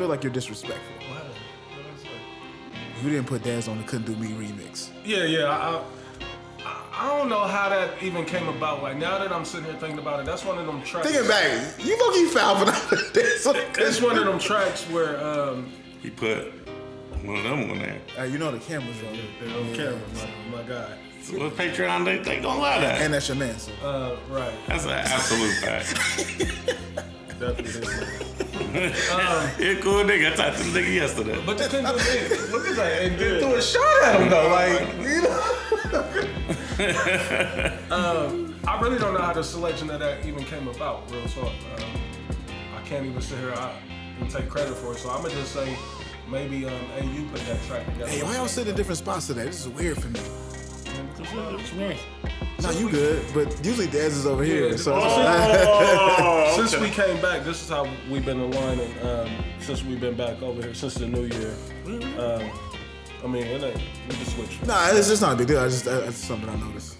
feel like you're disrespectful. What? What did I say? If you didn't put Daz on the Couldn't Do Me remix. Yeah, yeah. I, I, I don't know how that even came about. Like now that I'm sitting here thinking about it, that's one of them tracks. Thinking back, you look you foul for not putting on the Couldn't It's one of them tracks where um, He put one of them on there. Uh, you know the camera's rolling. they're on camera. My, my God. So what Patreon they, they gonna allow that? And that's your man, so. Uh, right. That's an absolute fact. Definitely. Is. You're a cool nigga. I talked to the nigga yesterday. But the thing with me, look at that, and then threw a shot at him though. Like, you know. um, I really don't know how the selection of that even came about. Real talk. Um, I can't even sit here I, and take credit for it. So I'm gonna just say maybe um, hey, you put that track together. Hey, why y'all sit in different spots today? This is weird for me. What's wrong? No, you good, but usually Daz is over here. So Oh, Since okay. we came back, this is how we've been aligning. Um, since we've been back over here since the new year. Um, I mean, it ain't, we can switch. nah, it's just not a big deal. I just that's something I noticed.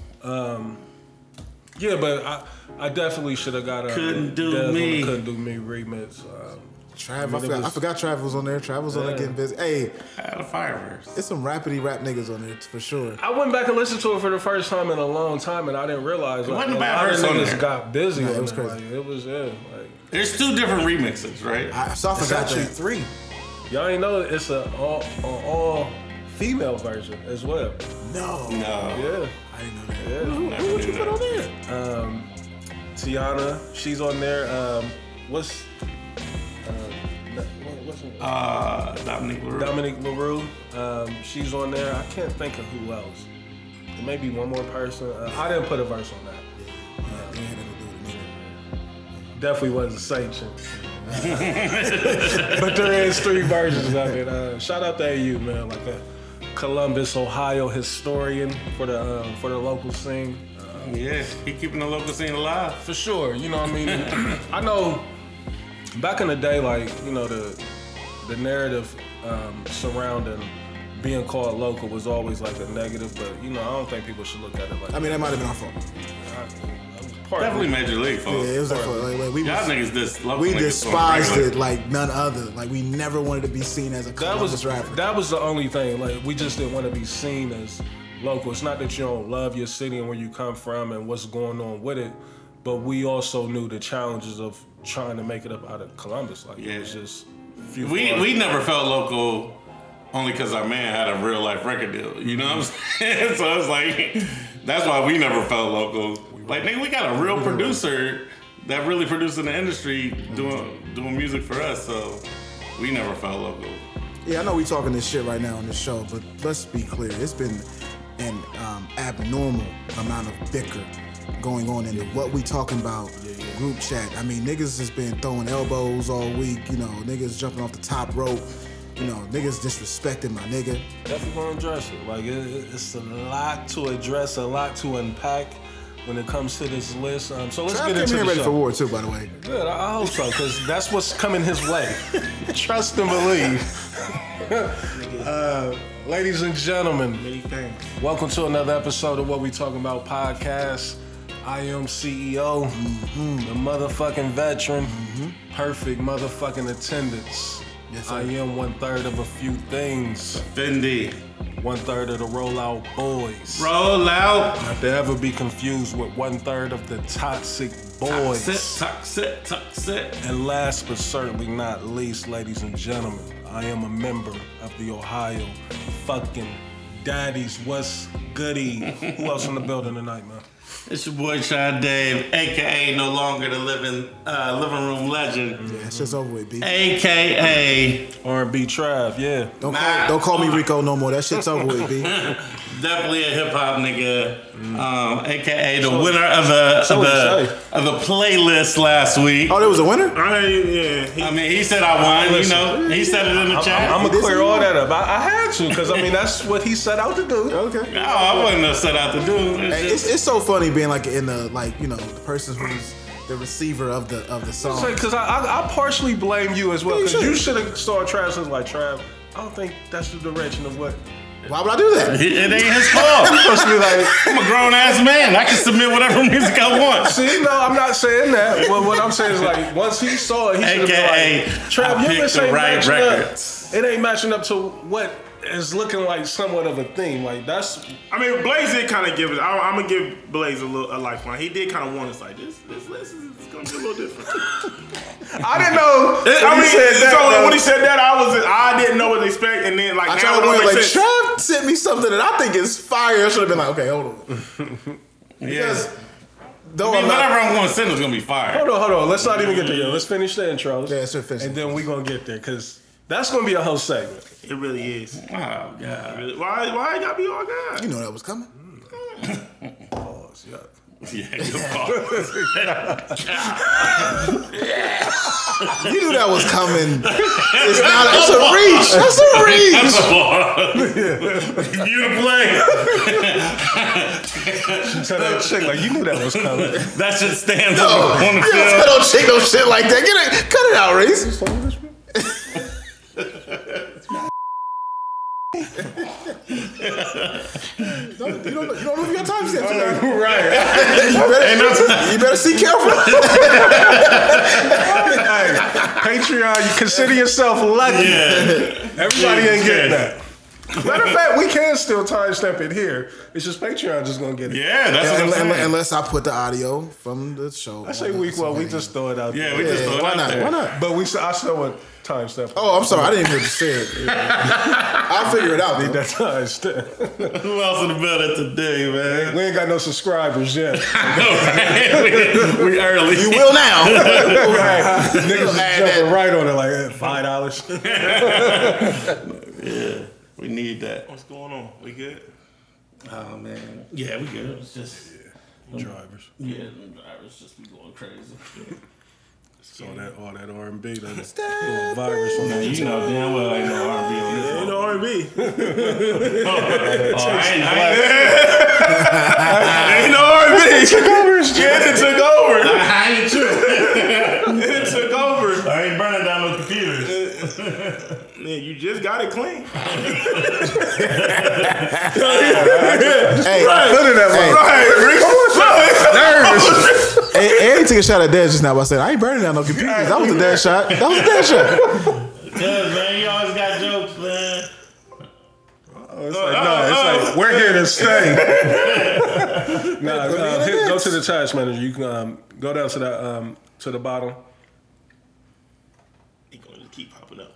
Yeah, but I, I definitely should have got a Couldn't Do Dev on the Me. Couldn't do me remix. Um, Trav, I, mean, it forgot, I was- forgot Trav was on there. Trav was on there getting busy. Hey, I had a fireworks. it's some rapidy rap niggas on there for sure. I went back and listened to it for the first time in a long time, and I didn't realize like, wasn't a a bad lot of verse on niggas there. got busy. Nah, it was crazy. Like, it was yeah. Like, There's two different remixes, right? I, so I it's forgot actually that. three. Y'all ain't know it's a all a all female version as well. No, no. Yeah, I didn't know that. yeah. Who, who would you put on there? Um, Tiana, she's on there. Um, what's uh, what- what's her- Uh, Dominic LaRue. Dominique LaRue, um, she's on there. I can't think of who else. Maybe one more person. Uh, I didn't put a verse on that. Yeah, we had to do it neither. Definitely wasn't sanctioned. but there is three versions of it. Uh, shout out to AU, man, like a Columbus, Ohio historian for the um, for the local scene. Yeah, he keeping the local scene alive. For sure, you know what I mean. I know back in the day, like you know the the narrative um, surrounding being called local was always like a negative, but you know I don't think people should look at it like. I mean, that might have been our fault. partly. Definitely Major League, folks. Yeah, it was our fault. Like, like, we Y'all was, niggas just local we niggas despised it like none other. Like we never wanted to be seen as a That Columbus was rapper. that was the only thing. Like we just didn't want to be seen as local. It's not that you don't love your city and where you come from and what's going on with it, but we also knew the challenges of trying to make it up out of Columbus. Like it was just few We we never felt local only because our man had a real life record deal. You know what I'm saying? so it's like that's why we never felt local. Like nigga, we got a real producer that really producing the industry doing doing music for us. So we never felt local. Yeah, I know we talking this shit right now on the show, but let's be clear. It's been an um, abnormal amount of bicker going on in what we talking about group chat. I mean, niggas has been throwing elbows all week. You know, niggas jumping off the top rope. You know, niggas disrespecting my nigga. definitely gonna address it. Like it, it- it's a lot to address, a lot to unpack when it comes to this list. Um, so let's Trav get came into here the ready show. for war too, by the way. Good, I I hope so, because that's what's coming his way. Trust and believe. uh, ladies and gentlemen, welcome to another episode of What We Talking About podcast. I am CEO, the motherfucking veteran, perfect motherfucking attendance. Yes. I am one third of a few things, Fendi, one third of the rollout boys. roll out. Not to ever be confused with one third of the toxic boys. Toxic, toxic, toxic. And last but certainly not least, ladies and gentlemen, I am a member of the Ohio fucking Daddies. What's goody? Who else in the building tonight, man? It's your boy Shy Dave, aka no longer the living uh, living room legend, Yeah, it's just over with, B. aka R&B Trav, yeah. Don't call, don't call me Rico no more. That shit's over with, B. definitely a hip hop nigga, um, aka the winner of the of what the, of the playlist last week. Oh, there was a winner. I yeah. He, I mean, he said I won. You know, he said it in the chat. I'm, I'm, gonna clear all that up. I, I had to, because I mean, that's what he set out to do. Okay. no, I wasn't gonna set out to do. It's Hey, just- It's, it's so funny being like in the like you know the person who's the receiver of the of the song. Because I, I, I partially blame you as well. Yeah, you Because you should. should have started Trav and was like, Trav, I don't think that's the direction of what Why would I do that? It, it ain't his call. supposed to be like, I'm a grown ass man. I can submit whatever music I want. see, no, I'm not saying that. But what I'm saying is like, once he saw it, he should have been like, Trav, I your picked list ain't right matching records. up. It ain't matching up to what is looking like somewhat of a theme. Like that's I mean, Blaze did kind of give it. I, I'm gonna give Blaze a little a lifeline. He did kind of want us like this. This list is it's gonna be a little different. I didn't know. I when mean, he said that, so though. when he said that, I was I didn't know what to expect, and then like I now tried it to. Like makes sense. Trav sent me something that I think is fire. I should have been like, okay, hold on. Because though I I'm mean, whatever not, I'm going to send is going to be fire. Hold on, hold on. Let's not even get there yet. Let's finish the intros. Yeah, let's finish And then we're gonna get there because that's gonna be a whole segment. It really is. Oh, God. Really- Why why it gotta be all God? you know that was coming. Pause. Yeah. Yeah, good call. You knew that was coming. It's not. It's a reach. That's a reach. you to play. Tell that chick like you knew that was coming. That shit stands No, up on the you field. don't chick no shit like that. Get it. Cut it out, Reese. Don't- you, don't, you don't know if you got time stamps. man. Oh, right. You better, you better see careful. hey, Patreon, you consider yourself lucky. Yeah. Everybody ain't getting that. Matter of fact, we can still timestamp it here. It's just Patreon just gonna get it. Yeah, that's what I'm Unless, saying. unless I put the audio from the show. I say week well, we just throw it out Yeah, there. we just Yeah, throw it out. why out not? there. Why not? But we, s- I still want timestamp. Oh, I'm sorry. I didn't hear what you said. I'll figure it out. need though. that timestamp. Who else in the building today, man? we ain't got no subscribers yet. we, we early. You will now. right. Niggas is jumping right on it like eh, five dollars. Yeah, we need that. What's going on? We good? Oh man. Yeah, we good. It's just Drivers. yeah, them drivers just be going crazy. So that all that R and B, that little virus on that. You know damn well ain't no R&B on this. Ain't no R&B. Oh, I ain't, I ain't, Ain't no R&B. took over. Yeah, it took over. I ain't true. It took over. I ain't burning down no computers. Man, you just got it clean. hey, Put it that way. Right, Rick. hey, and he took a shot at Dad just now by saying, I ain't burning down no computers. That was a dad shot. That was a dad shot. Yeah, man, you always got jokes, man. It's like, no, it's like we're here to stay. nah, uh, hit, go to the task manager. You can um, go down to the um, to the bottom. He gonna just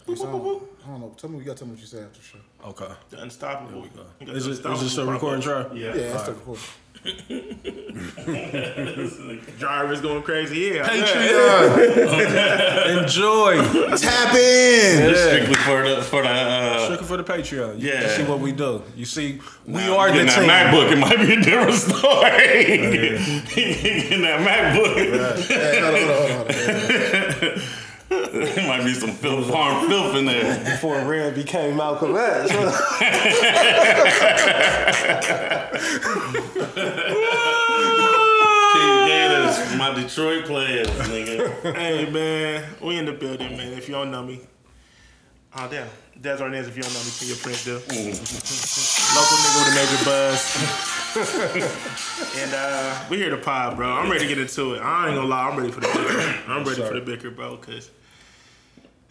keep popping up. I don't know. Tell me, you got to tell me what you said after the show. Okay. The unstoppable. There we go. Is it is this a recording try? Yeah. Yeah, that's the cool. Drivers going crazy. Yeah. Patreon. Enjoy. Tap in. Strictly for the for the. Uh, Looking for the Patreon. You Yeah. see what we do. You see, we Nah, are the getting team. that MacBook, it might be a different story. in that MacBook, Hey, hold on, hold on, hold on. there might be some filth, farm filth in there. Before Red became Malcolm X. King Gators, my Detroit players, nigga. Hey man, we in the building, man. If you don't know me, oh damn, Des Arnaz. If you don't know me, tell your friends do. Local nigga with a major buzz. and uh, we here to pod, bro. I'm ready to get into it. I ain't gonna lie, I'm ready for the bicker. I'm ready for the bicker, bro. Cause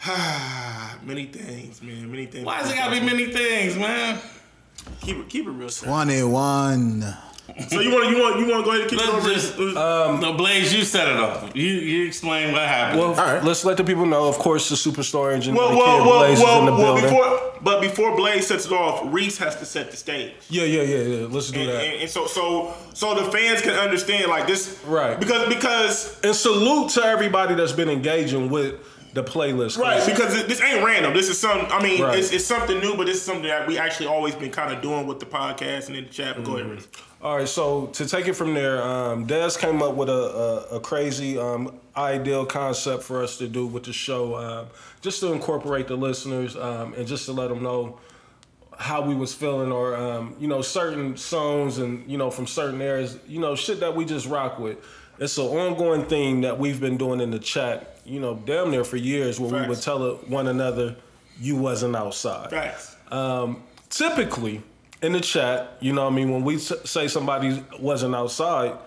many things, man. Many things. Why does it gotta be many things, man? Keep it, keep it real. Simple. 21. So you want, you want, you want to go ahead and keep it Let's over? just, Uh, no, Blaze, you set it off. You you explain what happened. well, All right. let's let the people know. Of course, the superstar engine. well, the well, kid well, Blaze is in well, the well, building. before, but before Blaze sets it off, Reese has to set the stage. yeah, yeah, yeah, yeah. Let's do And, that. and, and so, so, so the fans can understand like this, Right. Because, because, And salute to everybody that's been engaging with the playlist. right, because it- this ain't random. This is some. I mean, Right. it's, it's something new, but this is something that we actually always been kind of doing with the podcast and in the chat. But Go Mm-hmm. ahead, Reese. All right, so to take it from there, um, Des came up with a, a, a crazy um, ideal concept for us to do with the show, um, just to incorporate the listeners um, and just to let them know how we was feeling or um, you know certain songs and you know from certain areas, you know shit that we just rock with. It's an ongoing thing that we've been doing in the chat, you know, damn near for years, where we would tell one another, "You wasn't outside." Facts. Um, typically in the chat, you know, I mean, when we say somebody wasn't outside,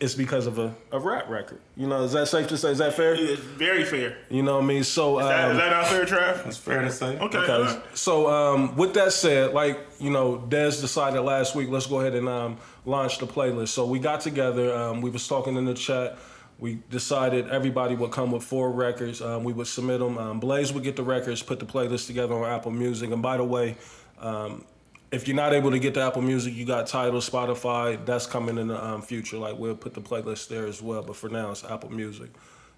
it's because of a, a rap record. You know, is that safe to say? Is that fair? It's very fair. You know what I mean? So, Is that, um, is that not fair, Trav? It's fair to say. Okay. Okay. alright. So um, with that said, like you know, Des decided last week, let's go ahead and um, launch the playlist. So we got together. Um, we was talking in the chat. We decided everybody would come with four records. Um, we would submit them. Um, Blaze would get the records, put the playlist together on Apple Music. And by the way, um, if you're not able to get to Apple Music, you got Tidal, Spotify. That's coming in the um, future. Like we'll put the playlist there as well. But for now, it's Apple Music.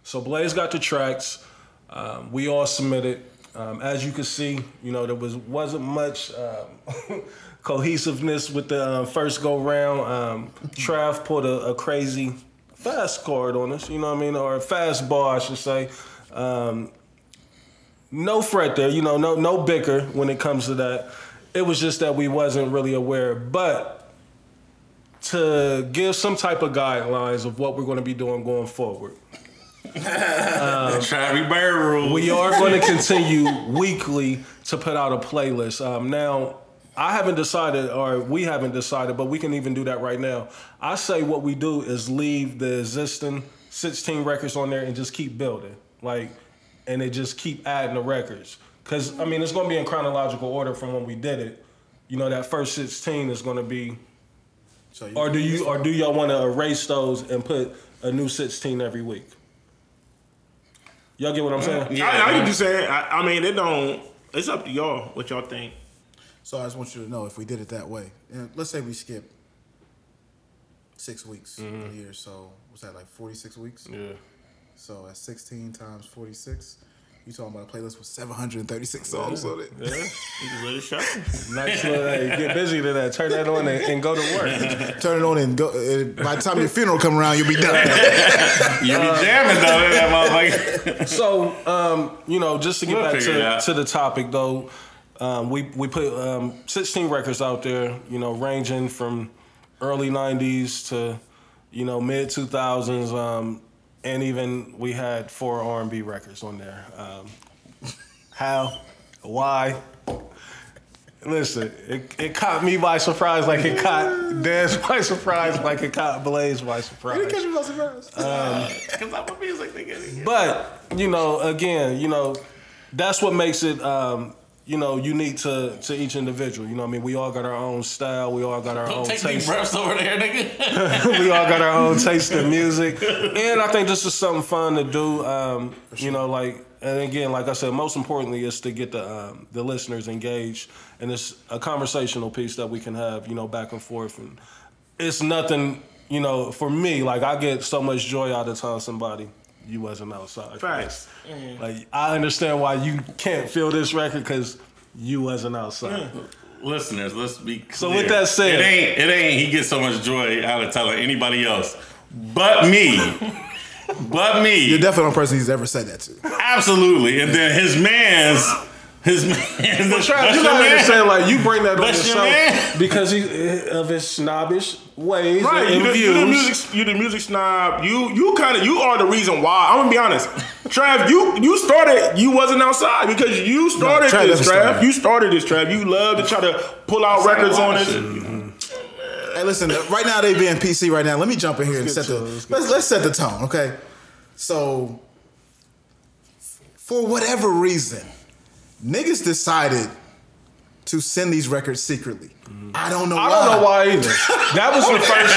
So Blaze got the tracks. Um, we all submitted. Um, as you can see, you know there was wasn't much um, cohesiveness with the uh, first go round. Um, Trav put a, a crazy fast card on us. You know what I mean, or a fast ball, I should say. Um, no fret there. You know, no no bicker when it comes to that. It was just that we wasn't really aware, but to give some type of guidelines of what we're going to be doing going forward. Travis Bear rules. We are going to continue weekly to put out a playlist. Um, now, I haven't decided, or we haven't decided, but we can even do that right now. I say what we do is leave the existing 16 records on there and just keep building, like, and they just keep adding the records. Cause I mean, it's going to be in chronological order from when we did it. You know, that first 16 is going to be, So you, or do you, or do y'all want to erase those and put a new 16 every week? Y'all get what I'm saying? Yeah, I, I man. get you saying. I, I mean, it don't. It's up to y'all what y'all think. So I just want you to know if we did it that way, and let's say we skip six weeks mm-hmm. a year, so what's that like forty six weeks? Yeah. So at sixteen times forty six, you talking about a playlist with seven hundred and thirty six songs on it. Yeah. You just let it show. Nice little, hey, get busy to that. Turn that on and, and go to work. Turn it on and go. Uh, by the time your funeral come around, you'll be done. you'll be jamming though, that motherfucker. So, um, you know, just to get We'll back to, to the topic though, um, we we put um, 16 records out there. You know, ranging from early 90s to you know mid 2000s, um, and even we had four R&B records on there. Um, how, why? Listen, it, it caught me by surprise, like it caught Dez by surprise, like it caught Blaze by surprise. You didn't catch me by surprise. Cause I'm a music nigga. But you know, again, you know, that's what makes it, um, you know, unique to to each individual. You know, what I mean, we all got our own style. We all got our own Don't take deep taste. breaths over there, nigga. we all got our own taste in music, and I think this is something fun to do. Um, You know, like, and again, like I said, most importantly is to get the um, the listeners engaged, and it's a conversational piece that we can have, you know, back and forth, and it's nothing. You know, for me, like I get so much joy out of telling somebody you wasn't outside. Facts. Mm-hmm. Mm-hmm. Like I understand why you can't feel this record because you wasn't outside. Mm. Listeners, let's be clear. So with that said- it ain't it ain't he gets so much joy out of telling anybody else, but me, but me. You're definitely the person he's ever said that to. Absolutely, and then his man's his man's. Trav, that's you your gotta man. understand, like you bring that on That's your yourself man. because he, of his snobbish ways Right, and you the, you the views. music, you the music snob. You you kind of you are the reason why. I'm gonna be honest, Trav. You you started. You wasn't outside because you started Trav this, Trav. started. You started this, Trav. You love to try to pull out records on it. Hey, listen. Right now they being PC. Right now, let me jump in here and set the let's let's let's set the tone. Okay. So, for whatever reason, niggas decided to send these records secretly. I don't know. I why. don't know why either. That was the first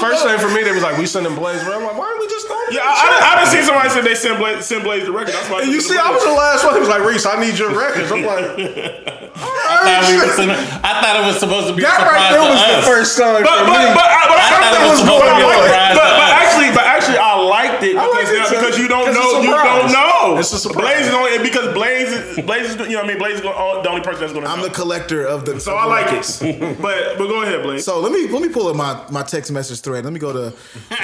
first know. thing for me. They was like, we sending Blaze. around. I'm like, why aren't we just going? Yeah, I, I, I didn't see somebody say they send Blaze, send Blaze the record. That's why. I And you see, the I was the last one. He was like, Reese, I need your records. I'm like, I thought, we were sending- I thought it was supposed to be a that surprise right there to was the first time But for but but, I, but I, I thought I, it was was supposed to be a but, surprise but, to but us. actually, but actually, I liked it because, liked it now, too. because you don't 'Cause know, it's a you don't surprise. know. It's a surprise. Blaze is only because Blaze is Blaze is you know what I mean Blaze is gonna, the only person that's going to. I'm the collector of the. so I like it. but but go ahead, Blaze. So let me let me pull up my, my text message thread. Let me go to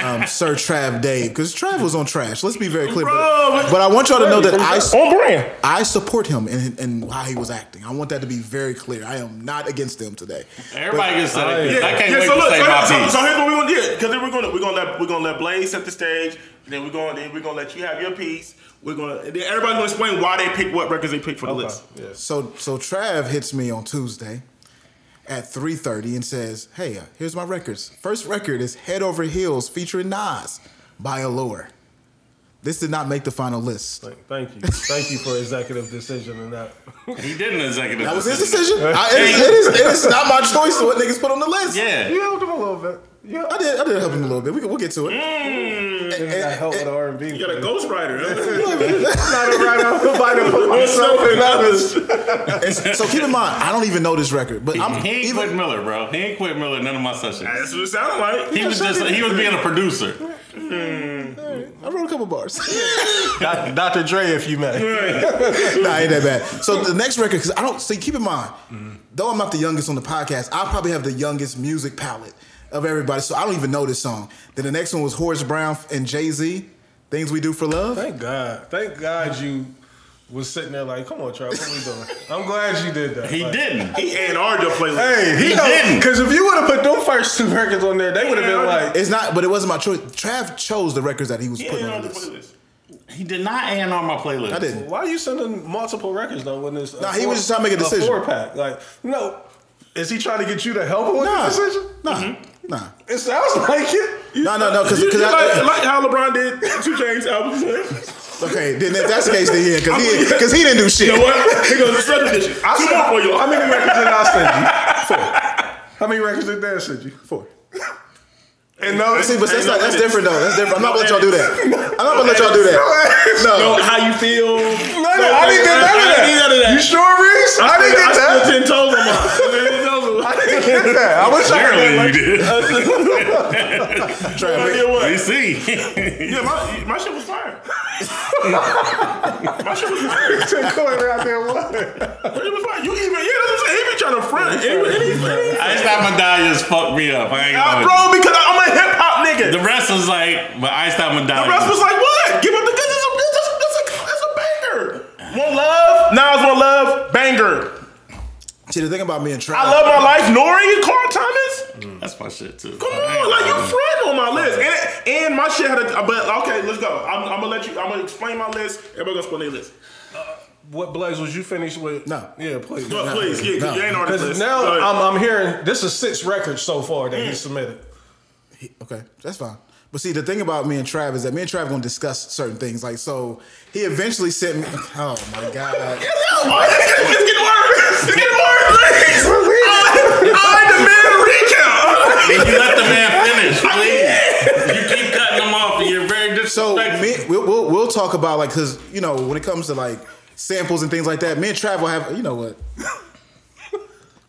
um, Sir Trav Dave because Trav was on trash. Let's be very clear. Bro, but, but- but I want y'all to know that I on brand. I support him and and how he was acting. I want that to be very clear. I am not against him today. Everybody gets said Oh, it. yeah. I can't yeah, wait so to look, say so, my so, piece. so here's what we're gonna do because then we're gonna we're gonna let we're gonna let Blaze set the stage, and then we're gonna then we're gonna let you have your piece. We're gonna and then everybody's gonna explain why they pick what records they pick for the list. Yes. So so Trav hits me on Tuesday. at 3:30 and says, "Hey, uh, here's my records. First record is Head Over Heels featuring Nas by Allure. This did not make the final list. Like, thank you, thank you for executive decision and that. He did an executive. That was his decision. I, it, is, it, is, it is not my choice what niggas put on the list. Yeah. You helped him a little bit. Yeah, I did. I did help him a little bit. We can, we'll get to it. Mm. Nigga got help with R and B. You got a ghostwriter. huh? Not a right off the bite to put myself. And so keep in mind, I don't even know this record, but I'm He ain't even. quit Miller, bro. He ain't quit Miller none of my sessions. That's what it sounded like. He was just he was being a producer. Mm. I wrote a couple bars. Dr. Dre, if you may. nah, ain't that bad. So the next record, because I don't see. Keep in mind, though I'm not the youngest on the podcast, I probably have the youngest music palette of everybody. So I don't even know this song. Then the next one was Horace Brown and Jay Z, "Things We Do for Love." Thank God. Thank God you was sitting there like, come on, Trav, what we doing? I'm glad you did that. He Like, didn't. He and R your playlist. Hey, he, He didn't. Because if you would have put them first two records on there, they would have been like, It's not, but it wasn't my choice. Trav chose the records that he was He putting on R the playlist. He did not A and R my playlist. I didn't. why are you sending multiple records though when it's a Nah, he was just trying to make a decision. four pack. Like, no. Is he trying to get you to help him with Nah, the decision? nah, mm-hmm. Nah, It sounds like it. no, no, no. Because You- you like, I, like how LeBron did Two Chainz albums. okay, then if that's the case, then yeah, because he because he didn't do shit. You know what? He goes, special edition. I Two more for you. How many records did I send you? Four. How many records did Dan send you? Four. And no, See, but that's not that's different though. That's different. I'm not gonna let y'all do that. I'm not gonna let y'all do that. No, No. how you feel? No, no, I didn't get none of I didn't need none of that. You sure, Reese? I, didn't get I that. spent ten toes on mine. Ten toes on mine. I didn't that. I wish I Clearly you did. Trav, I what? We see. Yeah, my, my shit was fire. my shit was fire. had corner out there. What? My shit was fire. You even, yeah, that's what I'm saying. He be trying to front. He, he, he, Ice Out Medallions fucked me up. I ain't Nah, gonna. bro, because I'm a hip hop nigga. The rest was like, but Ice Out The rest was like, what? Give up the goods. It's a, it's a, it's a, a banger. One love. Nas one love. Banger. See, the thing about me and Trav, I love my life. Nori and Carl Thomas. Mm. That's my shit too. Come on, like you're friend on my list, and and my shit had a. But okay, let's go. I'm, I'm gonna let you. I'm gonna explain my list. Everybody gonna explain their list. Uh, what Blaze was you finished with? No. Yeah, please. But please, yeah, 'cause No. you ain't on the Because list. now I'm, I'm hearing this is six records so far that he mm. submitted. Okay, that's fine. But see, the thing about me and Trav is that me and Trav gonna discuss certain things. Like, so he eventually sent me. Oh my god! it's getting worse. It's getting worse. I, I demand a recount. Can you let the man finish, please? You keep cutting him off, and you're very So disrespectful. me, we'll, we'll we'll talk about like because you know when it comes to like samples and things like that. Me and Trav will have you know what.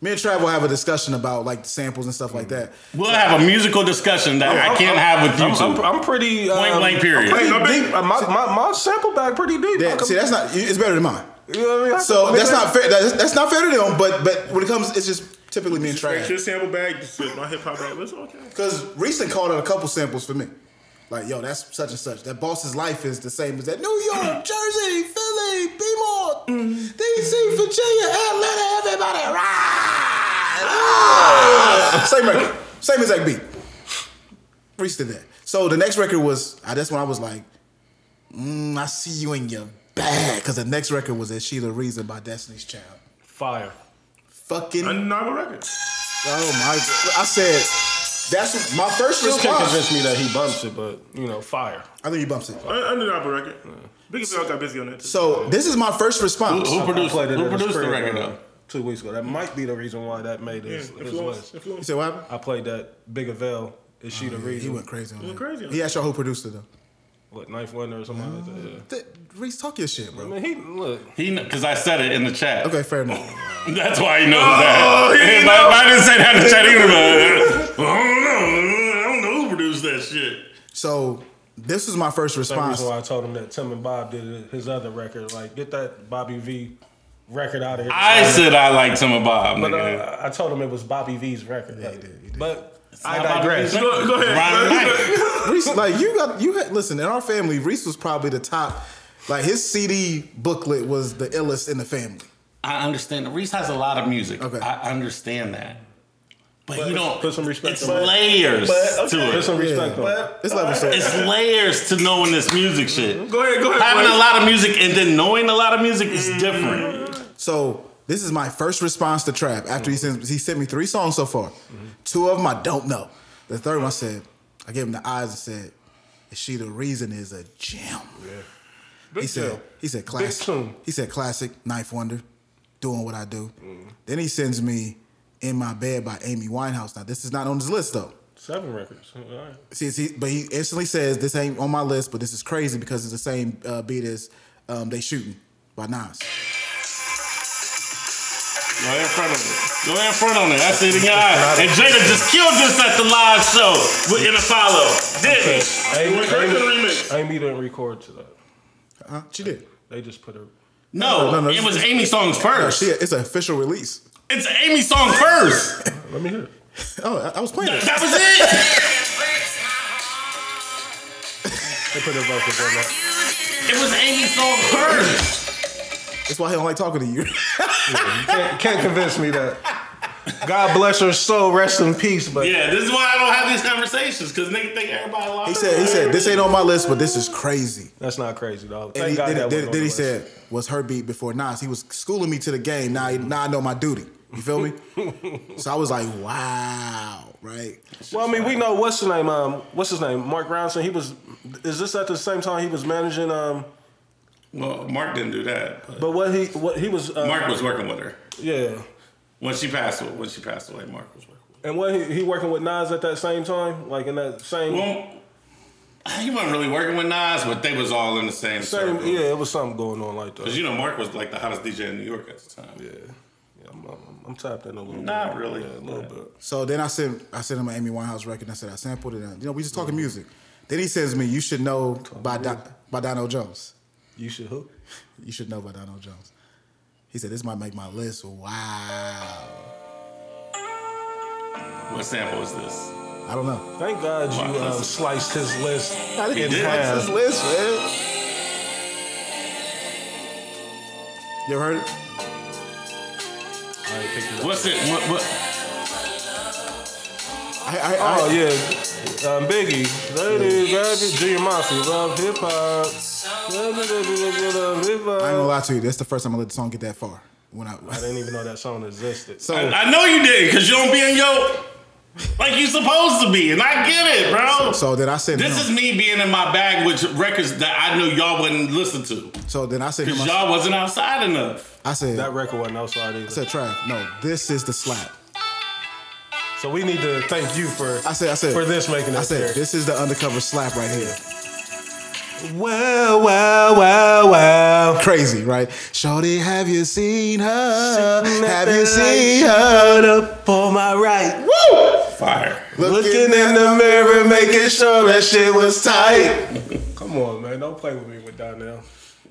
Me and Trav will have a discussion about like samples and stuff like that. we'll have a musical discussion that I can't have with you I'm. I'm, I'm pretty Point um, blank period. I'm pretty deep. My, my, my sample bag pretty deep. Yeah, I can- see, that's not. It's better than mine. you know what I mean? I So can- that's not fair. That's, that's not fair to them. But but when it comes, it's just typically me and Trav. Your sample bag. My hip hop bag. It's okay. Because recent called out a couple samples for me. Like, yo, that's such and such. That boss's life is the same as that New York, Jersey, Philly, Beaumont, DC, Virginia, Atlanta, everybody ride. Ah! Same record. Same exact beat. Reese did that. So the next record was, uh, that's when I was like, mm, I see you in your bag. Because the next record was that Sheila Reason by Destiny's Child. Fire. Fucking, Undeniable record. Oh my, I said, that's my first Still can't response. convince me that he bumps it, but you know, fire. I think he bumps it. Un- Undeniable record. Big Phil got busy on that too. So this is my first response. Who I produced, played it who at his produced the crib, record uh, though? Two weeks ago. That might be the reason why that made his, his influence. list. You Influence. said what happened? I played that Big Avail. Is she the reason? He went crazy on that. crazy on He asked y'all who produced it though. What Ninth Wonder or something like that? Yeah. Th- Reese, talk your shit, I bro. mean, he look. He because I said it in the chat. Okay, fair enough. That's why he knows that. he If I, if I didn't say that in the chat, he would have I don't know. I don't know who produced that shit. So this is my first response. reason why I told him that Tim and Bob did his other record. Like, get that Bobby V record out of here. I said I liked Tim and Bob. but nigga. uh, I told him it was Bobby V's record. Yeah, he did, he did. But I not Bobby digress. Go, go ahead. Ryan Reese, like you got you had listen in our family. Reese was probably the top. Like his CD booklet was the illest in the family. I understand. Reese has a lot of music. Okay. I understand that. But, you don't. put some respect It's on layers But, to okay. it. Put some respect Yeah. on it. It's level set. It's layers to knowing this music shit. Mm-hmm. Go ahead. Go ahead. Having Blaze. a lot of music and then knowing a lot of music is mm-hmm. different. So This is my first response to trap. After he mm-hmm. sent he sent me three songs so far. Two of them I don't know. The third one I said, I gave him the eyes and said, "Is she the reason is a gem?" Big He said, deal. he said classic. He said classic, Ninth Wonder, doing what I do. Then he sends me In My Bed by Amy Winehouse. Now this is not on his list though. Seven records. All right. See, see, but he instantly says this ain't on my list, but this is crazy because it's the same uh, beat as um, They Shooting by Nas. Go ahead in front of it. Go ahead in front on it. That's it in your eye. And Jada just killed this at the live show with in a follow. Didn't he? Amy, Wait, wait, Amy. Amy didn't record to that. Huh? She did. They just put her. No, No, no, it was this- Amy songs No, first. she, it's an official release. It's Amy song first. Let me hear it. Oh, I, I was playing it. That was it. They put her vocals on that. It was Amy song first. That's why he don't like talking to you. Can't, can't convince me that. God bless her soul, rest in peace. But Yeah, this is why I don't have these conversations because niggas think everybody lost. he said, he said, this ain't on my list, but this is crazy. that's not crazy, dog. And Thank he, God then, that then, wasn't then he list. said, was her beat before Nas. He was schooling me to the game. Now, now I know my duty. You feel me? so I was like, wow, right? Well, I mean, we know what's his name. Um, what's his name? Mark Ronson. He was. Is this at the same time he was managing? Um, Well, Mark didn't do that. But but what he what he was. Uh, Mark was working with her Yeah, when she passed. away- When she passed away, Mark was working. with and what he, he working with Nas at that same time, like in that same her. Well, he wasn't really working with Nas, but they was all in the same, same. circle. Yeah, it was something going on like that. Because you know, Mark was like the hottest DJ in New York at the time. yeah, yeah. I'm, I'm, I'm tapped in a little. Not bit. really. Yeah, a little Yeah. bit. So then I sent I sent him an Amy Winehouse record. and I said I sampled it. And, you know, we just talking music. Then he sends me, "You should know by Don, by Donell Jones. You should who? You should know by Donell Jones." He said, "This might make my list." Wow. What sample is this? I don't know. Thank God you Wow. uh, sliced his list I in did. half. this list, man. You ever heard it? I it. What's it? What? What? I, I, Oh I, yeah, um, Biggie, ladies, baby, Junior Mafia, love hip hop. Hip I ain't gonna lie to you. That's the first time I let the song get that far. When I, I didn't even know that song existed. so I know you did because you don't be in your like you supposed to be, and I get it, bro. so then I said This is me being in my bag with records that I knew y'all wouldn't listen to so then I said because him, y'all wasn't outside enough. I said that record wasn't outside I said Trav, no, this is the slap. So we need to thank you for I said I said for this making it. I said there. this is the undercover slap right here. Well, well, well, well. Crazy, right? Shorty, have you seen her? Have you seen her? up on my right? Woo! Fire. Looking in the mirror, making sure that shit was tight. Come on, man. Don't play with me with Donnell.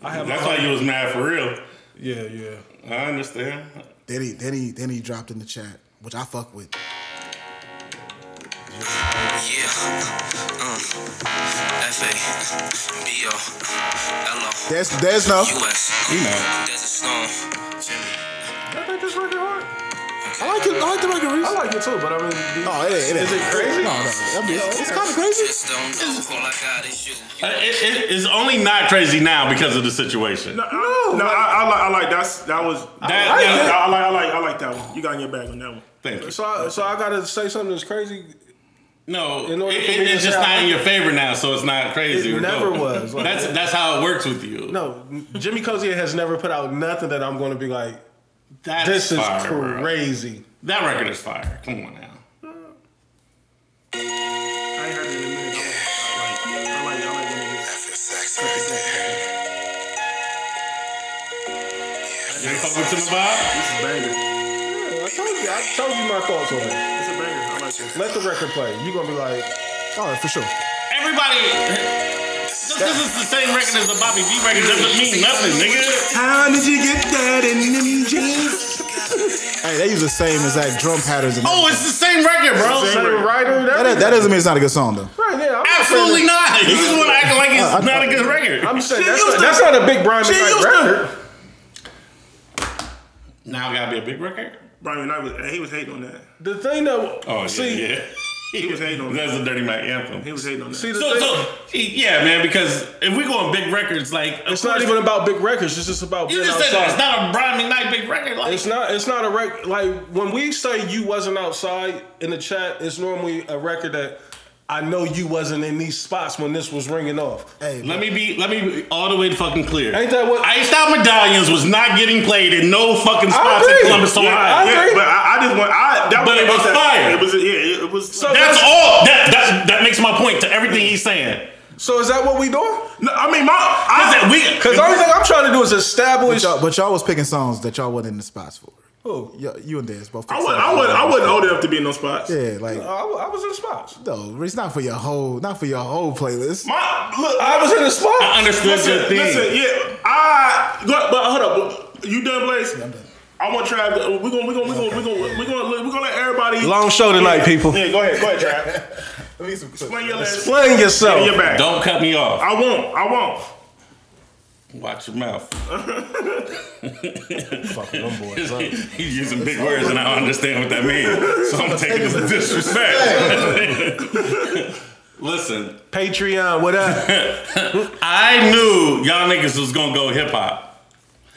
I have That's why you was mad for real. Yeah, yeah. I understand. Then he then he then he dropped in the chat, which I fuck with. Yeah. F A B O L O There's there's no. U S. You know. Desert Storm. I think this record hard. I like it. I like the record. Reese. I like it too, but I mean, do- Oh, it. It ain't. Is it crazy? No, no. I mean, it's, it's kind of crazy. Just don't know. All I got is you. Uh, It, it, it's only not crazy now because of the situation. No, no, I, I like, I like that's that was. That- I, that- I like, I like, I like that one. You got in your bag on that one. Thank you. So, I, so I gotta say something that's crazy. No, In it, for it- me to it's just not in your favor now, so it's not crazy. It never dope. was. Like- that's that's how it works with you. No, Jimmy Cozier has never put out nothing that I'm going to be like, That's this is fire, bro. crazy. That record is fire. Come on now. I ain't heard it in a minute. though. I like, I like, I like when niggas. You fuck with Tim and Bob? This is banger. Yeah, I told you, I told you my thoughts on it. Let the record play. You're gonna be like, Oh, for sure. Everybody. this, because it's the same record as the Bobby V record doesn't mean nothing, nigga. How did you get that in them jeans? Hey, they use the same exact drum patterns. And Oh, it's the same record, bro. same writer. that, that doesn't mean it's not a good song though. right, yeah, I'm not Absolutely saying not. You just want to act like it's uh, not a good record. I'm saying She that's used not, that's not a big Brian She McKnight record. now it gotta be a big record. Brian Knight was he was hating on that. The thing that Oh see, yeah, yeah. He was hating on that. That's that. a Dirty Mac anthem. He was hating on that. See, the So, thing- so yeah, man. Because if we go on big records, like of it's not even about big records. It's just about You being just said that. It's not a Brian McKnight big record. Like It's not. It's not a record. Like when we say you wasn't outside in the chat, it's normally a record that I know you wasn't in these spots when this was ringing off. Hey, Let me be let me be all the way fucking clear. Ain't that what- Iced Out Medallions was not getting played in no fucking spots in Columbus, Yeah, Ohio. I Yeah, agree. but I, I just want. I, that But it was that- fire. It was. Yeah, it was. So- That's all. That, that that makes my point to everything he's saying. So is that what we doing? No, I mean, my. I said we Because the only thing I'm trying to do is but establish. y'all, but y'all was picking songs that y'all wasn't in the spots for. Who? Yeah, you and Dez both. I picked wasn't. songs I y'all wasn't. I wasn't wasn't old enough to be in those spots. Yeah, like I, I was in the spots. no, it's not for your whole, not for your whole playlist. My look. I was in the spots. I understood Listen, your thing. listen, yeah, I. But, but hold up, you done, Blaze? I'm done. I want Trav. to- We're gonna, we're gonna, we're gonna, we're gonna, we're gonna, we're gonna let everybody. Long show tonight, people. Yeah, go ahead, go ahead, Trav. Let me get some clips. Explain your last. Explain yourself. in your back. Don't cut me off. I won't. I won't. Watch your mouth. Fucking them boys. up. He's using big words and I don't understand what that means. So I'm taking this as disrespect. Listen, Patreon, what up? I knew y'all niggas was gonna go hip hop.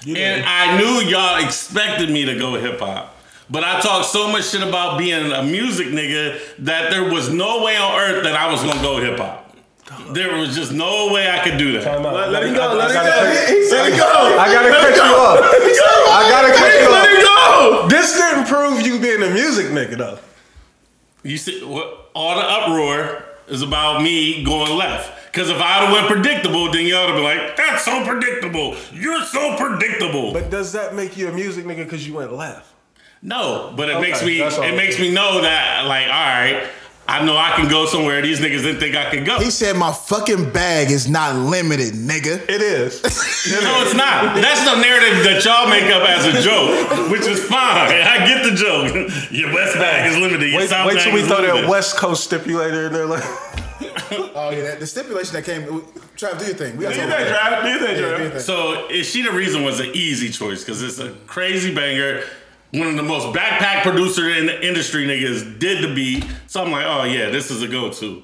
And I knew y'all expected me to go hip hop. But I talked so much shit about being a music nigga that there was no way on earth that I was gonna go hip hop. There was just no way I could do that. Time out. Let, let him go. I- I Let him gotta go. cut- Let him go. I gotta Let cut him you go. off. Let him go. I gotta cut you up. Let off. him go. This didn't prove you being a music nigga though. You see, what, all the uproar is about me going left. Because if I'd have went predictable, then y'all would have been like, "That's so predictable. You're so predictable." But does that make you a music nigga because you went left? no, but it Okay, makes me it makes me know that like, all right, I know I can go somewhere these niggas didn't think I could go. He said my fucking bag is not limited, nigga. It is. No, it's not. That's the narrative that y'all make up as a joke, which is fine. I get the joke. Your West bag is limited. Your wait, South wait bag till we is throw limited. that West Coast stipulator in there. Like, Oh yeah, that, the stipulation that came. Trav, do your thing. We got Do to your thing, Trav. Do your thing, Yeah, do your Trav. thing. So is she the reason was an easy choice because it's a crazy banger. One of the most backpack producer in the industry niggas did the beat. So I'm like, oh yeah, this is a go-to.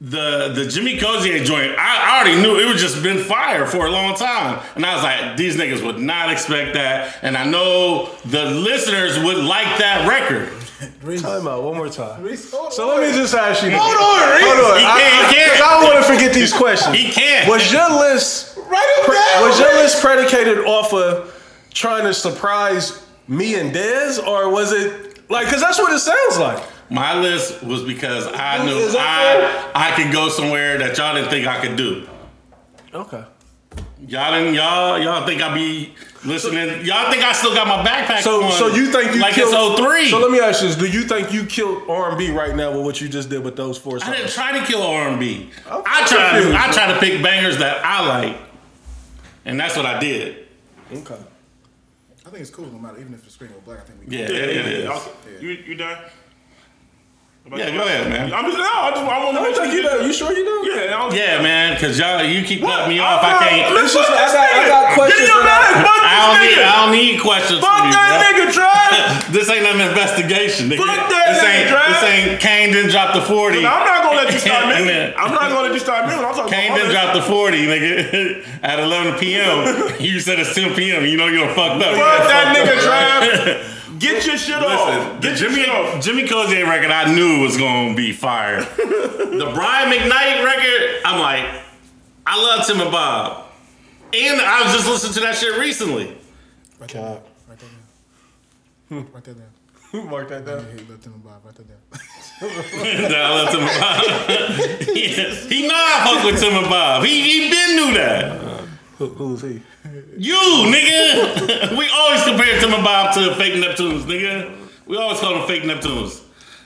The the Jimmy Cozier joint, I, I already knew it was just been fire for a long time. And I was like, these niggas would not expect that. And I know the listeners would like that record. time out one more time. Reese, So on. let me just ask you. Hold on, Reese. Hold on. He I, can't- he can't. I, I don't want to forget these questions. He can't. Was your list Write it pre- down. was your list predicated off of trying to surprise me and Dez, or was it like? Because that's what it sounds like. My list was because I knew Is that I I could go somewhere that y'all didn't think I could do. Okay. Y'all didn't y'all y'all think I'd be listening? Y'all think I still got my backpack So, on? so you think you like killed? it's 03. So let me ask you this: Do you think you killed R and B right now with what you just did with those four I didn't try to kill R and B. I try to I try to pick bangers that I like, and that's what I did. Okay. I think it's cool no matter even if the screen was black. I think we. Yeah, Yeah, it, it yeah, yeah. You, you done? Yeah, go ahead, man. I'm just no. I just I want to I make think you sure know. You sure you know? Yeah, I'm, Yeah, man, because y'all you keep What? cutting me I'm off. I not- can't. It's just- I got- I got questions Get your for that. man. Fuck I don't this need nigga. I don't need questions Fuck from you, that bro. nigga, Trav. This ain't an investigation, nigga. Fuck that this nigga, ain't Trav. this ain't Kane didn't drop the forty. I'm not gonna let you start me. I'm not gonna let you start me. I'm talking Kane about didn't drop the forty, nigga, at eleven p.m. you said it's ten p.m. You know you're fucked up. Fuck that nigga, up. Trav. Get your shit Listen, off. the Get your Jimmy shit off. Jimmy Cozier record I knew was gonna be fire. the Brian McKnight record, I'm like, I love Tim and Bob, and I was just listening to that shit recently. Write that down. Write that down. Write that down. Mark that down. Hey, let them Bob. Write that down. That I love Tim and Bob. Yeah, he know I fuck with Tim and Bob. He he been knew that. Who, who's he? You, nigga. we always compare Tim and Bob to fake Neptunes, nigga. We always call them fake Neptunes.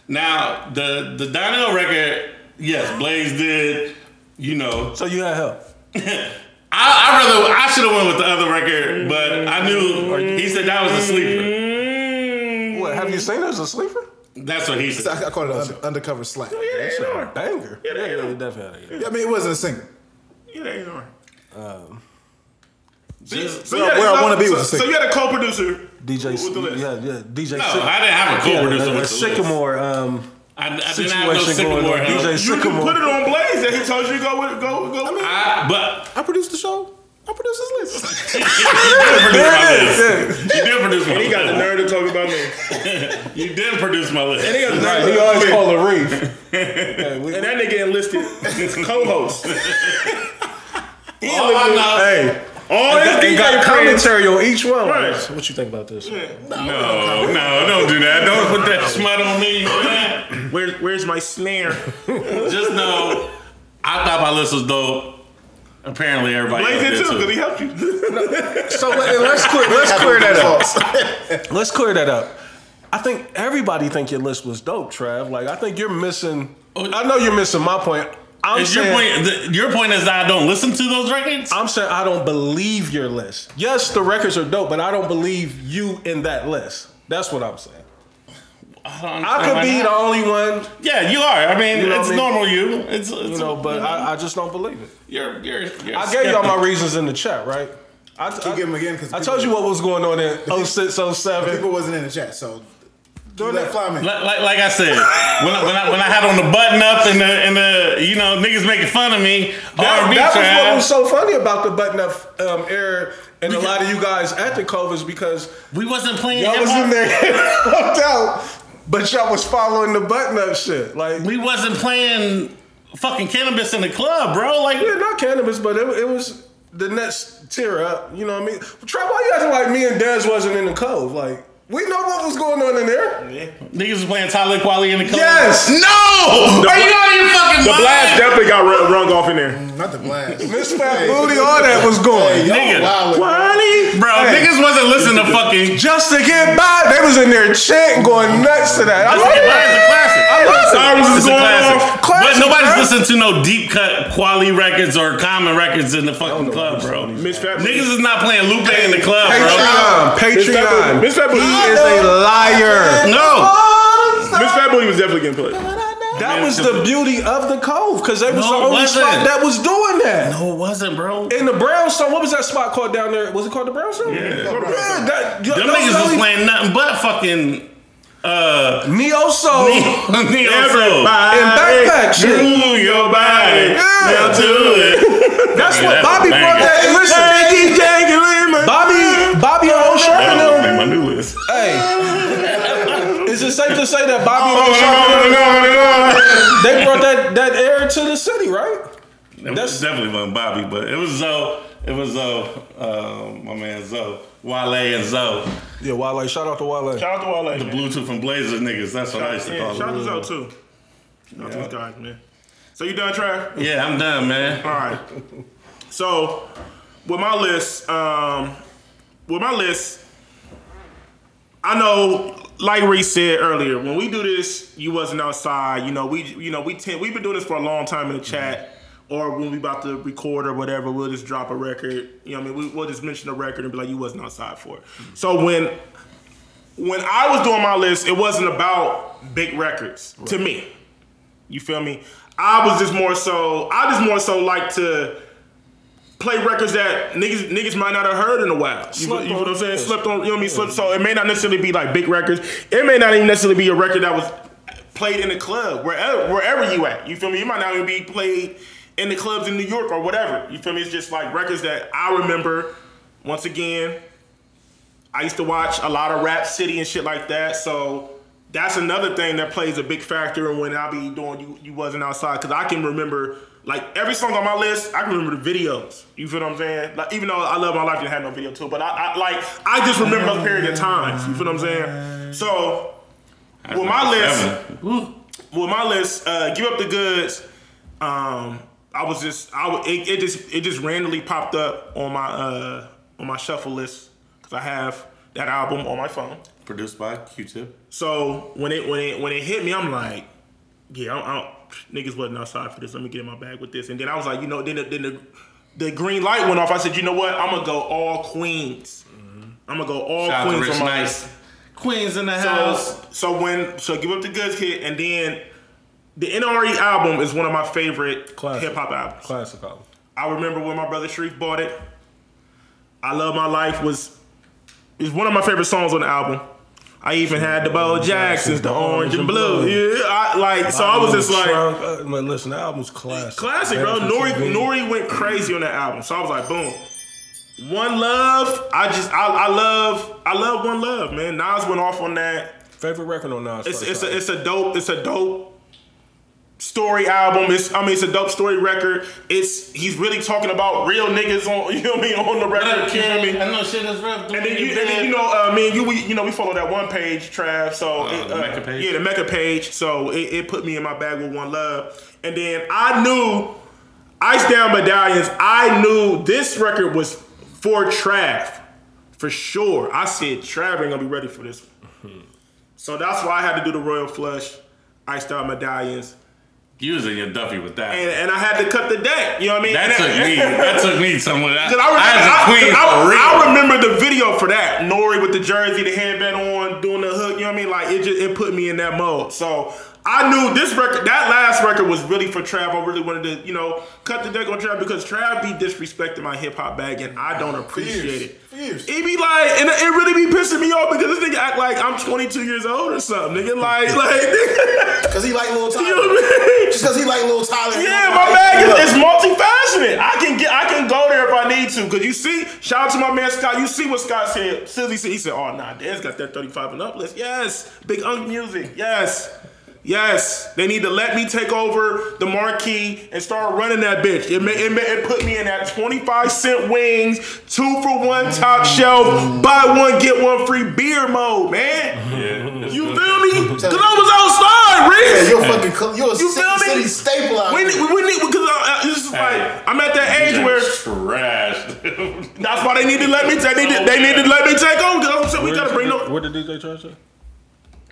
Now, the the Donnell record, yes, Blaze did, you know. So you had help. I, I rather I should have went with the other record, but I knew he said that was a sleeper. What? Have you seen her as a sleeper? That's what he said. I, I call it an under, undercover slap. Yeah, they ain't hard. Banger. Yeah, they yeah, know. definitely. Yeah, I mean, it wasn't a single. Yeah, they ain't hard. Um, Just- So Where- you had- where I wanna be with so- the So you had a co-producer. DJ. With the list. Yeah, yeah. DJ. no, Syc- I didn't have a co-producer yeah, with the list. Sycamore. Um, I, I didn't have no situation going sycamore. help. DJ You can put it on Blaze that he told you to go with. Go go. with. I, but I produced the show. I produced his list. you did produce my list. You did produce my And he got the list. nerve to talk about me. You did produce my list. And he got the Right, he always called call a reef. Hey, we- And that nigga enlisted his co-host. he All I know, hey, all his and DJ got friends. commentary on each one. Right. What you think about this? no, no, don't do that. Don't put that smut on me. man. Where, where's my snare? Just know, I thought my list was dope. Apparently, everybody Blaze it too, too. because he helped you. So let, let's clear let's clear that up. Let's clear that up. I think everybody think your list was dope, Trav. Like I think you're missing. I know you're missing my point. I'm Is your point? The, your point is that I don't listen to those records. I'm saying I don't believe your list. Yes, the records are dope, but I don't believe you in that list. That's what I'm saying. I, I could be not. the only one, Yeah, you are. I mean, You know it's I mean? normal. You. It's, it's you know, but I, I just don't believe it. you're you're. you're I gave y'all my reasons in the chat, right? I, I, give 'em again, 'cause I told you what was going on in 06, 07. People wasn't in the chat, so do Doing that that- fly me. Like, like, like I said, when I, when I when I had on the button up and the and the you know niggas making fun of me, That, R&B that was what was so funny about the button up um, era and a lot of you guys at the covers because we wasn't playing. y'all was in there hooked out, but y'all was following the button up shit. Like, We wasn't playing fucking cannabis in the club, bro. Like yeah, not cannabis, but it, it was the next tier up. You know what I mean? Trav, why you acting like me and Dez wasn't in the cove? Like, we know what was going on in there. niggas was playing Talib Kweli in the club. Yes. No. Are you out of your fucking The mind? blast definitely got run, rung off in there. Mm, not the blast. Miss Fat Booty, all that was going. Hey, Nigga. wild with- Bro, Hey. niggas wasn't listening to fucking. Just to get by, they was in there chanting, going nuts to that. I That's love a classic. I love it. Sirens is It's a going classic. off. But nobody's bro. listening to no deep cut quality records or common records in the fucking club, bro. Niggas is not playing Lupe in the club, bro. Patreon, Patreon. Miss Fat He is a liar. No. Miss Fat Booty was definitely getting played. That was the beauty of the Cove because that was No, the only wasn't. spot that was doing that. No, it wasn't, bro. In the Brownstone, what was that spot called down there? Was it called the Brownstone? Yeah, that, that Them niggas was playing nothing but fucking uh Neo Soul. Neo Everybody And backpack shit. Move your body. Yeah. Now do it. That's Yeah, what Bobby brought that. And listen, Bobby, Bobby on Sharp That and my new list. Hey, is it safe to say that Bobby Oh, on Sharp and them, no, they brought that that air to the city, right? It That's- was definitely wasn't Bobby, but it was Zoe. It was Zoe. Um, my man Zoe. Wale and Zoe. Yeah, Wale. Shout out to Wale. Shout out to Wale. The man. Bluetooth and Blazer niggas. That's what I used to Yeah, call shout out to them. Zoe too. Shout out to these guys, man. So you done, Trav? Yeah, I'm done, man. All right. So with my list, um, with my list, I know, like Reese said earlier, when we do this, you wasn't outside. You know, we, you know, we tend, we've been doing this for a long time in the chat. Or when we about to record or whatever, we'll just drop a record. You know, what I mean, we, we'll just mention a record and be like, "You wasn't outside for it." Mm-hmm. So when when I was doing my list, it wasn't about big records to me. You feel me? I was just more so. I just more so like to play records that niggas niggas might not have heard in a while. You, feel, Slept you feel what I'm saying? Slept on. You know what I mean? Slept. So it may not necessarily be like big records. It may not even necessarily be a record that was played in a club wherever wherever you at. You feel me? It might not even be played in the clubs in New York or whatever. You feel me? It's just like records that I remember. Once again, I used to watch a lot of Rap City and shit like that. So that's another thing that plays a big factor in when I be doing you you wasn't outside because I can remember like every song on my list. I can remember the videos. You feel what I'm saying? Like even though I love my life didn't have no video too, but I, I like I just remember those period of times. You feel what I'm saying? So with my list, with my list, uh, give up the goods. Um, I was just I it, it just it just randomly popped up on my uh on my shuffle list because I have that album on my phone. Produced by Q-Tip. So when it when it when it hit me, I'm like, yeah, I, I, niggas wasn't outside for this. Let me get in my bag with this. And then I was like, you know, then the, then the, the green light went off. I said, you know what? I'm gonna go all Queens. I'm gonna go all Shout out to Queens Rich on my Nice. Queens in the so, house. so when so give up the goods hit, and then the NRE album is one of my favorite hip hop albums. Classic album. I remember when my brother Sharif bought it. I Love My Life was is one of my favorite songs on the album. I even had the Bo Jacksons, the orange and blue. Yeah, I, like so. I was just like. Uh, man, listen, the album's classic. Classic, bro. Nori Nori went crazy on that album. So I was like, boom. One Love. I just I, I love I love One Love, man. Nas went off on that. Favorite record on Nas? It's it's a, it's a dope it's a dope story album. It's I mean it's a dope story record. It's he's really talking about real niggas on you know what I mean on the record. You know what I mean? I know shit is real. And then, you, and then you know, uh, me and you, we, you know, we follow that one page, Trav. So Uh, it, the Mecca page? yeah, the Mecca page. So it, it put me in my bag with one love, and then I knew Ice Down Medallions. I knew this record was for Trav, for sure. I said Trav ain't gonna be ready for this one. so that's why I had to do the Royal Flush, Ice Down Medallions, You was in your Duffy with that. and, and I had to cut the deck. You know what I mean? that And took me. That took me somewhere. That, Cause I remember, queen I- real. I remember the video for that. Nori with the jersey, the headband on, doing the hook. You know what I mean? Like it just it put me in that mode. So I knew this record, that last record was really for Trav. I really wanted to, you know, cut the deck on Trav because Trav be disrespecting my hip hop bag and I don't appreciate it. Years. It be like, and it really be pissing me off because this nigga act like I'm 22 years old or something. Nigga, like, like, nigga, Cause he like Lil Tyler. you know what I mean? Just cause he like Lil Tyler. Yeah, my bag is, is multifaceted. I can get, I can go there if I need to. Cause you see, shout out to my man Scott. You see what Scott said? Sizzy said, he said, "Oh nah, Dan's got that 35 and up list." Yes, Big Unk Music. Yes, yes. They need to let me take over the marquee and start running that bitch. It, ma- it, ma- it put me in that 25 cent wings, two for one top shelf, buy one get one free beer mode, man. You feel me? Cause I was outside, Reese. You're fucking. cl- You're a You city, feel me? city staple out We here. need, we need because uh, uh, this is like I'm at that age where trash. that's why they need to let me. They need to, they need to let me take over. Cause we gotta bring you- no. Where did DJ Trash say?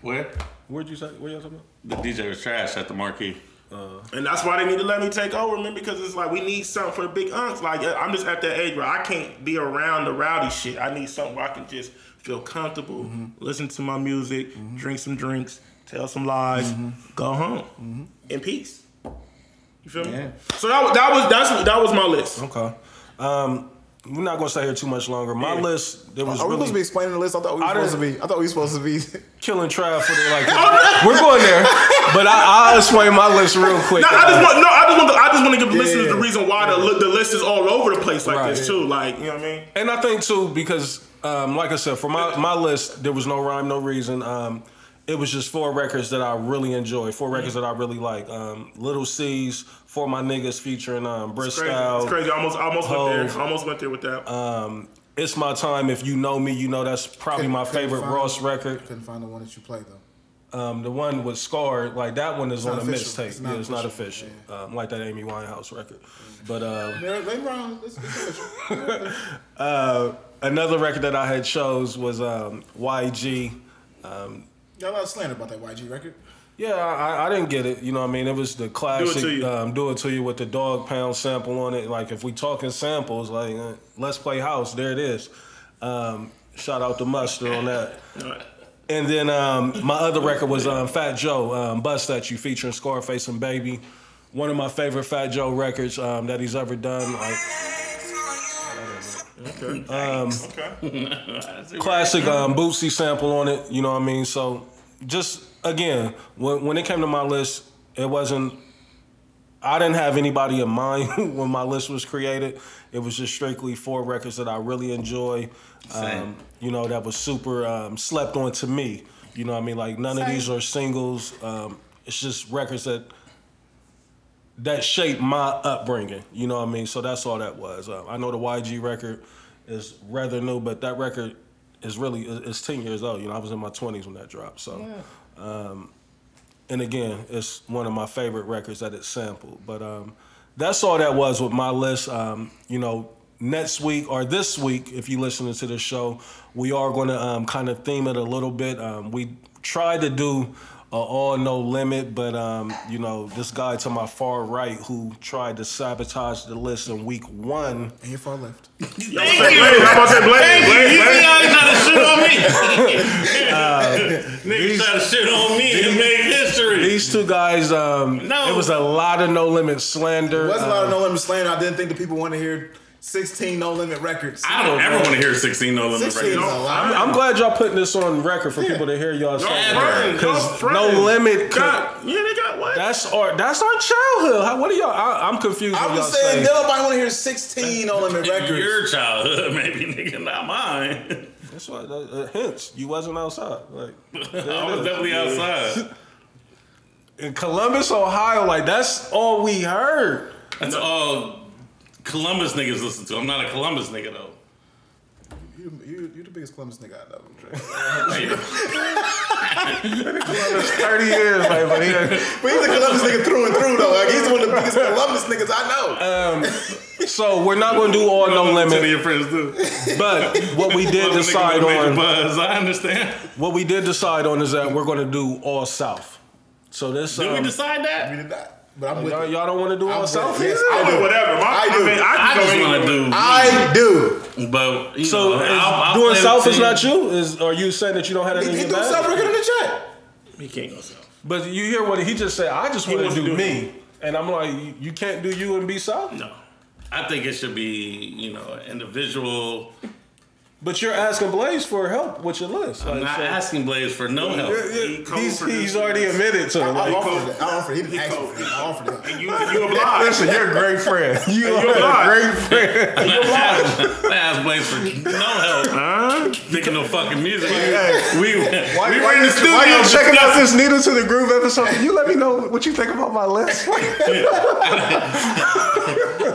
Where? Where'd you say? Where y'all talking about? The DJ was trash at the marquee. Uh. And that's why they need to let me take over, man. Because it's like we need something for the big unks. Like I'm just at that age where I can't be around the rowdy shit. I need something where I can just feel comfortable, mm-hmm. listen to my music, mm-hmm. drink some drinks, tell some lies, mm-hmm. go home in peace. You feel me? Yeah. So that, was- that was that's that was my list. Okay. Um, we're not gonna stay here too much longer. My Yeah. list, there was Are we supposed to be explaining the list? I thought we were I supposed to be. I thought we were supposed to be. killing Trav for the like. we're going there, but I, I'll explain my list real quick. No, I just want no. I just want. To, I just want to give the listeners the reason why the the list is all over the place like Right. this too. Like you know what I mean? And I think too because, um, like I said, for my my list, there was no rhyme, no reason. Um, it was just four records that I really enjoy. Four records that I really like. Um, Little C's, for my niggas featuring um, It's crazy. It's crazy. I almost, I almost went there. I almost went there with that. Um, it's my time. If you know me, you know that's probably my Couldn't favorite find- Ross record. Couldn't find the one that you played though. Um, the one with Scar, like that one is on a official. mixtape. It's not yeah, it's not official. official. Um, like that Amy Winehouse record. But um, Yeah, they wrong. It's, it's official. uh, another record that I had chose was um, YG. Um, Got a lot of slander about that YG record. Yeah, I, I didn't get it. You know what I mean? It was the classic to you. Um, Do It To You with the Dogg Pound sample on it. Like, if we talking samples, like, uh, let's play house. There it is. Um, shout out to Mustard on that. And then um, my other record was um, Fat Joe, um, Bust That You, featuring Scarface and Baby. One of my favorite Fat Joe records um, that he's ever done. Like, okay. classic um, Bootsy sample on it. You know what I mean? So just again, when when it came to my list, it wasn't. I didn't have anybody in mind when my list was created. It was just strictly four records that I really enjoy. Same. Um, you know, that was super um, slept on to me. You know what I mean? Like none of these are singles. Um, it's just records that that shaped my upbringing. You know what I mean? So that's all that was. Uh, I know the YG record is rather new, but that record is really is ten years old. You know, I was in my twenties when that dropped. So, um, and again, it's one of my favorite records that it sampled. But um, that's all that was with my list. Um, you know, next week or this week, if you're listening to the show, we are going to um, kind of theme it a little bit. Um, we tried to do all no limit, but um, you know, this guy to my far right who tried to sabotage the list in week one. And your far left. Thank Blade, I'm about to say Blade, Thank you. Blade, You Blade. think I trying to shit on me? Niggas trying to shit on me and make history. These two guys, um, No. it was a lot of no limit slander. It was a lot of um, no limit slander. I didn't think the people want to hear 16 No Limit Records. I don't ever want to hear 16 no limit 16 is a records. lot. I'm glad y'all putting this on record for people to hear y'all say Yeah, that. bro. Because Y'all no friends. limit. Could, God, yeah, they got what? that's our that's our childhood. How, what are y'all? I, I'm confused. I'm when y'all just saying, say. nobody want to hear 16 No Limit Records. Your childhood, maybe, nigga, not mine. That's why. Uh, uh, hence, you wasn't outside. Like I was definitely outside. in Columbus, Ohio. Like that's all we heard. That's all Columbus niggas listen to. I'm not a Columbus nigga though. You, you, you're the biggest Columbus nigga I know. Dre. Columbus, thirty years, like, but he. But he's a Columbus nigga through and through, though. Like, he's one of the biggest Columbus niggas I know. So we're not gonna do all no Listen to limit. your friends do. But what we did Other decide that on, buzz. I understand. what we did decide on is that we're gonna do all South. So this. Did Um, we decide that? We did that. But I'm oh, with y'all, you. y'all don't want to do I'm all with South it. Yes, either? I do. Whatever. My, I I, do. mean, I, I just want to do. I do. But you So know, is I'll, I'll doing play is not you? Is are you saying that you don't have He, anything he in threw your South record in the chat. He can't go South. But you hear what he just said. I just want to do, do me, and I'm like, you- you can't do you and be South. No. I think it should be, you know, individual. But you're asking Blaze for help with your list. I'm Like, not so- asking Blaze for no help. Yeah, yeah, He he's, he's already this. admitted to it. I Like, offered it. I offered it. He didn't ask co- for it. I offered it. You, you obliged. Listen, you're a great friend. You you're a blind. great friend. I'm not asking- I asked Blaze for no help. Huh? Thinking no fucking music. Hey. we we Why, were in the studio. why you checking out this Needle to the Groove episode? Can you let me know what you think about my list?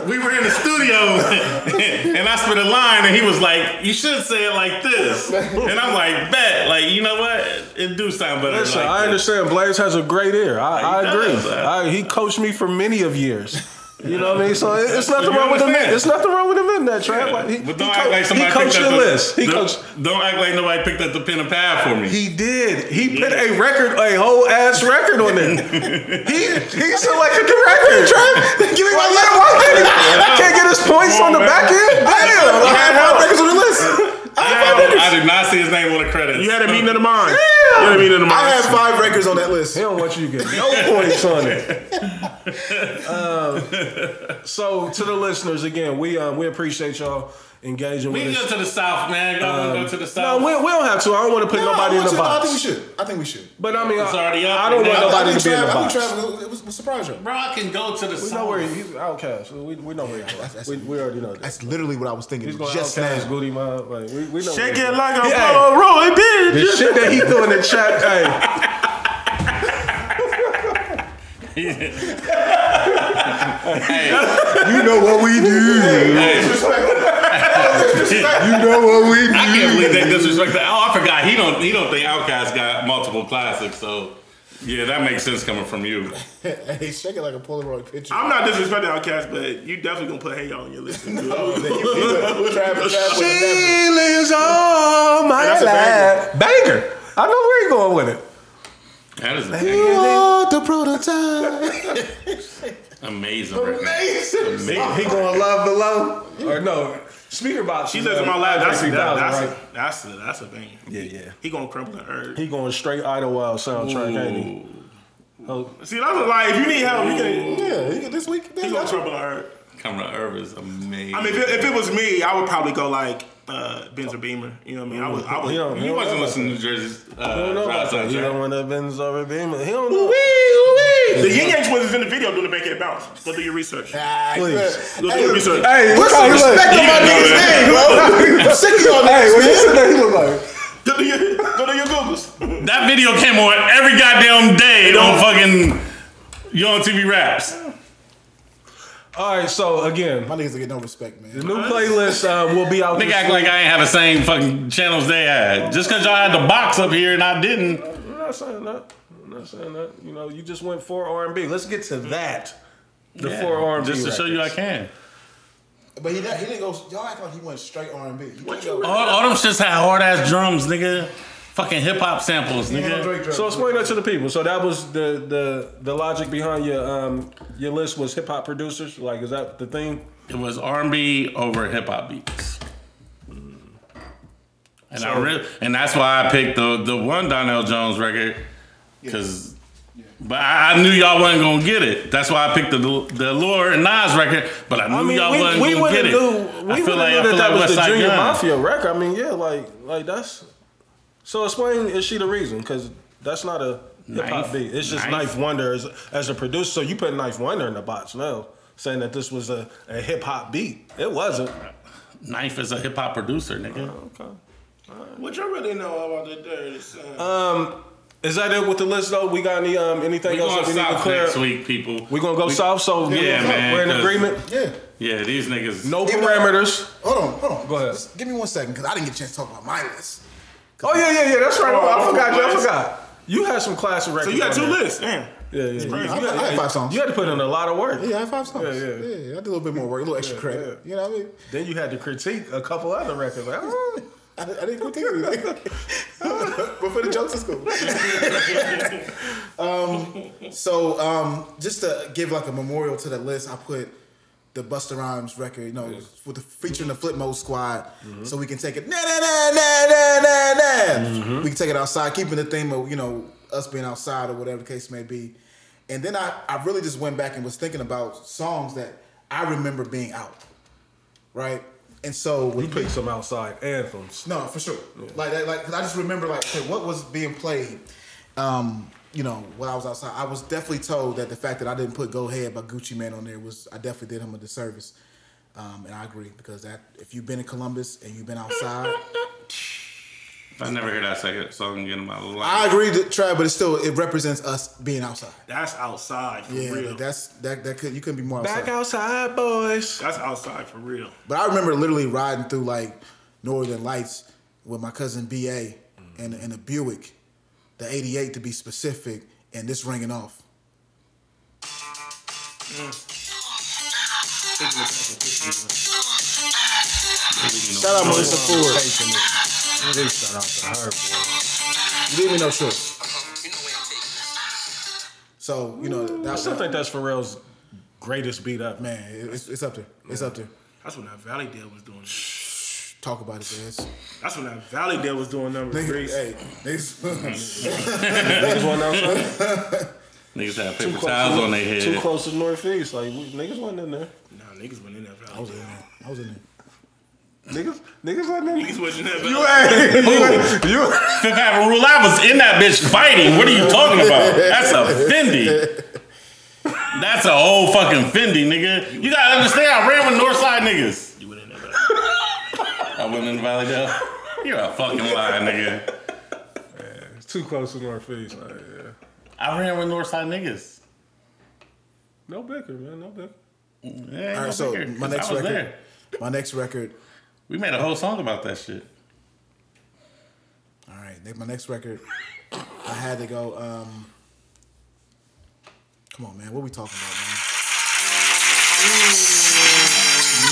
We were in the studio and I spit a line and he was like, You should say it like this. And I'm like, Bet. Like, you know what? It do sound better. Listen, like I this. understand Blaze has a great ear. I, I agree. I, he coached me for many of years. You know what I mean? So it- it's nothing wrong with him. understand. It's nothing wrong with him in that trap. Like, he, But don't co- act like somebody he coached the, list. He don't, coached. don't act like nobody picked up the pen and pad for me. He did. He put a record, a whole ass record on it. he he selected the record. trap. Give me my letter. He? I can't get his points on the Come on, back end. Damn. I had records on the list. I did not see his name on the credits. You had a meeting of the mind. You had a meeting of the mind. I had five records on that list. He don't want you to get no points on it. Um, so to the listeners again, we um, we appreciate y'all engaging We with can us. go to the south, man. Go, go um, to the No, south. we, we don't have to. I don't want to put No, nobody in the want to- no, I think we should. I think we should. But I mean, It's I, already up I don't want now. nobody I to be in the Trav- I box. think Trav, it was a surprise show. Bro, I can go to the south. We south. know where he- he's Outkast. We, we know where he's that's- We, we already know that. That's literally what I was thinking He's going just Outkast, now. Goodie Mob. Like we, we know. Shake where it he's like a going. Yeah. Polaroid, bitch. The shit that he threw in the chat. Hey, Hey, you know what we do. hey, You know what we do. I can't believe they disrespect that. Oh, I forgot. He don't. He don't think Outkast got multiple classics. So, yeah, that makes sense coming from you. hey, shake it like a Polaroid picture. I'm not disrespecting Outkast, but you definitely gonna put Hey Y'all on your list. Oh, then you- you- Trav- Trav would have never- She lives all my that's a life. Banger. I know where you going with it. That is You are the prototype. amazing. record. Amazing. Amazing. He going to love below or no? Speakerboxxx. She lives uh, in my lap. That's, Andre that, that's, right? a, that's, a, that's a thing. Yeah, yeah. He gonna crumble the earth. He going straight Idlewild soundtrack, ain't he? Oh, See, that's a lie. If you need help, you can. Yeah, he- this week. He gonna crumble the earth. Coming to Earth is amazing. I mean, if it, if it was me, I would probably go like uh, Benz or Beamer. You know what I mean? I would. I would. he don't, he you don't wasn't know listening to Jersey's that. He don't uh, know about that. He don't want to Benz over Beamer. He don't know. The Ying Yang Twins is in the video doing the Bankhead Bounce. Go do your research. Ah, Please. good. Go do Hey, your research. Hey, Put look some how he look. respect on my nigga's that. name, bro. I'm sick of y'all Hey, niggas, when you said that, he look like. Go do your, go do your Googles. That video came on every goddamn day on fucking Yo MTV Raps. All right, so again, My niggas don't get no respect, man. the new playlist uh, will be out. Nigga act week. like I ain't have the same fucking channels they had. Just cause y'all had the box up here and I didn't. I'm not saying that. I'm not saying that. You know, you just went for R and B. Let's get to that. The Yeah, four R and B. Just to show you I can. But he, he didn't go. Y'all act like he went straight R and B. He didn't go. All, all them shits had hard ass drums, nigga. Fucking hip hop samples, He ain't no nigga. So explain that to the people. So that was the the the logic behind your um your list was hip hop producers. Like, is that the thing? It was R&B over hip hop beats. And I re- and that's why I picked the the one Donell Jones record because But I, I knew y'all wasn't gonna get it. That's why I picked the the Allure and Nas record. But I knew I mean, y'all we, wasn't we gonna wouldn't get it. we I wouldn't feel like knew I that feel that like was West the Side Junior Gun. Mafia record. I mean, yeah, like like that's. So explain, is she the reason? Because that's not a hip hop beat. It's just Ninth. Ninth Wonder as, as a producer. So you put Ninth Wonder in the box now, saying that this was a, a hip hop beat. It wasn't. Ninth is a hip hop producer, nigga. Okay. What you really know about the dirty son? Um, is that it with the list though? We got any um anything We else going that we need to south clear? next week, people. We gonna go We- south. So Yeah, man, we're in agreement. Yeah. Yeah, these niggas. No Even though- parameters. Hold on, hold on. Go ahead. Just give me one second because I didn't get a chance to talk about my list. Oh yeah, yeah, yeah. That's right. Oh, I forgot. you. I forgot. You had some classic records. So you got two there. lists, damn. Yeah, yeah. You, I- you I had- had five songs. You had to put in a lot of work. Yeah, I have five songs. Yeah, Yeah, yeah. yeah. I did a little bit more work, a little extra credit. yeah. You know what I mean? Then you had to critique a couple other records. Like, oh. I, I didn't critique anything. but for the jokes, it's cool. um, so, um, just to give like a memorial to the list, I put the Busta Rhymes record, you know, with the featuring the Flip Mode Squad, so we can take it na na na na na na na. We can take it outside, keeping the theme of you know us being outside or whatever the case may be. And then I, I really just went back and was thinking about songs that I remember being out, right? And so we picked some outside anthems. no, for sure. Like, like, cause I just remember, like, what was being played, um, you know, while I was outside. I was definitely told that the fact that I didn't put "Go Ahead" by Gucci Mane on there was, I definitely did him a disservice, um, and I agree because that if you've been in Columbus and you've been outside, I never hear that second song again in my life. I agree, to try, but it still it represents us being outside. That's outside for Yeah, real. that's that that could you couldn't be more outside. Back outside, boys. That's outside for real. But I remember literally riding through like Northern Lights with my cousin BA and in a Buick, the 88 to be specific, and this ringing off. Shout out Melissa oh. Ford. Big shout out to her, boy. You leave me no choice. Know where I'm taking this. So you know I still think that's Pharrell's greatest beat up. man, it's, it's up there. It's up there. That's when that Valley Dale was doing. it. Talk about it, Dez. That's when that Valley Dale was doing number three. Niggas, hey, niggas, Niggas wasn't outside. Niggas had paper towels on their head. Too close to Northeast. Like we, niggas wasn't in there. Nah, niggas went in that Valley. I was in there. I was in there. Niggas, niggas wasn't in there. Niggas wasn't in that Valley. You, Fifth Avenue Rule, I was in that bitch fighting. What are you talking about? That's a Fendi. That's a whole fucking Fendi, nigga. You gotta understand, I ran with Northside niggas. You went in that Valley. I went in the Valley Dale. You're a fucking lie, nigga. Man, it's too close to Northeast. Like, yeah. I ran with Northside niggas. No bicker, man. No bicker. Yeah, ain't All no so bigger, my 'cause next record, there. my next record. We made a whole song about that shit. All right, ne- my next record, I had to go. Um, come on, man, what we talking about, man?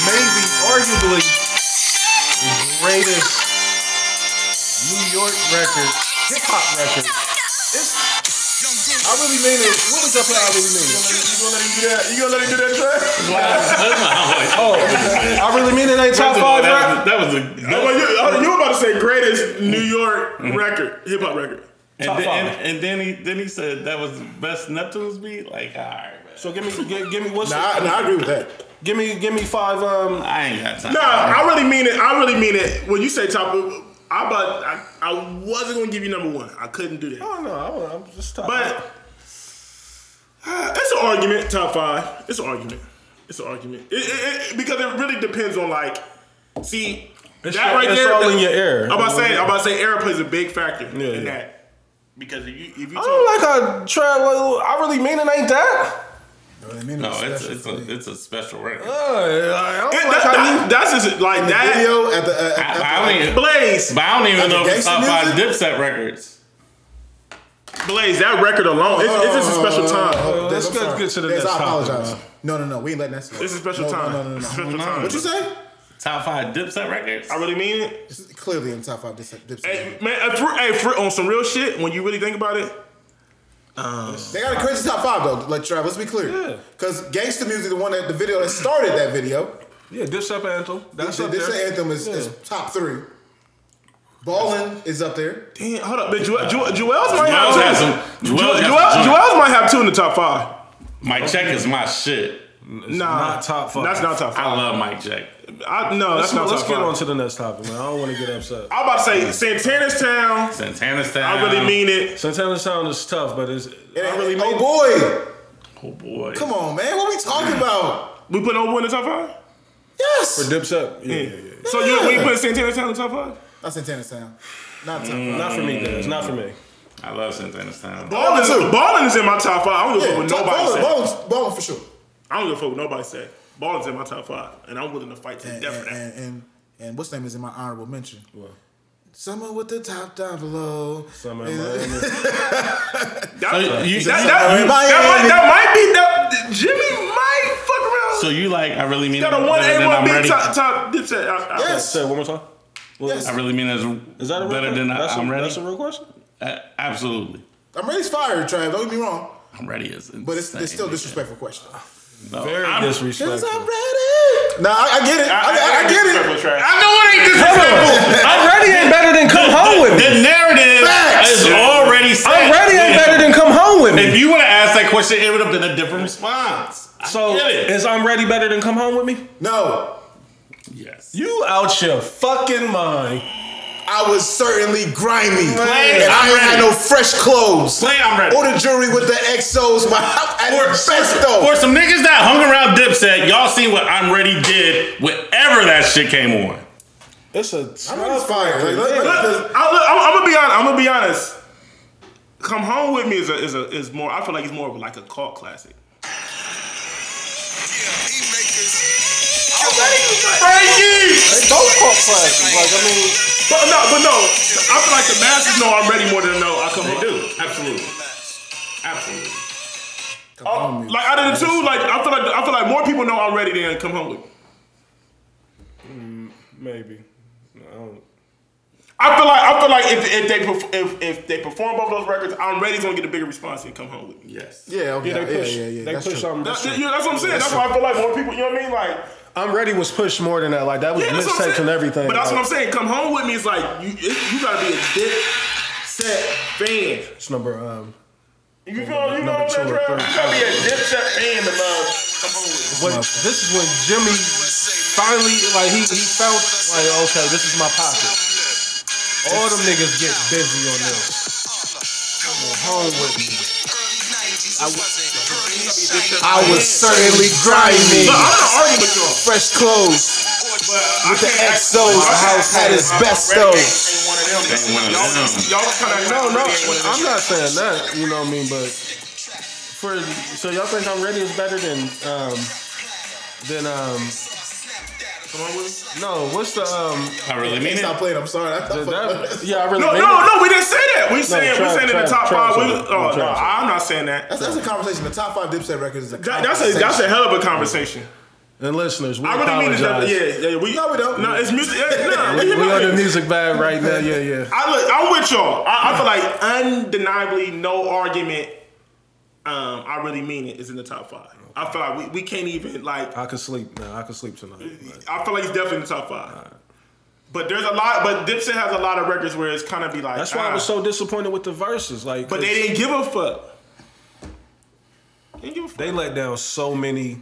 Maybe, arguably, the greatest New York record, hip hop record. It's, I really mean it. What was up? I really mean it. You gonna let him do that? You gonna let him do that track? Oh, I really mean it. Ain't top five rap. that was a Oh, well, you, oh, you were about to say greatest New York mm-hmm. record, hip hop record. and, top then, five. and, and then he then he said that was the best Neptune's beat. Like, all right, man. So give me, give, give me what's, Nah, I, nah, I agree with that. give me, give me five. Um, I ain't got time. Nah, I really mean it. I really mean it. When you say top, I about I, I wasn't gonna give you number one. I couldn't do that. Oh don't. I, I'm just top. But uh, it's an argument. Top five. It's an argument. It's an argument. It, it, it, because it really depends on like, see It's that right it's there. all in your ear. I'm about to say. I'm about to say. Era plays a big factor Yeah, in yeah. that. Because if you if you I don't like how Trav. I really mean it. Ain't that? I mean, No, it's it's a it's a special record. Uh, I don't It- like that- how that- you. that's just like the that. video at the. Uh, at, I, at I don't even, Blaze, but I don't even know if it's top five? Dipset records. Blaze, that record alone, it's, it's just a special time. Oh, Let's get- to the next I topic, apologize. man. No, no, no, we ain't letting that slide. It's a special no, time. No, no, no, no. special No. time. What you say? Top five Dipset records. I really mean it. It's clearly in top five. This, this, Hey, man, uh, for, hey, for, on some real shit, when you really think about it, Uh, they got a crazy top five though. Like Trav, let's be clear. Yeah. Because Gangsta Music, the one that the video that started that video, Yeah, Dipset anthem. That's this, up this there. anthem is, is top three. Ballin is up there. Damn, hold up, but Joel, Joel, Joel's might Joel's have has two. some- Joel, Joel's got Joel, some Joel's might have two in the top five. My Check is my shit. Nah, not top five. That's not top five. I love Mike Check. I, no, Let's, that's not let's top get five. on to the next topic, man. I don't want to get upset. I'm about to say Santana's Town. Santana's Town. I really mean it. Santana Sound is tough, but it's I really mean oh it. boy, Oh boy. come on, man. What we talking about? We put Old Boy in the top five. Yes. for Dipset. Yeah, yeah, yeah. So you we put Santana's Town in the top five. Not Santana Sound. Not top Mm. five. Not for me, guys. Not for me. I love Santana's Town. Ballin, too. Ballin is in my top five. I don't give Yeah, fuck what top- nobody Ballin, Ballin for sure. I don't give a fuck what nobody said. Ballin's in my top five, and I'm willing to fight to And, death for and, that. and, and, and what's name is in my honorable mention? Someone with the top down below. Summer in Miami. That, So you- that, so- that, you- that might, that might be that. Jimmy might fuck around. So you like? I really mean got a one better A than one B top top dipset. I, I, Yes. Say one more time. What- Yes. I really mean it as Is that a better question? than I, I'm a, ready. That's a real question. Uh, absolutely. I'm ready to fire, Trav. Don't get me wrong. I'm ready as But it's, it's still insane, disrespectful question. No, Very I'm- Because disrespectful. I'm ready. Nah, I, I get it. I, I, I get it. I know it ain't disrespectful. I'm ready ain't better than come home with me. The narrative Facts. is already set. I'm ready ain't better than come home with me. If you would have asked that question, it would have been a different response. I So get it. is I'm ready better than come home with me? No, yes. You out your fucking mind. I was certainly grimy. Play, and I I'm ain't had no fresh clothes. Play, I'm ready. Or the jury with the XOs. My, at For, its best, though. for some niggas that hung around Dipset, y'all seen what I'm Ready did whenever that shit came on. It's a I'm ready to fire. Like, look, Look, look, I, look, I'm, I'm gonna be honest. I'm gonna be honest. Come home with me is a is a is more. I feel like it's more of like a cult classic. Those pop classics. Like I mean, But no, but no. I feel like the masses know I'm ready more than know I come They home. do. Absolutely. Absolutely. Oh, like out of the two, like I feel like I feel like more people know I'm ready than come home with. me. maybe. I don't- I feel like I feel like if, if they perf- if, if they perform both those records, I'm ready to get a bigger response and come home with me. Yes. yeah, okay, Yeah, they push. yeah, yeah, yeah. They That's push true. on. That's, That's yeah, that's what I'm saying. That's, why I feel like more people. You know what I mean? Like I'm ready was pushed more than that. Like that was yeah, that's mixtapes and everything. But that's like, what I'm saying. Come home with me is like you. It, you gotta be a dick set fan. It's number um. You feel? You know Number what I'm two or saying? three. You gotta be a dick set fan to love. Come home with me. When, this is when Jimmy finally like he he felt like okay, this is my pocket. All them niggas get busy on this. Come on home with me. I was certainly grimy. I'm not arguing with y'all. Fresh clothes. With the XOs, the house had its best though. Ain't one of them. Y'all kind of No, no, I'm not saying that. You know what I mean? But for so y'all think I'm ready is better than um than um Come on with no what's the um I really mean Stop it. playing. I'm sorry. I the, thought- that, yeah I really No, mean no, it. no. We didn't say that. We saying we Trav- saying in the top Trav five. We, oh Trav no, said it. I'm not saying that. That's, that's a conversation. The top five Dipset records is a That- that's a that's a hell of a conversation. And listeners, we I really mean it. apologize. Yeah, yeah. We No, we don't. No, it's music. Yeah, no, We, we, we on the music bag right now. Yeah, yeah. I look, I'm with y'all. I, I feel like undeniably, no argument. Um, I really mean it is in the top five. I feel like we, we can't even like. I can sleep now. I can sleep tonight. man. I feel like he's definitely in the top five. But there's a lot. But Dipset has a lot of records where it's kind of be like. That's why I ah. was so disappointed with the verses. Like, But they didn't give a fuck. They give a fuck. they let down so many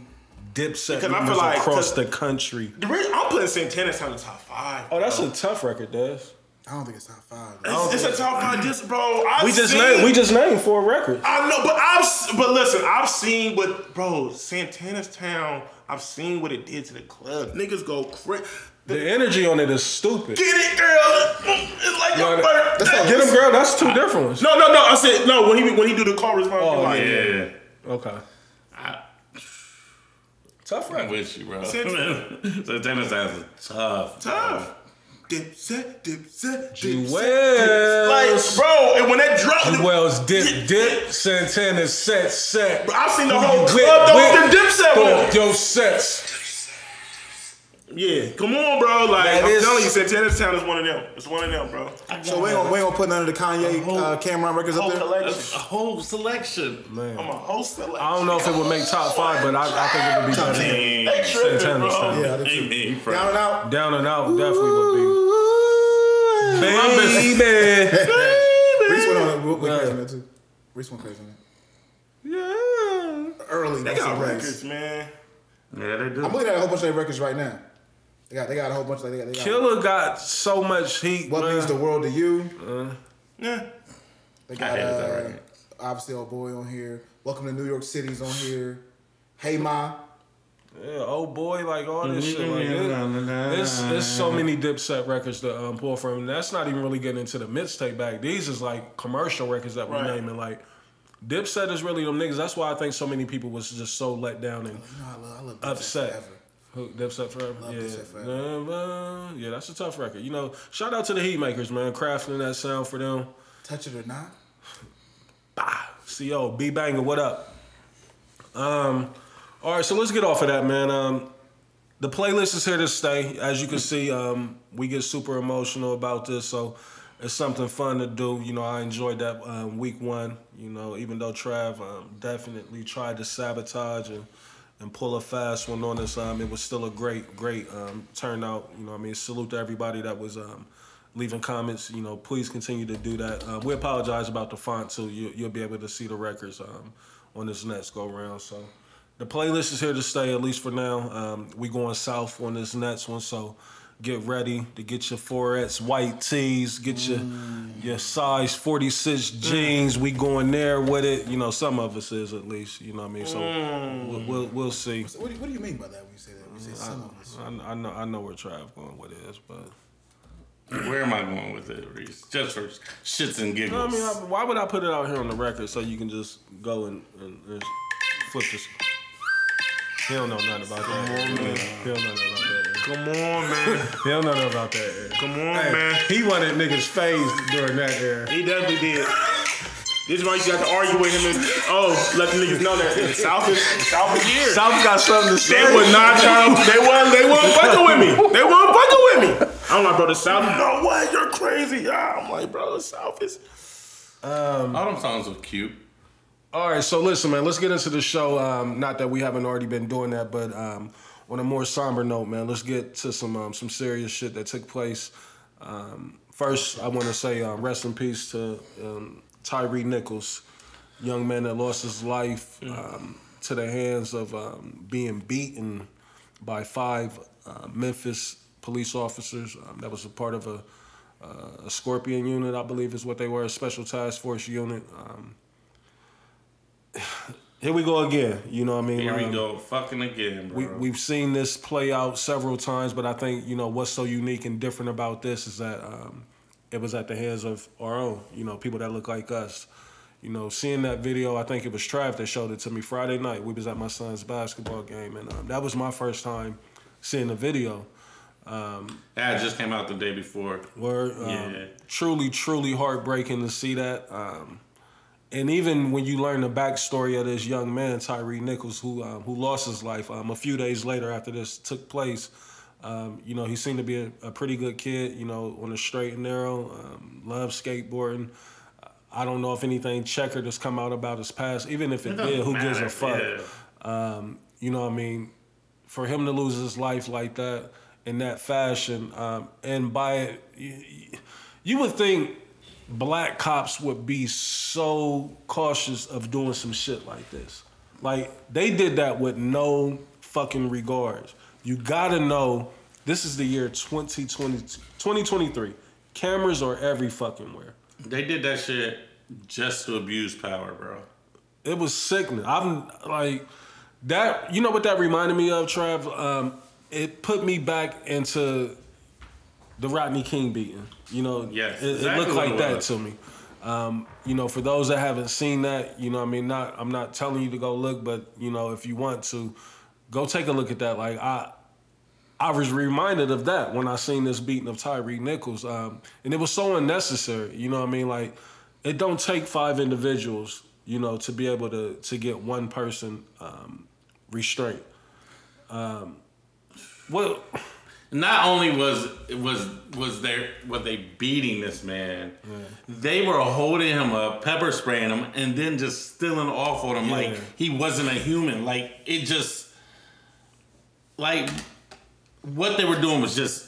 Dipset I members like- across the country. The re- I'm putting Santana's on the top five. Oh, that's bro. a tough record, Des. I don't think it's top five. It's, it's a top five disc, bro. I've We just seen, named we just named four records. I know, but I've but listen, I've seen what bro Santana's Town. I've seen what it did to the club. Niggas go crazy. The energy on it is stupid. Get it, girl. It's like No, a no. birthday. Get him, girl. That's two different ones. No, no, no. I said no when he when he do the call response. Oh, like, Yeah. Okay. I, Tough I'm with you, bro. Santana's Town is tough. tough. Dipset, dipset, dipset. Wells. Like, bro, and when that drop, G Wells dip dip. Santana set set. I've seen the whole club though with the dipset with Yo sets. Yeah, come on, bro. Like That I'm is- telling you, Santana's Town is one of them. It's one of them, bro. So we ain't gonna, we ain't gonna put none of the Kanye uh, Cam'ron records up Whole there. collection. A whole selection. Man. I'm a host of I don't know if it would make top five, but I, I think it would be better. than They Santana's. Town. Yeah, I do too. Ain't Down and out. Down and out definitely would be. baby. baby. Reese went on went crazy on that too. Reese went crazy on that. yeah. Early. They Reese. got records, man. Yeah, they do. I'm looking at a whole bunch of their records right now. They got they got a whole bunch of they got, they got Killer got so much heat. What man. means the world to you? Uh, Yeah. They got hated uh, record. obviously old boy on here. Welcome to New York City's on here. Hey Ma. Yeah, old boy, like all this shit. Like, it, it's, it's so many Dipset records to um, pull from. And that's not even really getting into the mixtape bag. These is like commercial records that we're Right. naming. Like, Dipset is really them niggas. That's why I think so many people was just so let down and You know, I love, I love upset. forever. Who, Dipset Forever? Love yeah. Forever. Yeah, that's a tough record. You know, shout out to the Heatmakerz, man, crafting that sound for them. Touch it or not. CO, B Banger, what up? Um, all right, so let's get off of that, man. Um, the playlist is here to stay. As you can see, um, we get super emotional about this, so it's something fun to do. You know, I enjoyed that um, week one. You know, even though Trav um, definitely tried to sabotage and and pull a fast one on us, um, it was still a great, great um, turnout. You know, I mean, salute to everybody that was. Um, leaving comments. You know, please continue to do that. Uh, we apologize about the font too. You, you'll be able to see the records um, on this next go round. So the playlist is here to stay at least for now. Um, we going south on this next one, so get ready to get your 4X white tees, get your your size 46 jeans. We going there with it. You know, some of us is at least. You know what I mean? So mm. we'll, we'll we'll see. So what, do you, what do you mean by that when you say that? When you say some of us. I, I know I know where Trav going with it is, but. Where am I going with it, Reese? Just for shits and giggles. No, I mean, why would I put it out here on the record so you can just go and, and, and flip this? He don't know nothing about that. man. He don't know nothing about that. Come on, man. He don't know nothing about that. Come on, Hey, man. He wanted niggas phased during that era. He definitely did. This is why you got to argue with him and oh, let the niggas know that the South is South is here. South got something to say. They was not trying. They wasn't. They wasn't fucking with me. They wasn't fucking with me. I'm like, bro, the South. No way, you're crazy. Yeah, I'm like, bro, the South is. Um, All them songs were cute. All right, so listen, man, let's get into the show. Um, not that we haven't already been doing that, but um, on a more somber note, man, let's get to some um, some serious shit that took place. Um, first, I want to say um, rest in peace to um, Tyre Nichols, young man that lost his life um, to the hands of um, being beaten by five uh, Memphis police officers. Um, that was a part of a, uh, a Scorpion unit, I believe, is what they were, a special task force unit. Um, here we go again. You know what I mean? Here we Um, go, fucking again, bro. We, we've seen this play out several times, but I think, you know, what's so unique and different about this is that um, it was at the hands of our own, you know, people that look like us. You know, seeing that video, I think it was Trav that showed it to me Friday night. We was at my son's basketball game, and um, that was my first time seeing the video. that just came out the day before. Word, um, Yeah. truly, truly heartbreaking to see that. Um, and even when you learn the backstory of this young man, Tyre Nichols, who um, who lost his life um, a few days later after this took place, um, you know, he seemed to be a, a pretty good kid. You know, on the straight and narrow, um, loves skateboarding. I don't know if anything checkered has come out about his past. Even if it, doesn't did, who gives a fuck? yeah. Um, you know what I mean? For him to lose his life like that in that fashion, um, and by it, you, you would think black cops would be so cautious of doing some shit like this. Like they did that with no fucking regards. You gotta know this is the year 2020, 2023. Cameras are every fucking where. They did that shit just to abuse power, bro. It was sickening. I'm like that. You know what that reminded me of, Trav? Um, it put me back into the Rodney King beating. You know, Yes, it, exactly it looked like that to me. Um, you know, for those that haven't seen that, you know, I mean, not I'm not telling you to go look, but you know, if you want to, go take a look at that. Like I, I was reminded of that when I seen this beating of Tyre Nichols, um, and it was so unnecessary. You know what I mean? Like, it don't take five individuals, you know, to be able to to get one person um, restraint. Um, well, Not only was was was there were they beating this man, they were holding him up, pepper spraying him, and then just stealing off on him Yeah. like he wasn't a human. Like it just like what they were doing was just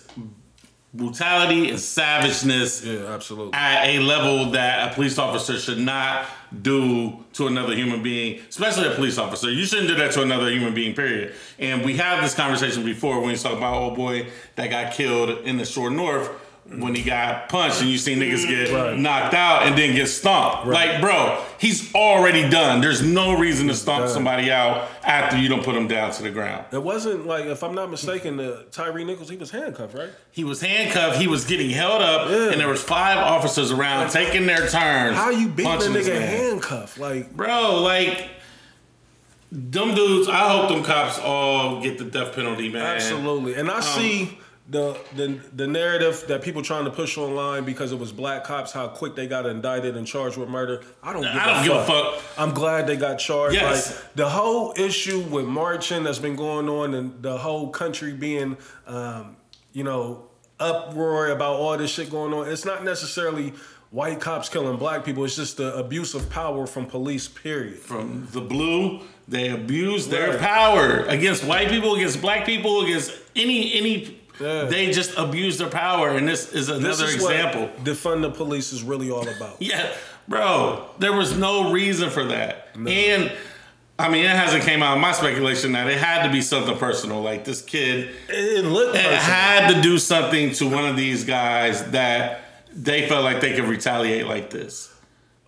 brutality and savageness Yeah, absolutely. at a level that a police officer should not do to another human being, especially a police officer. You shouldn't do that to another human being, period. And we had this conversation before when you talk about old boy that got killed in the short north when he got punched and you see niggas get Right. knocked out and then get stomped. Like, bro, he's already done. There's no reason to stomp done. somebody out after you don't put him down to the ground. It wasn't like, if I'm not mistaken, the Tyre Nichols, he was handcuffed, right? He was handcuffed. He was getting held up, Yeah. and there was five officers around taking their turns. How you beating a nigga handcuffed? Like, bro? Like them dudes. I hope them cops all get the death penalty, man. Absolutely. And I Um, see the, the the narrative that people trying to push online because it was black cops, how quick they got indicted and charged with murder. I don't give, I a, don't fuck. give a fuck. I'm glad they got charged. Yes. Like the whole issue with marching that's been going on and the whole country being um, you know, uproar about all this shit going on. It's not necessarily white cops killing black people. It's just the abuse of power from police, period. From the blue, they abuse their Right. power against white people, against black people, against any any. Yeah. They just abuse their power, and this is another This is example. defund the police is really all about. Yeah, bro, there was no reason for that. And I mean, it hasn't came out my speculation that it had to be something personal. Like this kid It looked it had to do something to one of these guys that they felt like they could retaliate like this.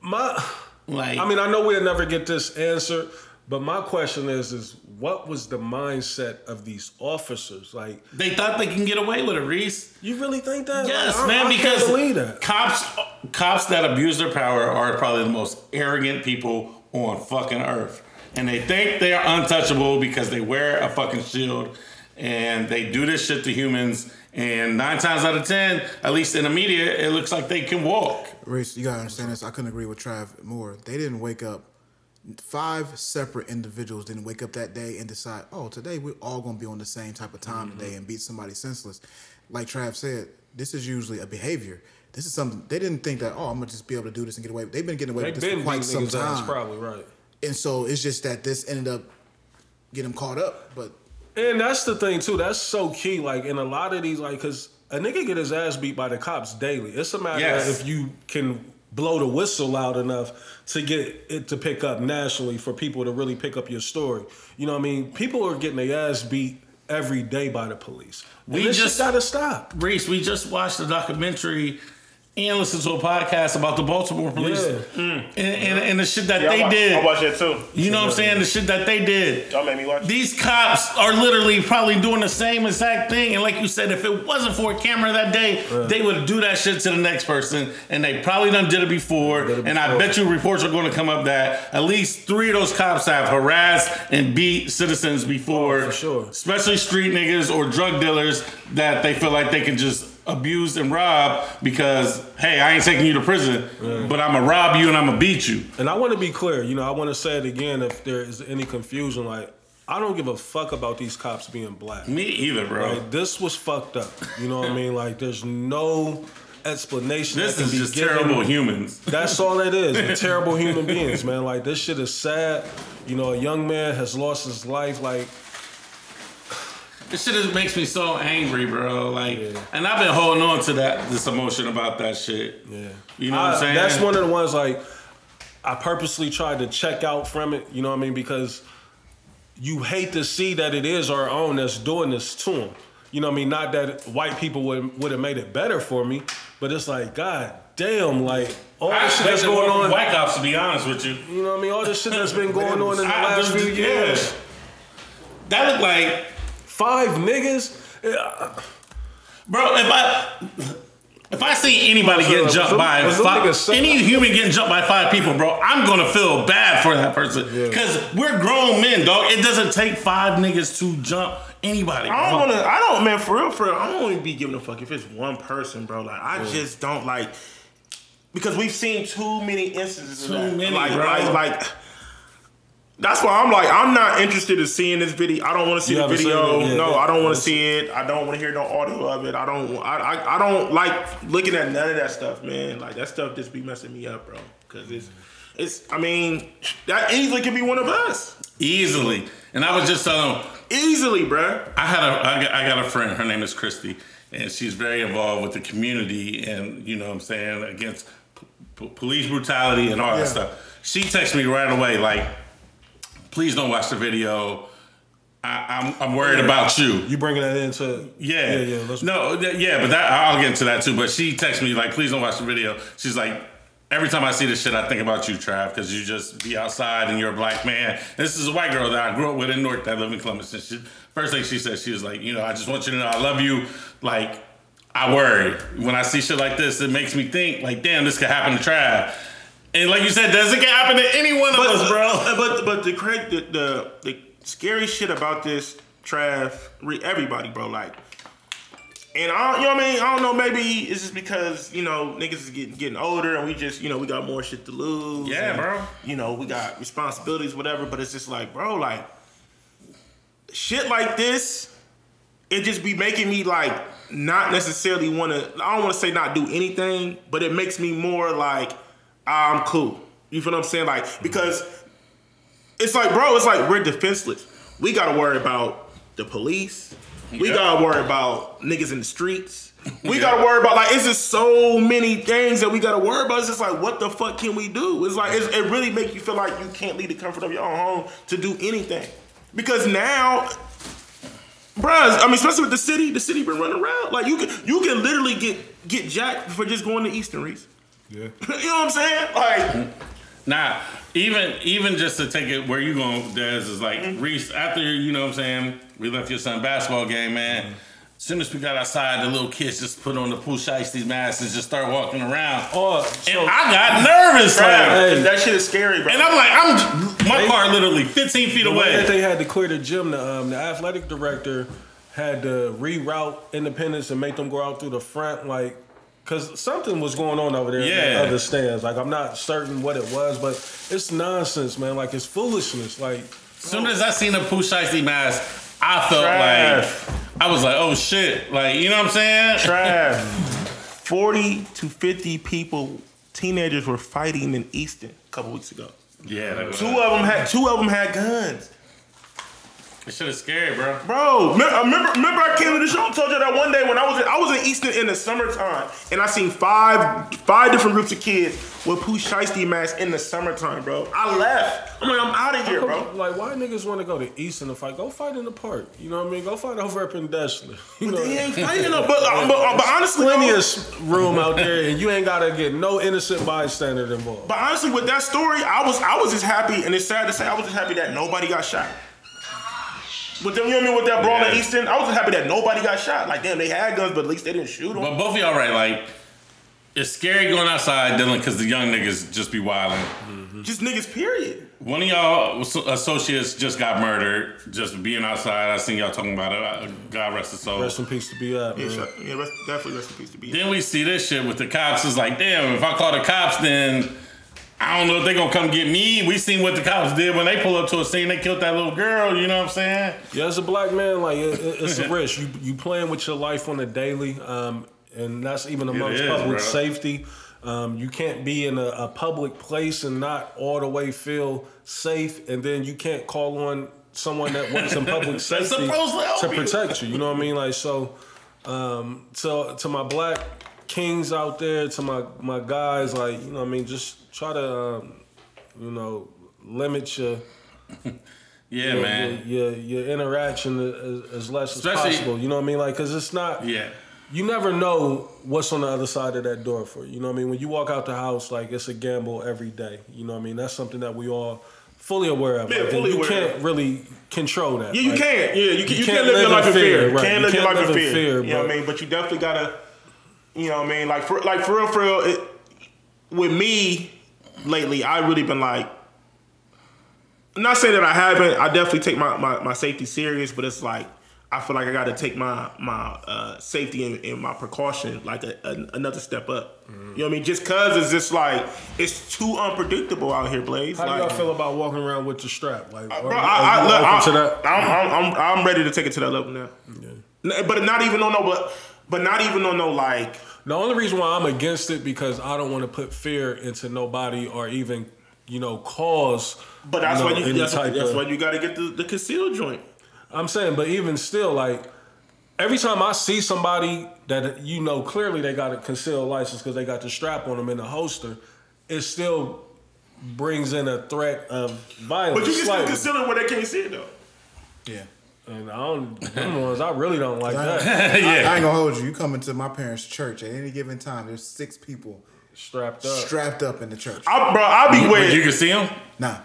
My, Like, I mean, I know we'll never get this answer, but my question is, is what was the mindset of these officers? Like, they thought they can get away with it, Reese. you really think that? Yes, Like, I- man, I because can't that. cops cops that abuse their power are probably the most arrogant people on fucking earth. And they think they are untouchable because they wear a fucking shield and they do this shit to humans. And nine times out of ten, at least in the media, it looks like they can walk. Reese, you gotta understand this. I couldn't agree with Trav more. They didn't wake up. Five separate individuals didn't wake up that day and decide, oh, today we're all gonna be on the same type of time today mm-hmm. and beat somebody senseless. Like Trav said, this is usually a behavior. This is something they didn't think that. Oh, I'm gonna just be able to do this and get away. They've been getting away They with this for quite some niggas' ass, time, probably right. and so it's just that this ended up getting them caught up. But And that's the thing too. That's so key. Like in a lot of these, like, cause a nigga get his ass beat by the cops daily. It's a matter Yes. of if you can blow the whistle loud enough to get it to pick up nationally for people to really pick up your story. You know what I mean? People are getting their ass beat every day by the police. We just- gotta stop. Reese, we just watched a documentary and listened to a podcast about the Baltimore police Yeah. and, and, and the shit that Yeah, I they wa- did. I watched that too. You know what I'm saying? The shit that they did. Y'all made me watch. These cops are literally probably doing the same exact thing. And like you said, if it wasn't for a camera that day, they would do that shit to the next person. And they probably done did it before. Did it And I bet you reports are going to come up that at least three of those cops have harassed and beat citizens before. Oh, for sure. Especially street niggas or drug dealers that they feel like they can just abuse and rob because, hey, I ain't taking you to prison, but I'm to rob you and I'm to beat you. And I want to be clear, you know, I want to say it again if there is any confusion. Like, I don't give a fuck about these cops being black. Me either, bro. Like, this was fucked up. You know what I mean? Like, there's no explanation. This that can is just given. terrible humans. That's all it is. They're terrible human beings, man. Like, this shit is sad. You know, a young man has lost his life. Like, This shit just makes me so angry, bro. Like, and I've been holding on to that this emotion about that shit. yeah. You know what I- I'm saying? That's one of the ones, like, I purposely tried to check out from it. You know what I mean? Because you hate to see that it is our own that's doing this to them. You know what I mean? Not that white people would would have made it better for me, but it's like, God damn, like all I shit that's going on. white cops, to be honest with you. You know what I mean? All this shit that's been going on in the I last few years. yeah. That looked like, Five niggas. Yeah. bro. If I if I see anybody getting Was jumped by was five, niggas set any human getting jumped by five people, bro, I'm gonna feel bad for that person because we're grown men, dog. It doesn't take five niggas to jump anybody. I don't wanna. I don't, man. For real, for real. I don't even be giving a fuck if it's one person, bro. Like I just don't like because we've seen too many instances. Too of that. many, like, bro. like, like. That's why I'm like, I'm not interested in seeing this video. I don't want to see You the video. Yeah, no, yeah. I don't want to see it. I don't want to hear no audio of it. I don't. I, I, I don't like looking at none of that stuff, man. Like that stuff just be messing me up, bro. Cause it's, it's. I mean, that easily could be one of us. easily. And I was just telling him, Easily, bro. I had a I got, I got a friend. Her name is Christy, and she's very involved with the community, and you know what I'm saying against p- p- police brutality and all Yeah. that stuff. She texted me right away like, "Please don't watch the video. I, I'm I'm worried about you." You bringing that into Yeah. yeah yeah. Let's, no, yeah, but that I'll get into that too. But she texted me like, please don't watch the video. She's like, every time I see this shit, I think about you, Trav, because you just be outside and you're a black man. This is a white girl that I grew up with in North that lived in Columbus. And she, first thing she said, she was like, you know, I just want you to know I love you. Like, I worry when I see shit like this. It makes me think like, damn, this could happen to Trav. And like you said, does it can happen to any one of us, bro? But but the cra- the the, the scary shit about this, Trav, everybody, bro, like. And I, don't, you know what I mean? I don't know. Maybe it's just because you know niggas is getting getting older, and we just you know we got more shit to lose. Yeah, and, bro. You know we got responsibilities, whatever. But it's just like, bro, like shit like this, it just be making me like not necessarily want to. I don't want to say not do anything, but it makes me more like I'm cool. You feel what I'm saying? Like because it's like, bro, it's like we're defenseless. We gotta worry about the police. We Yeah. gotta worry about niggas in the streets. We gotta worry about like it's just so many things that we gotta worry about. It's just like what the fuck can we do? It's like it's, it really make you feel like you can't leave the comfort of your own home to do anything because now, bruh, I mean, especially with the city, the city been running around. Like you can you can literally get get jacked for just going to Easton Reese. Yeah. you know what I'm saying? Like. Nah, even even just to take it where you going, Des is like Reese. After you know what I'm saying, we left your son basketball game, man. As soon as we got outside, the little kids just put on the Pooh Shiesty masks and just start walking around. Oh, and I got nervous, like, Bruh, that shit is scary, bro. and I'm like, I'm my car literally 15 feet the way that away. they had to clear the gym, the, um, the athletic director had to reroute Independence and make them go out through the front, like, because something was going on over there in Yeah. the other stands. Like, I'm not certain what it was, but it's nonsense, man. Like, it's foolishness. Like, As soon as I seen the Pooh Shiesty mask, I felt Trash. like I was like, oh shit, like you know what I'm saying? Trav, 40 to 50 people, teenagers were fighting in Easton a couple weeks ago. Yeah, that was, Two of them had two of them had guns. This shit is scary, bro. Bro, uh, remember, remember I came to the show and told you that one day when I was in, I was in Easton in the summertime and I seen five five different groups of kids with Pooh Shiesty masks in the summertime, bro. I left. I'm like, I'm out of here, bro. like, why niggas want to go to Easton to fight? Go fight in the park. You know what I mean? Go fight over up in Deshler. You know, They ain't fighting though. But, uh, but, uh, but honestly, plenty though, of room out there, and you ain't gotta get no innocent bystander involved. But honestly, with that story, I was I was just happy, and it's sad to say, I was just happy that nobody got shot. With them, you know what I mean? With that brawl in Yeah. Easton, I was just happy that nobody got shot. Like, damn, they had guns, but at least they didn't shoot them. But both of y'all right, like it's scary going outside dealing because the young niggas just be wilding. Just niggas, period. One of y'all associates just got murdered, just being outside. I seen y'all talking about it. Uh, God rest his soul. Rest in peace to be up. Yeah, man. shot, yeah rest, definitely rest in peace to be. Then we see this shit with the cops. It's like, damn, if I call the cops, then I don't know if they're gonna come get me. We seen what the cops did when they pull up to a scene. They killed that little girl. You know what I'm saying? Yeah, as a black man, like it, it- it's a risk. You you playing with your life on a daily, um, and that's even amongst is, public bro. safety. Um, you can't be in a, a public place and not all the way feel safe, and then you can't call on someone that works in public safety to to you. protect you. You know what I mean? Like so, um, so to my black kings out there, to my my guys, like you know, what I mean, just try to um, you know limit your Yeah, your, man. your, your interaction as, as less Especially- as possible. You know what I mean? Like, cause it's not. Yeah. You never know what's on the other side of that door for you. You know what I mean? When you walk out the house, like it's a gamble every day. You know what I mean? That's something that we all fully aware of. Yeah, Like, fully you aware can't really control that. Yeah, you Like, can't. Yeah, you, can, you, can't can't, live, your life in fear. fear, right. Can't You live your can't life in live in fear. fear, You know what I mean? But you definitely gotta, you know what I mean? Like for like for real, for real. It, with me lately, I really been like. I'm not saying that I haven't. I definitely take my, my, my safety serious, but it's like I feel like I got to take my my uh, safety and, and my precaution like a, a, another step up. You know what I mean? Just cause it's just like it's too unpredictable out here, Blaze. How do y'all feel about walking around with the strap? Like, Bro, I, I, you look, open I, to that? I'm, I'm, I'm, ready to take it to that level now. N- But not even on no, but, but not even on no like. The only reason why I'm against it because I don't want to put fear into nobody or even, you know, cause. But that's know, why you. That's, type that's of- why you got to get the, the concealed joint. I'm saying, but even still, like every time I see somebody that you know clearly they got a concealed license because they got the strap on them in the holster, it still brings in a threat of violence. But you can still slightly. consider it where they can't see it though. Yeah. And I don't, them ones I really don't like I, that. I yeah. ain't gonna hold you. You come into my parents' church at any given time. There's six people Strapped up. strapped up in the church. I, bro, I'll be But weird. you can see them. Nah.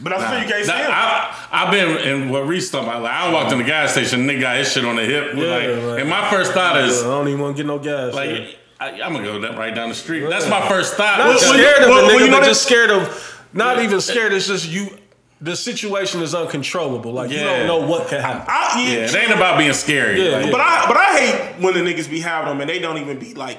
but I still you can't see Nah, him. I, I've been in what Reese talking about. Like, I walked in the gas station, nigga got his shit on the hip. Yeah, like, like- and my first thought is, I don't even want to get no gas. like, man. I, I'm gonna go right down the street. That's my first thought. not Because- scared of well, the well, nigga, you know but just scared of. Not even scared. It's just you. The situation is uncontrollable. Like you don't know what can happen. I, yeah, it ain't about being scary. Yeah, Like, yeah. But I but I hate when the niggas be having them and they don't even be like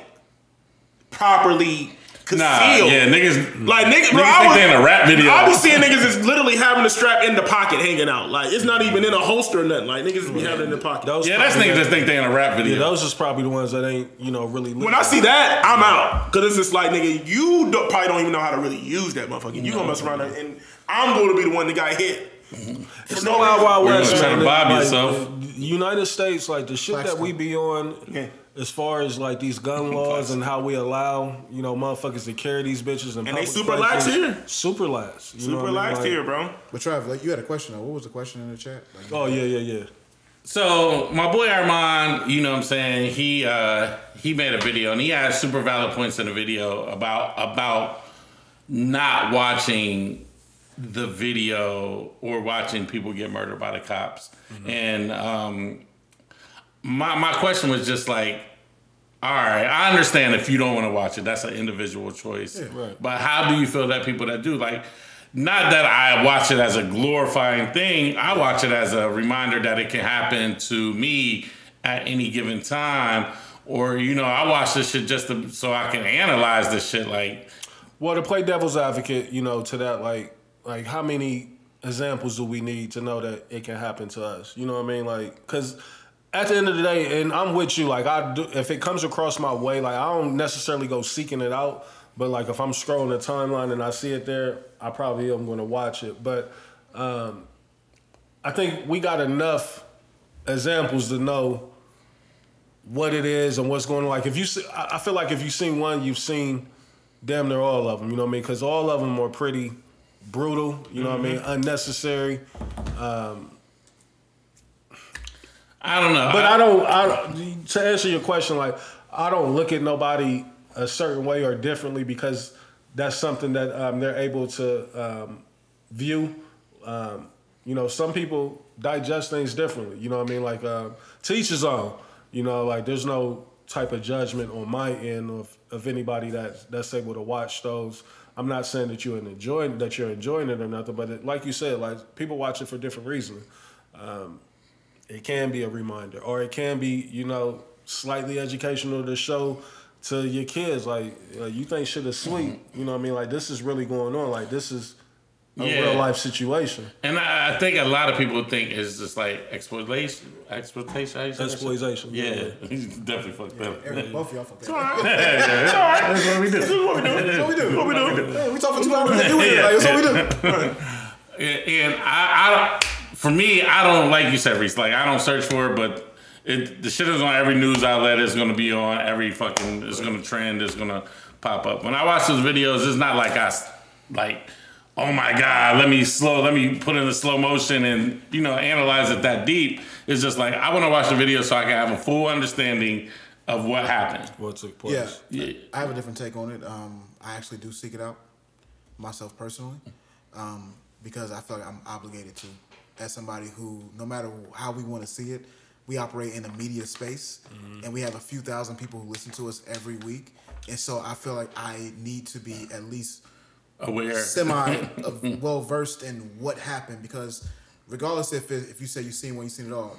properly concealed. Nah, yeah, niggas. Like niggas, Niggas bro, I think was, they in a rap video. I be seeing niggas is literally having the strap in the pocket hanging out. Like it's not even in a holster or nothing. Like niggas be having it in the pocket. Those yeah, that's niggas the- that think they in a rap video. Yeah, those is probably the ones that ain't you know really. when I see that, I'm out. Cause it's just like nigga, you don't, probably don't even know how to really use that motherfucker. You gonna mess around and, and I'm going to be the one that got hit. It's no Wild Wild You're West. gonna try to man. bob Like, yourself. the United States, like the shit that we be on, Yeah. as far as like these gun laws and how we allow you know motherfuckers to carry these bitches and And they super lax here. Super lax. You know Super what I mean? Like- here, bro. But Trav, like you had a question though. What was the question in the chat? Like, Oh yeah, yeah, yeah. So my boy Armand, you know what I'm saying, he uh he made a video and he had super valid points in the video about about not watching the video or watching people get murdered by the cops. And um my my question was just like all right, I understand if you don't want to watch it. That's an individual choice. right. But how do you feel that people that do like not that I watch it as a glorifying thing. I watch it as a reminder that it can happen to me at any given time. Or you know, I watch this shit just to, so I can analyze this shit. Like, Well, to play devil's advocate, you know, to that, like, like how many examples do we need to know that it can happen to us? You know what I mean? Like, because at the end of the day, and I'm with you. Like, I do, if it comes across my way, like, I don't necessarily go seeking it out. But like, if I'm scrolling the timeline and I see it there, I probably am going to watch it. But um, I think we got enough examples to know what it is and what's going on. Like if you, see, I feel like if you've seen one, you've seen damn near all of them. You know what I mean? Because all of them are pretty brutal. You know what I mean? Unnecessary. I don't know. But I don't. I to answer your question, like I don't look at nobody a certain way or differently because that's something that um, they're able to um, view. Um, you know, some people digest things differently. You know what I mean? Like um, to each his own. You know, like there's no type of judgment on my end of, of anybody that's that's able to watch those. I'm not saying that you're enjoying that you're enjoying it or nothing, but it, like you said, like people watch it for different reasons. Um, it can be a reminder or it can be you know slightly educational to show to your kids like you think shit is sweet you know what i mean? Like this is really going on. Like this is a Yeah. real life situation and I, I think a lot of people think it's just like exploitation, exploitation, how you say that shit? Exploitation, Yeah, yeah. he's definitely fucked up. Eric, both of y'all fucked up. That's what we do. That's what we do. What we do? Hey, we talk for two hours. and do it. Like, that's what we do. And, and I, I, for me, I don't like you said, Reese. Like I don't search for it, but it, the shit is on every news outlet. It's gonna be on every fucking. It's gonna trend. It's gonna pop up. When I watch those videos, it's not like I like. Oh my God! Let me slow. Let me put it in slow motion and you know analyze it that deep. It's just like I want to watch the video so I can have a full understanding of what happened. what took place Yeah. Yeah. I have a different take on it. Um, I actually do seek it out myself personally um, because I feel like I'm obligated to, as somebody who, no matter how we want to see it, we operate in a media space, and we have a few thousand people who listen to us every week, and so I feel like I need to be at least Aware. semi well versed in what happened because regardless if it, if you say you've seen one, you've seen it all,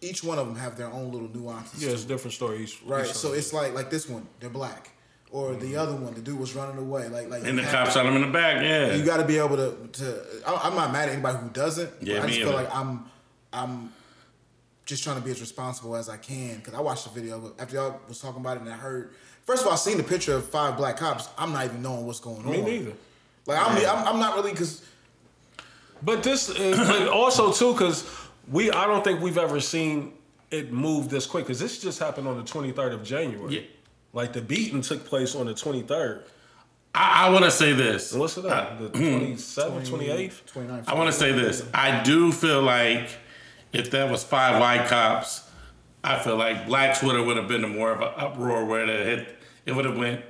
each one of them have their own little nuances. yeah it's a different stories. Right. each So time. it's like like this one, they're black, or the mm-hmm. other one, the dude was running away. Like like And the cops have- shot him in the back. Yeah. You got to be able to to. I- I'm not mad at anybody who doesn't. Yeah, but I just feel either. like I'm I'm just trying to be as responsible as I can because I watched the video after y'all was talking about it and I heard. First of all, I seen the picture of five black cops. I'm not even knowing what's going me on. Me neither Like I'm, I'm, I'm not really because But this, is, but also too, because we, I don't think we've ever seen it move this quick because this just happened on the 23rd of January. Yeah. Like the beating took place on the 23rd. I, I want to say this. What's it up? The uh, mm. 27th, 28th? 29. I want to say this. I do feel like if that was five white cops, I feel like Black Twitter would have been more of an uproar where it hit, it would have went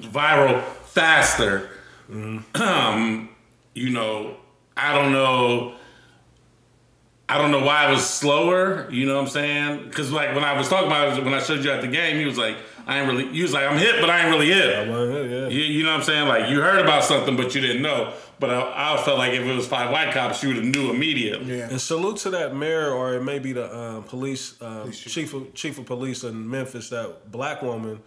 viral faster. Um, you know, I don't know. I don't know why it was slower. You know what I'm saying? Because like when I was talking about it, when I showed you at the game, he was like, "I ain't really." He was like, "I'm hit, but I ain't really hit." Well, yeah. You, you know what I'm saying? Like you heard about something, but you didn't know. But I, I felt like if it was five white cops, you would have knew immediately. Yeah. And salute to that mayor, or it may be the um, police um, chief of chief of police in Memphis, that black woman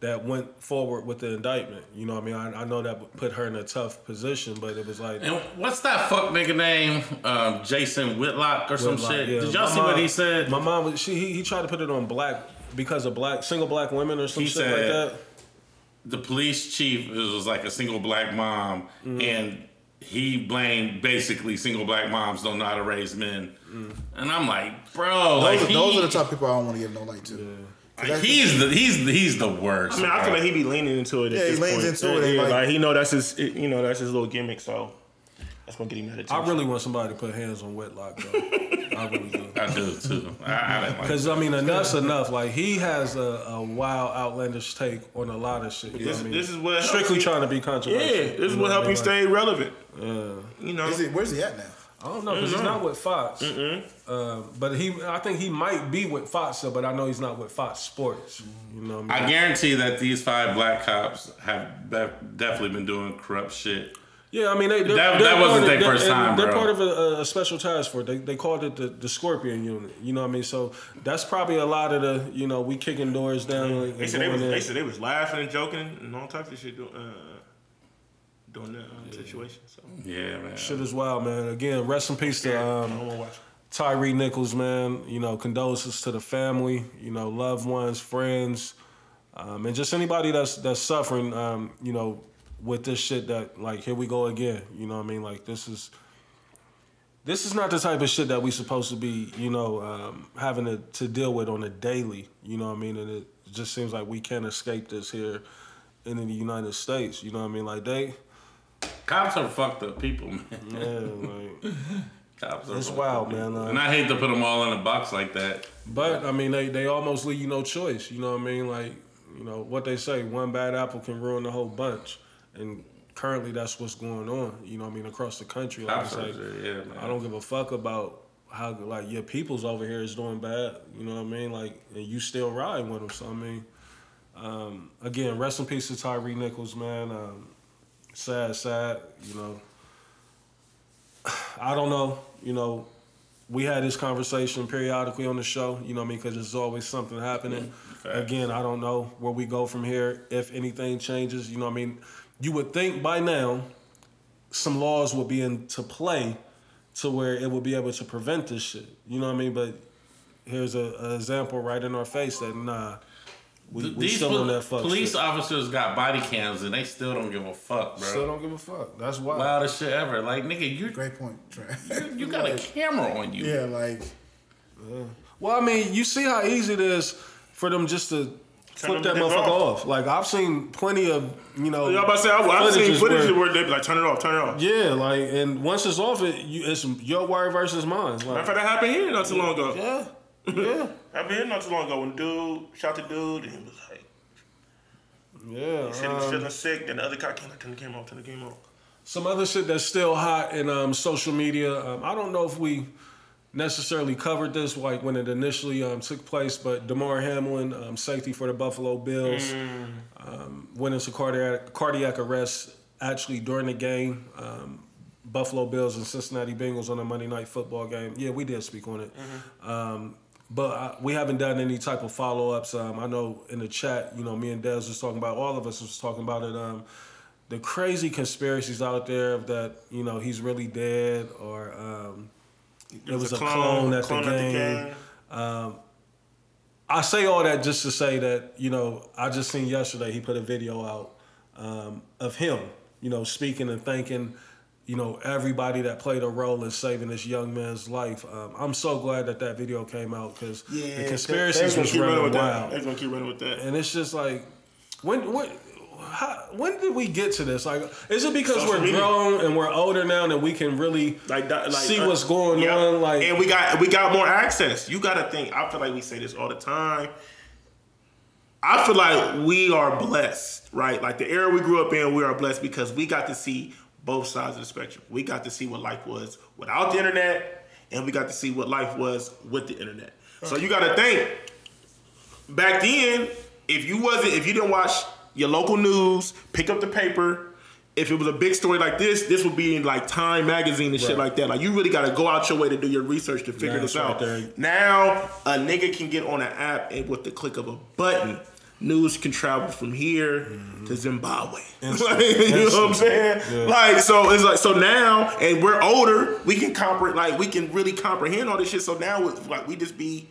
that went forward with the indictment. You know, what I mean, I, I know that put her in a tough position, but it was like And what's that fuck nigga name? Um, Jason Whitlock or some shit. yeah. Did y'all My see what he said? My mom was she he, he tried to put it on black because of black single black women or some He shit like that. the police chief was like a single black mom, and he blamed basically single black moms don't know how to raise men. And I'm like, bro, Those, like are, he, those are the type of people I don't want to give no light to. that's- he's the he's he's the worst. I mean, I feel bro. like he be leaning into it. At Yeah, he this leans point. into it Yeah, like- like, he know that's his, you know, that's his little gimmick. So that's gonna get him that attention. I really want somebody to put hands on Whitlock though. I really do. I do too. I, I like Because I mean, enough's enough. Like he has a, a wild, outlandish take on a lot of shit. You know This- what I mean? this is what strictly trying to be controversial. Yeah, this is what help I you mean? stay relevant. You know, Is he, where's he at now? I don't know because he's not with Fox. Uh, but he, I think he might be with Fox, still, but I know he's not with Fox Sports. You know what I mean? I guarantee that these five black cops have be- definitely been doing corrupt shit. Yeah, I mean they. They're, That- they're that wasn't part their of- first time, They're bro. part of a, a special task force. They they called it the, the Scorpion Unit. You know what I mean? So that's probably a lot of the you know we kicking doors down. And they said they was, they said they was laughing and joking and all types of shit uh, doing that um, situation. So Yeah, man. Shit is wild, man. Again, rest in peace to um, don't want to watch. Tyre Nichols, man. You know, condolences to the family. You know, loved ones, friends, um, and just anybody that's that's suffering. Um, you know, with this shit that like here we go again. You know what I mean? Like this is this is not the type of shit that we supposed to be. You know, um, having to, to deal with on a daily. You know what I mean? And it just seems like we can't escape this here in the United States. You know what I mean? Like they, Cops are fucked up people, man. man, like. Cops are It's wild, man. Uh, and I hate to put them all in a box like that. But I mean, they they almost leave you no choice. You know what I mean? Like, you know what they say: one bad apple can ruin the whole bunch. And currently, that's what's going on. You know what I mean? Across the country, like, Cops it's are, yeah, man. I don't give a fuck about how like your people's over here is doing bad. You know what I mean? Like, and you still ride with them. So I mean, um, again, rest in peace to Tyre Nichols, man. Um, sad, sad. You know, I don't know. You know, we had this conversation periodically on the show. You know what I mean? Because there's always something happening. Facts. Again, I don't know where we go from here. If anything changes, you know what I mean? You would think by now some laws would be into play to where it would be able to prevent this shit. You know what I mean? But here's a, a example right in our face that nah, we, we These still pol- that fuck police shit. officers got body cams and they still don't give a fuck, bro. Still don't give a fuck. That's why. Loudest shit ever. Like nigga, you Great point, Trey. you got a camera on you. Yeah, like uh. Well, I mean, you see how easy it is for them just to flip that motherfucker off. off. Like I've seen plenty of you know. Y'all about to say I, I've seen footage where- where they be like turn it off, turn it off. Yeah, like and once it's off, it you, it's your word versus mine. Matter Like, of fact, that happened here not too long ago. yeah, yeah, Happened here not too long ago when dude shot the dude and he was like, yeah. he said he was um, feeling sick. Then the other guy came like, turn the camera off, turn the camera off. Some other shit that's still hot in um, social media. Um, I don't know if we necessarily covered this like when it initially um, took place, but Damar Hamlin, um, safety for the Buffalo Bills, um, went into cardiac cardiac arrest actually during the game. Um, Buffalo Bills and Cincinnati Bengals on a Monday Night Football game. Yeah, we did speak on it. Um, but uh, we haven't done any type of follow ups. Um, I know in the chat, you know, me and Dez was talking about. All of us was talking about it. Um, the crazy conspiracies out there that you know he's really dead or um, it was, a clone, at, the game. I say all that just to say that you know I just seen yesterday he put a video out um, of him you know speaking and thanking you know everybody that played a role in saving this young man's life. Um, I'm so glad that that video came out because the conspiracies was running with wild. They're gonna keep running with that. and it's just like when when. How, when did we get to this? Like, is it because Social we're media. grown and we're older now that we can really like, like see uh, what's going yep. on? Like, and we got we got more access. You got to think. I feel like we say this all the time. I feel like we are blessed, right? Like the era we grew up in, we are blessed because we got to see both sides of the spectrum. We got to see what life was without the internet, and we got to see what life was with the internet. So you got to think. Back then, if you wasn't, if you didn't watch your local news, pick up the paper. If it was a big story like this, this would be in like Time magazine and shit like that. Like you really got to go out your way to do your research to figure That's this right out. there. Now a nigga can get on an app and with the click of a button, news can travel from here to mm-hmm. Zimbabwe. Like, you know what I'm saying? Yeah. Like so, it's like so now, and we're older. We can comprehend, like we can really comprehend all this shit. So now, like we just be,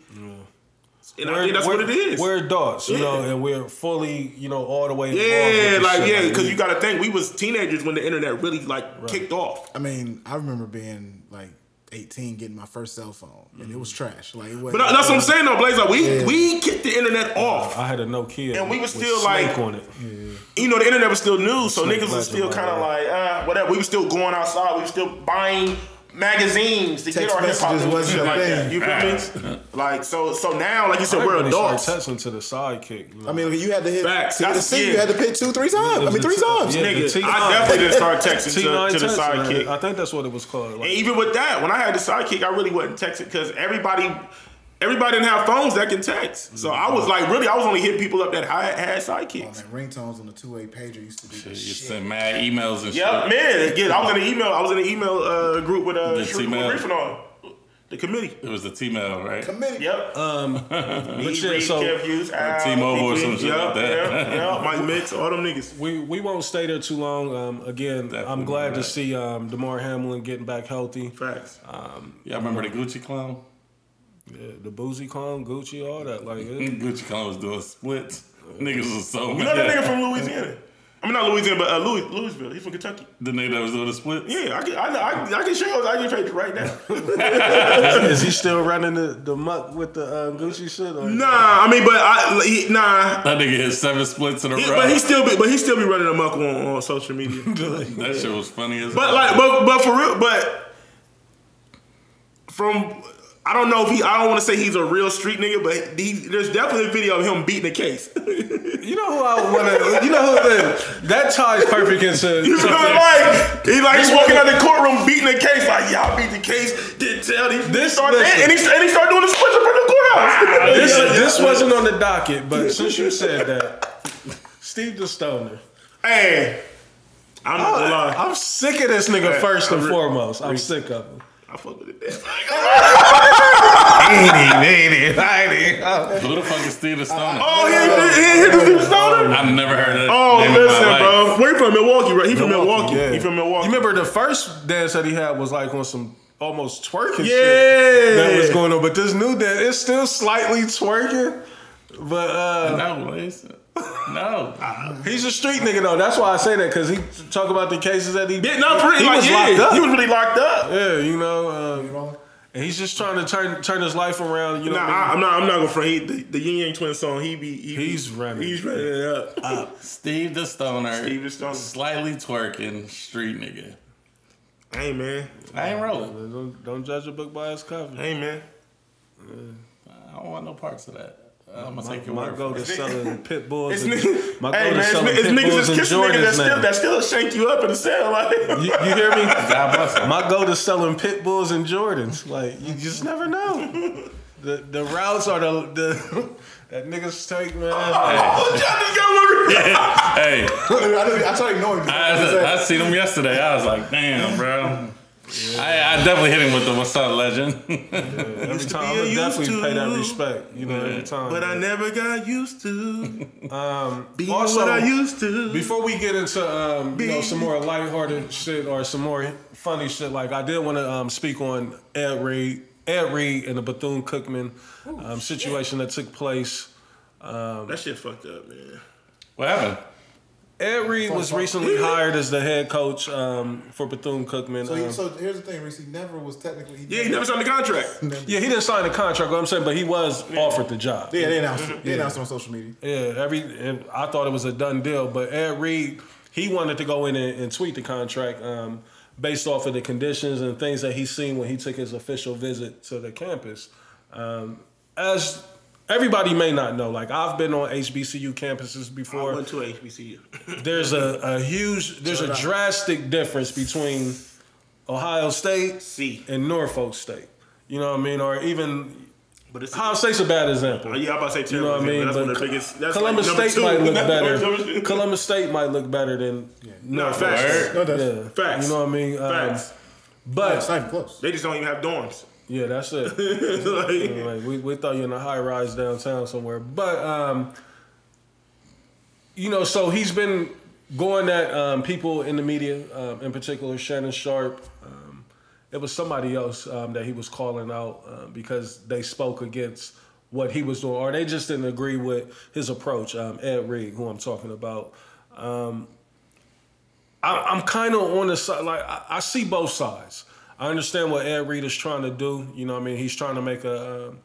and I think that's what it is. We're adults, you Yeah. know, and we're fully, you know, all the way. yeah, like shit. yeah, because we- you got to think we was teenagers when the internet really like kicked off. I mean, I remember being like 18, getting my first cell phone, and it was trash. Like, it But that's what I'm saying though, Blaze. Like we Yeah. we kicked the internet off. I had a Nokia, And we was with still, like- on it. you know, the internet was still new, so Snake niggas was still kind of right. like, uh, whatever. We was still going outside. We was still buying magazines to get Text our hip hop messages wasn't shit a like that. thing. You feel me? like so, so now, like you said, I we're really adults. started texting to the sidekick. You? I mean, you had to hit Facts. to get a That's- you had to pick two, three times. I mean, three times. Yeah, Nigga, T9. I definitely didn't start texting to, to the text, man. sidekick. I think that's what it was called. Like, And even with that, when I had the sidekick, I really wasn't texting because everybody, everybody didn't have phones that can text. So I was like, really, I was only hitting people up that had, had Oh, sidekicks. man, ringtones on the two-way pager used to be the You shit. send mad emails and Yep, shit. man. Again, I was in an email. I was in an email uh, group with uh, The Shrew- T-Mail. briefing on the committee. It was the T-mail, right? Committee. Yep. um, Me, but yeah, Reed, so Kev Hughes, Al, T-Mobile or PP, some shit yep, like that. Yep, yep, Mike Mix, all them niggas. we we won't stay there too long. Um, again, I'm Definitely glad to see um, Damar Hamlin getting back healthy. Facts. Y'all remember the Gucci clown? Yeah, the Boozy Clown, Gucci, all that. Like, it, Gucci clown was doing splits. Niggas was so You know that mad. nigga from Louisiana? I mean, not Louisiana, but uh, Louis, Louisville. He's from Kentucky. The nigga that was doing the splits. Yeah, I can, I, I, I can show you his IG page right now. is he still running the, the muck with the uh, Gucci shit? Or? nah, I mean, but I, he, nah. That nigga hit seven splits in a He- row. but he still be, but he still be running amok on, on social media. that shit was funny as But like, but but for real, but from I don't know if he. I don't want to say he's a real street nigga, but he, there's definitely a video of him beating a case. You know who I want to? You know who the, that ties perfect into You feel me? Like he like he's walking out the courtroom beating the case. Like y'all beat the case. Didn't tell these. This- started, listen. and he and he started doing the switch up in the courthouse. This, Yeah, this yeah. wasn't on the docket, but since you said that, Steve the Stoner. Hey, I'm not gonna. I'm sick of this nigga Hey, first and re- foremost. I'm sick of him. I fuck with it. Who the fuck is Steve the Stoner? Oh, he he hit the Steve Stoner. I've never heard of that. Oh, name listen, bro. Where you from? Milwaukee, right? He from Milwaukee. yeah. He from Milwaukee. You remember the first dance that he had was like on some almost twerking Yeah. shit that was going on, but this new dance it's still slightly twerking. But uh, No, Blaze. No. he's a street nigga though. That's why I say that because he talk about the cases that he Yeah, no, for real. he like, was yeah, locked up. He was really locked up. yeah, you know, um, and he's just trying to turn turn his life around. You know, Nah, what I I, mean? I'm not. I'm not gonna front. He, the, the Ying Yang Twin song. He be. He be- He's running. He's running it up. Steve the Stoner. Steve the Stoner. Slightly twerking street nigga. hey man. I ain't rolling. don't, don't judge a book by its cover. Hey man. I don't want no parts of that. I'm gonna My, take your my word go to selling pit bulls. And, niggas. my go Hey to selling it's pit niggas bulls that's and kissing niggas that Jordans still now. that still shank you up in the cell. Like You, you hear me? God bless. My go to selling pit bulls and Jordans. Like you just never know. The the routes are the the that niggas take man. oh, y'all Hey, I, I tried to ignore him. I, I seen him yesterday. I was like, damn, bro. I, I definitely hit him with the "What's up, legend?" Every time be I'm a gonna definitely pay that respect. You know, every time. But I never got used to um, being also, what I used to. Before we get into um, you know some more lighthearted shit or some more funny shit, like I did want to um, speak on Ed Reed, Ed Reed and the Bethune Cookman um, situation that took place. that shit fucked up, man. what happened? Ed Reed was recently hired as the head coach um, for Bethune Cookman. So, he, um, so here's the thing, Reese. He never was technically. He Yeah, he never signed the contract. yeah, he didn't sign a contract. What I'm saying, but he was offered the job. Yeah, they announced it. They announced it on social media. Yeah, every and I thought it was a done deal, but Ed Reed he wanted to go in and, and tweak the contract um, based off of the conditions and things that he seen when he took his official visit to the campus. Um, as everybody may not know, like I've been on HBCU campuses before. I before. went to HBCU. There's a, a huge, there's a drastic difference between Ohio State C. and Norfolk State. You know what I mean, or even But it's Ohio State's a bad example. Oh, yeah, I'm about to say You know what I mean? That's one of But the biggest. That's Columbus like State two. might look better. Columbus State might look better than No, Norfolk facts. No, it does. Yeah. Facts. You know what I mean? Um, Facts. It's but not even close. They just don't even have dorms. Yeah, that's it. Like, Like, we, we thought you in a high rise downtown somewhere. But um, you know, so he's been going at um, people in the media, um, in particular Shannon Sharpe. Um, it was somebody else um, that he was calling out uh, because they spoke against what he was doing, or they just didn't agree with his approach. Um, Ed Reed, who I'm talking about. Um, I, I'm kind of on the side. Like I, I see both sides. I understand what Ed Reed is trying to do. You know, what I mean, he's trying to make a, um,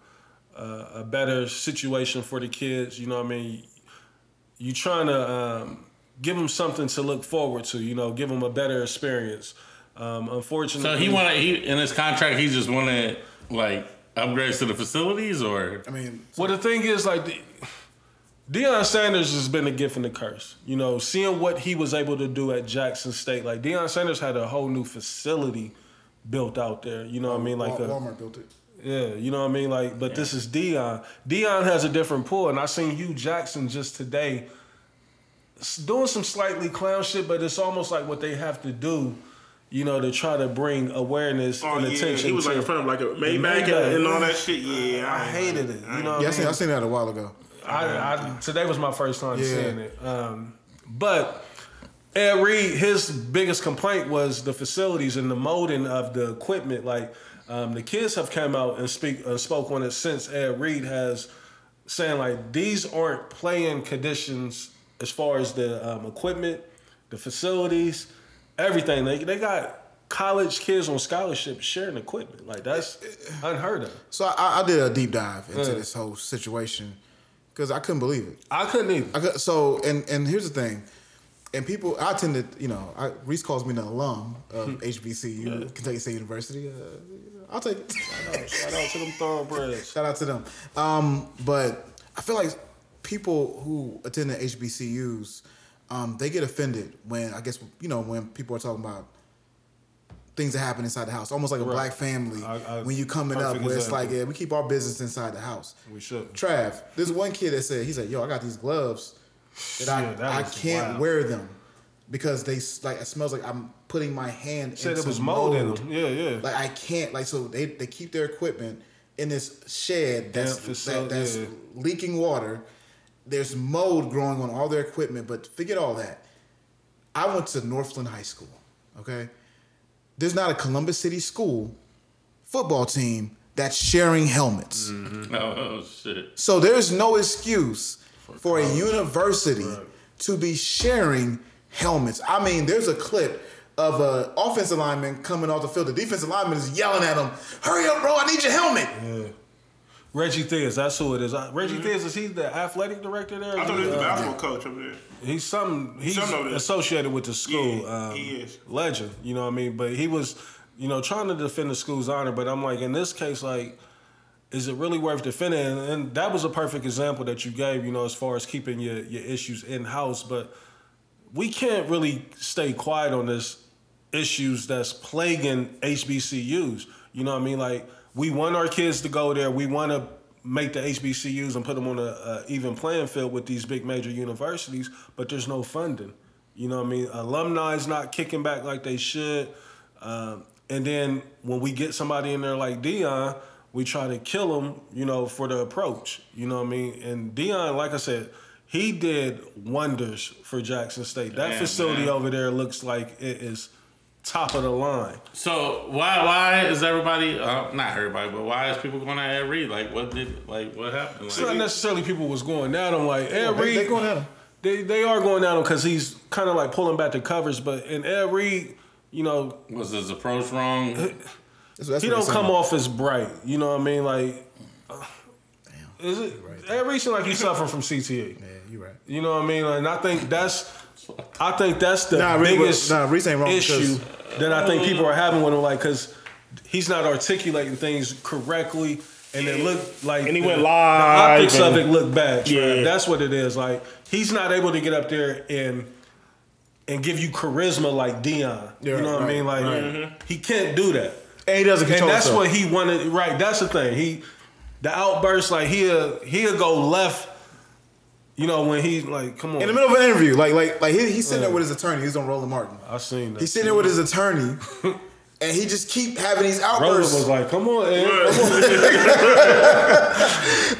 a a better situation for the kids. You know, what I mean, you trying to um, give them something to look forward to. You know, give them a better experience. Um, unfortunately, So he wanted he in his contract. He just wanted like upgrades to the facilities, or I mean, Well, the thing is, like, the, Deion Sanders has been a gift and a curse. You know, seeing what he was able to do at Jackson State, like Deion Sanders had a whole new facility built out there. You know what I mean? Like, Wal- a, Walmart built it. yeah, you know what I mean. Like, but this is Deion. Deion has a different pull, and I seen Hue Jackson just today doing some slightly clown shit, but it's almost like what they have to do. You know, to try to bring awareness oh and yeah, attention. he was like in front of like a Maybach Maybach. and, and all that shit. Yeah, I hated it. You know, what Yeah, I I seen. I seen that a while ago. I, I today was my first time Yeah. seeing it. Um, but Ed Reed, his biggest complaint was the facilities and the molding of the equipment. Like um, the kids have come out and speak uh, spoke on it since Ed Reed has saying like these aren't playing conditions as far as the um, equipment, the facilities, everything. They they got college kids on scholarship sharing equipment. Like that's unheard of. So I, I did a deep dive into Yeah. this whole situation because I couldn't believe it. I couldn't even. I could, so and and here's the thing, and people I attended. You know, I, Reese calls me an alum of HBCU, Kentucky State University. Uh, I'll take it. Shout out to them thoroughbreds. Shout out to them. Um, but I feel like people who attend the HBCUs, um, they get offended when I guess you know when people are talking about things that happen inside the house, almost like a Right. black family. I- I- when you coming up, where it's example. like, yeah, we keep our business inside the house. We should. Trav, there's one kid that said, he said, yo, I got these gloves that I, that I can't wild. wear them because they s- like it smells like I'm putting my hand Said into it was mold in mold. them. Yeah, yeah. Like I can't like so they they keep their equipment in this shed that's Damp facility, that, that's yeah. leaking water. There's mold growing on all their equipment, but forget all that. I went to Northland High School. Okay, there's not a Columbus City school football team that's sharing helmets. Mm-hmm. oh shit. So there's no excuse for, a university to be sharing helmets. I mean, there's a clip of an offensive lineman coming off the field. The defensive lineman is yelling at him, "Hurry up, bro! I need your helmet." Reggie Theus, that's who it is. Uh, Reggie Theus is he the athletic director there? Mm-hmm. I thought he was the Uh, basketball coach over there. He's something. He's something associated with the school. Yeah, um, he is. legend. You know what I mean? But he was, you know, trying to defend the school's honor. But I'm like, in this case, like, is it really worth defending? And, and that was a perfect example that you gave. You know, as far as keeping your your issues in house, but we can't really stay quiet on this issues that's plaguing HBCUs. You know what I mean? Like we want our kids to go there. We want to make the HBCUs and put them on a, a even playing field with these big major universities, but there's no funding. You know what I mean? Alumni is not kicking back like they should. Um, and then when we get somebody in there like Deion, we try to kill him, you know, for the approach. You know what I mean? And Deion, like I said, he did wonders for Jackson State. That Yeah, facility man. over there looks like it is top of the line. So why why is everybody uh, not everybody, but why is people going at Ed Reed? Like what did like what happened? It's not necessarily people was going at him like Ed They, Reed. they going at him. they they are going down because he's kind of like pulling back the covers. But in Ed Reed, you know, Was his approach wrong? That's, that's he don't come saying. off as bright. You know what I mean? Like, uh, is it Ed Reed seem like he's suffering from CTE? Yeah, you right. You know what I mean? And I think that's, I think that's the Nah, Reed- biggest nah, Reed's ain't wrong issue because- that I think people are having with him, like, because he's not articulating things correctly, and it looked like And he the, went the live optics of it look bad. Trav. Yeah. that's what it is. Like he's not able to get up there and and give you charisma like Deion. Yeah, you know what I mean? Like right. he can't do that. And he doesn't And that's himself. what he wanted. Right. That's the thing. He, the outburst, like he'll he'll go left. You know when he like, come on. in the middle of an interview, like like like he, he's sitting there with his attorney. He's on Roland Martin. I seen that. He's sitting there with his attorney, and he just keep having these Roland outbursts. was like, "Come on, Ed. Come on."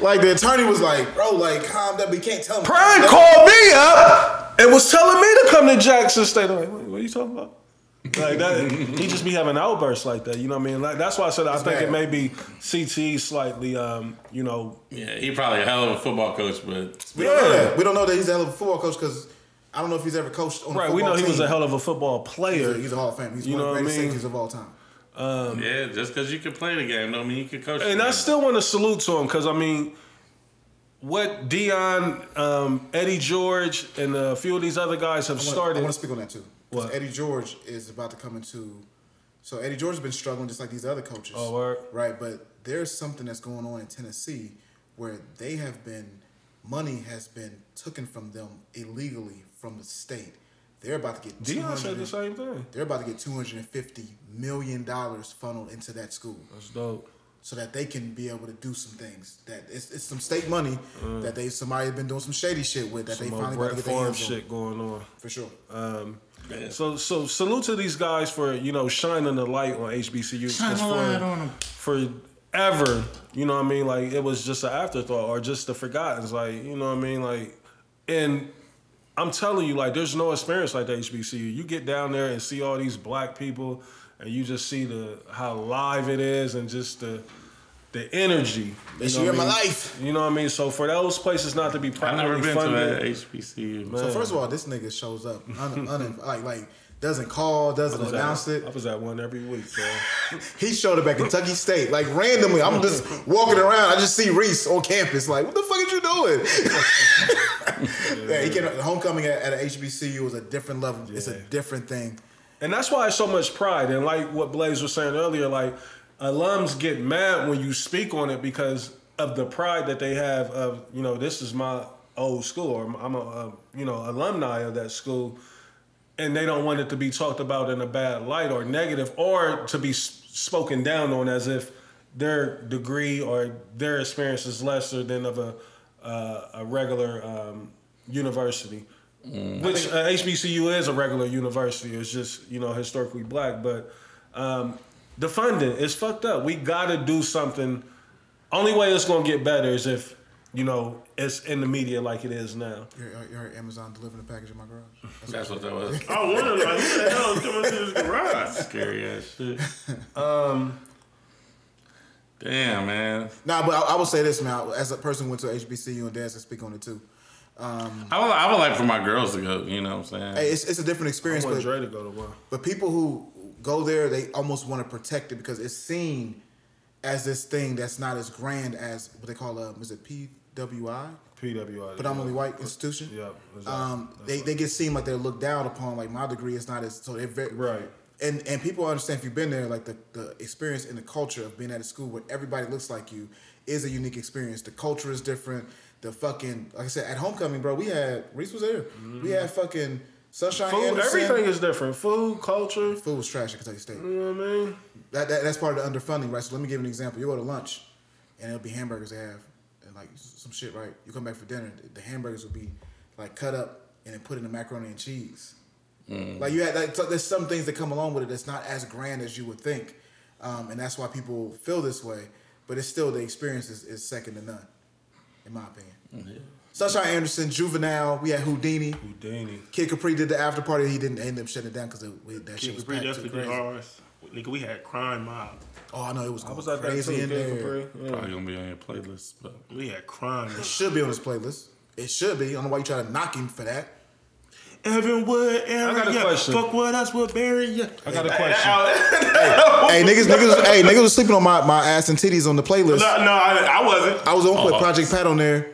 like the attorney was like, "Bro, like calm down. We can't tell him." Prime called me up and was telling me to come to Jackson State. I'm like, what, what are you talking about? Like that, he just be having outbursts like that. You know what I mean? Like that's why I said I think bad. it may be CTE slightly. Um, you know, Yeah, he probably a hell of a football coach, but We don't know Yeah. that. We don't know that he's a hell of a football coach because I don't know if he's ever coached on a right? We know he was a hell of a football He's player. a, he's a Hall of Fame. He's You one know of what the I greatest mean? safeties of all time. yeah, just because you can play the game don't mean you can coach. And I game. still want to salute to him because I mean, what Deion, um, Eddie George, and a few of these other guys have I wanna- started. I want to speak on that too. What? Eddie George is about to come into. So Eddie George has been struggling just like these other coaches. Oh, word. Right, but there's something that's going on in Tennessee where they have been money has been taken from them illegally from the state. They're about to get Deion said the same thing. They're about to get two hundred and fifty million dollars funneled into that school. That's dope. so that they can be able to do some things. That it's, it's some state money Mm. that they somebody has been doing some shady shit with that Some they finally about to get their hands shit on going on. for sure. Um, Yeah. So so salute to these guys for you know shining the light on HBCU. Shine the for, light on 'em. Forever, you know what I mean? Like it was just an afterthought or just the forgotten. It's like you know what I mean? Like, and I'm telling you, like there's no experience like the HBCU. You get down there and see all these black people, and you just see the how live it is and just the the energy. Best know year of my life. You know what I mean? So for those places not to be I've properly never been funded, to that HBCU. So first of all, this nigga shows up un, un, like like doesn't call, doesn't announce at, it. I was at one every week, bro. He showed up at Kentucky State like randomly. I'm just walking around. I just see Reese on campus. Like, what the fuck are you doing? yeah, he came, homecoming at, at a HBCU was a different level. It's a different thing. And that's why it's so much pride. And like what Blaze was saying earlier, like alums get mad when you speak on it because of the pride that they have of, you know, this is my old school or I'm a, a you know, alumni of that school. And they don't want it to be talked about in a bad light or negative or to be spoken down on as if their degree or their experience is lesser than of a, uh, a regular um, university. Which uh, HBCU is a regular university. It's just you know historically black, but um, the funding is fucked up. We got to do something. Only way it's gonna get better is if you know it's in the media like it is now. You heard, you heard Amazon delivering a package in my garage. That's That's what that was. I wonder, like, who the hell is coming to this garage? Scary ass shit. Um, Damn, man. Nah, but I, I will say this, man. As a person who went to HBCU and Daz can speak on it too. Um, I would, I would like for my girls to go. You know what I'm saying? Hey, it's, it's a different I experience, want but, Dre to go to one. but people who go there, they almost want to protect it because it's seen as this thing that's not as grand as what they call a is it PWI, PWI. predominantly white institution. Yep. exactly. Um, they, what- they get seen like they're looked down upon. Like my degree is not as so they're very right. and and people understand if you've been there, like the, the experience and the culture of being at a school where everybody looks like you is a unique experience. The culture is different. The fucking like I said at homecoming, bro, we had Reese was there. We had fucking Sunshine Food, Anderson. everything is different. Food, culture. Food was trash at Kentucky State. You know what I mean? That, that that's part of the underfunding, right? So let me give you an example. You go to lunch, and it'll be hamburgers they have, and like some shit, right? You come back for dinner, the hamburgers will be like cut up and then put in the macaroni and cheese. Like you had, like, so there's some things that come along with it that's not as grand as you would think, um, and that's why people feel this way. But it's still the experience is, is second to none, in my opinion. Sunshine Anderson, Juvenile, we had Houdini. Houdini. Kid Capri did the after party. He didn't end up shutting it down because that shit was Capri, packed too definitely crazy. ours. Nigga, we had crime mob. Oh, I know it was, I going was at that crazy too. in Kid there. Capri. Yeah. Probably gonna be on your playlist, but We had crime. It should be on his playlist. It should be. I don't know why you try to knock him for that. Evanwood area. got a question. Fuck with us, we'll bury you. I got a question. hey niggas, niggas, hey niggas was sleeping on my, my ass and titties on the playlist. No, no, I, I wasn't. I was gonna put Oh. Project Pat on there.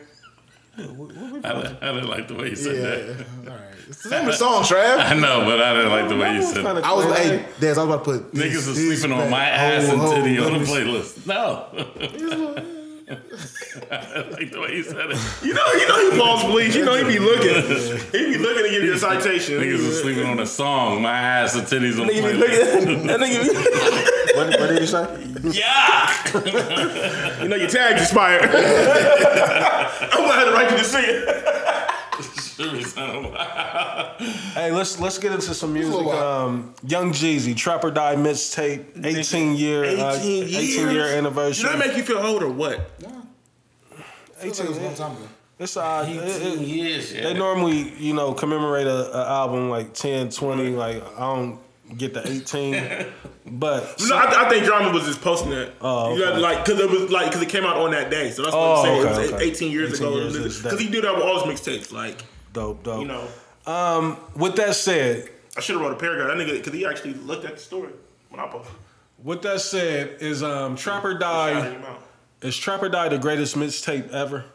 I, didn't- I didn't like the way you said Yeah, that. all right. It's the same song, Trav. I know, but I didn't like the way you said it. I was like, hey, Des, I was about to put Niggas this- is sleeping on my ass and titty let on the playlist. No. I like the way you said it. You know, you know he balls bleach. You know he be looking. He be looking to give you a citation. Niggas is sleeping on a song. My ass and titties on the playlist. That nigga be. What, what did you say? Yeah. You know your tag's expired. I'm gonna have to write you to see it. Hey, let's let's get into some music. Whoa, whoa. Um, Young Jeezy, Trap or Die mixtape, 18 year, 18, uh, 18 year anniversary. Did that make you feel old or what? Feels like it was a long time ago. It's uh, it- it- Yes, they normally, you know, commemorate a, a album like 10, 20. Like I don't get the 18, but No, I, I think Drama was just posting that. Oh, You got, like, cause it was like, cause it came out on that day. So that's what Oh, I'm saying. okay, it was okay. 18 years 18 ago. Because he did that with all his mixtapes. Like, dope, dope. you know, Um, with that said, I should have wrote a paragraph. That nigga, because he actually looked at the story when I posted. with that said, is um Trapper Shouted Die is Trap or Die the greatest mixtape ever?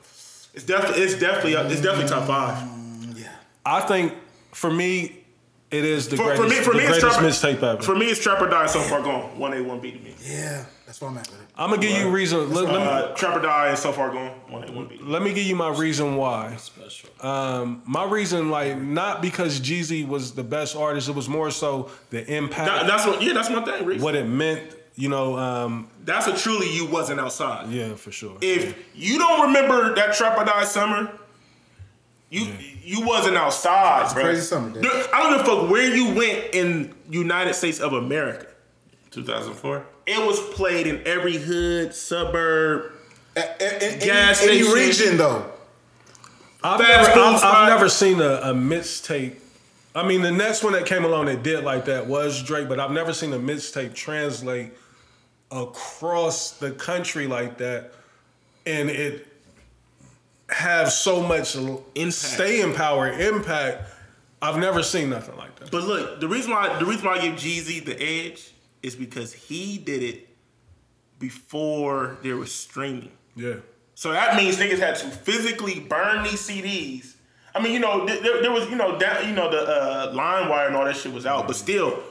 It's definitely, it's definitely, it's definitely top five. Yeah, I think for me, it is the For, greatest, for me, for the me, it's greatest Trapper. mixtape ever. For me, it's Trap or Die so far gone. One A, one B to me. Yeah, that's where I'm at. I'm gonna give you reason. Let, let me, Uh, Trap or Die and so far gone. One A, one B. let me give you my reason why. Special. Um, my reason, like, not because Jeezy was the best artist. It was more so the impact, That, that's what. Yeah, that's my thing. Reese. what it meant. You know, um, That's a truly you wasn't outside. yeah, for sure. If you don't remember that Trap or Die summer, you you wasn't outside, bro. crazy summer, dude. Dude, I don't give a fuck where you went in United States of America. 2004. It was played in every hood, suburb. A- a- a- Gas any, any station. region though. I've Fast never, I've. I've never seen a, a mixtape. I mean, the next one that came along that did like that was Drake, but I've never seen a mixtape translate across the country like that, and it have so much Impact. staying power, impact. I've never seen nothing like that. But look, the reason why the reason why I give Jeezy the edge is because he did it before there was streaming. Yeah, So that means niggas had to physically burn these CDs. I mean, you know, there, there was, you know, that, you know, the uh, LimeWire and all that shit was out, but still,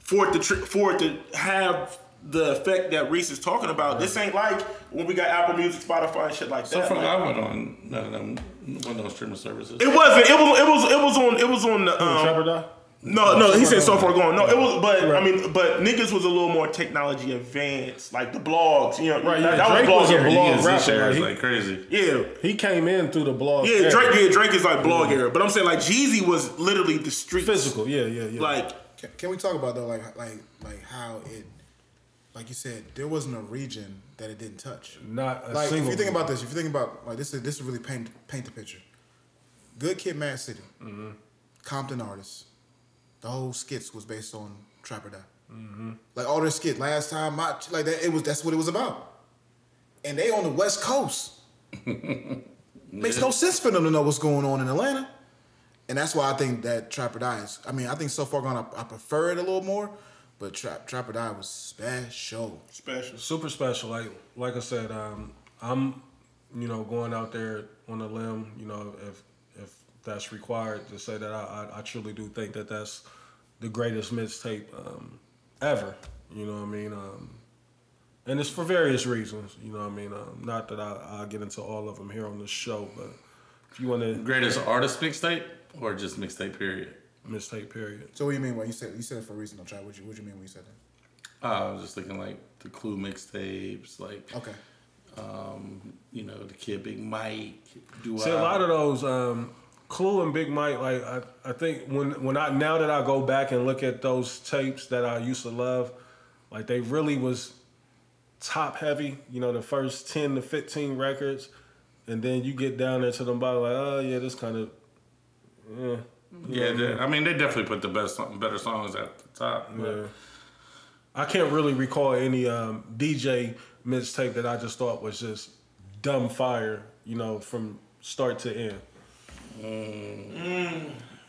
for it to for it to have the effect that Reese is talking about, this ain't like when we got Apple Music, Spotify, and shit like that. So far, Like, I went on none of them, one of those streaming services. it wasn't. It was. It was. It was on. It was on the. Trapper Um, Die. no, no. He said so far gone. No, it was. But I mean, but niggas was a little more technology advanced, like the blogs. You know, Right, that, yeah, that Drake was was a blog era. He rapper, shares like, like crazy. Yeah, He came in through the blog. Yeah, era. Drake. Yeah, Drake is like blog era, but I'm saying like Jeezy was literally the street physical. Yeah, yeah, yeah. Like Can, can we talk about though, like like like how it, like you said, there wasn't a region that it didn't touch. not a Like if you think about this, if you think about like this is this is really paint paint the picture. Good Kid, Mad City, mm-hmm. Compton artists. The whole skits was based on Trap or Die. Mm-hmm. Like all their skits. Last time, my like that, it was that's what it was about. And they on the West Coast. Makes no sense for them to know what's going on in Atlanta. And that's why I think that Trap or Die is. I mean, I think so far gone, I, I prefer it a little more. But Trap, Trapper Die was special. special. super special. Like like I said, um, I'm you know going out there on a limb. You know if if that's required to say that I I, I truly do think that that's the greatest mixtape um, ever. You know what I mean? Um, and it's for various reasons. You know what I mean? Um, not that I I get into all of them here on this show, but if you want to Greatest artist mixtape or just mixtape period? Mixtape period. So what do you mean when you said you said it for a reason? Don't. What you what you mean when you said that? Uh, I was just thinking like the Clue mixtapes, like Okay. um, you know the Kid Big Mike. Do See, a lot of those, um, Clue and Big Mike, like I, I think when when I now that I go back and look at those tapes that I used to love, like they really was top heavy. You know, the first ten to fifteen records, and then you get down there to them bottom, like, oh yeah, this kind of, yeah, yeah. they- I mean, they definitely put the best, better songs at the top. yeah. I can't really recall any um, DJ mixtape that I just thought was just dumb fire. You know, from start to end.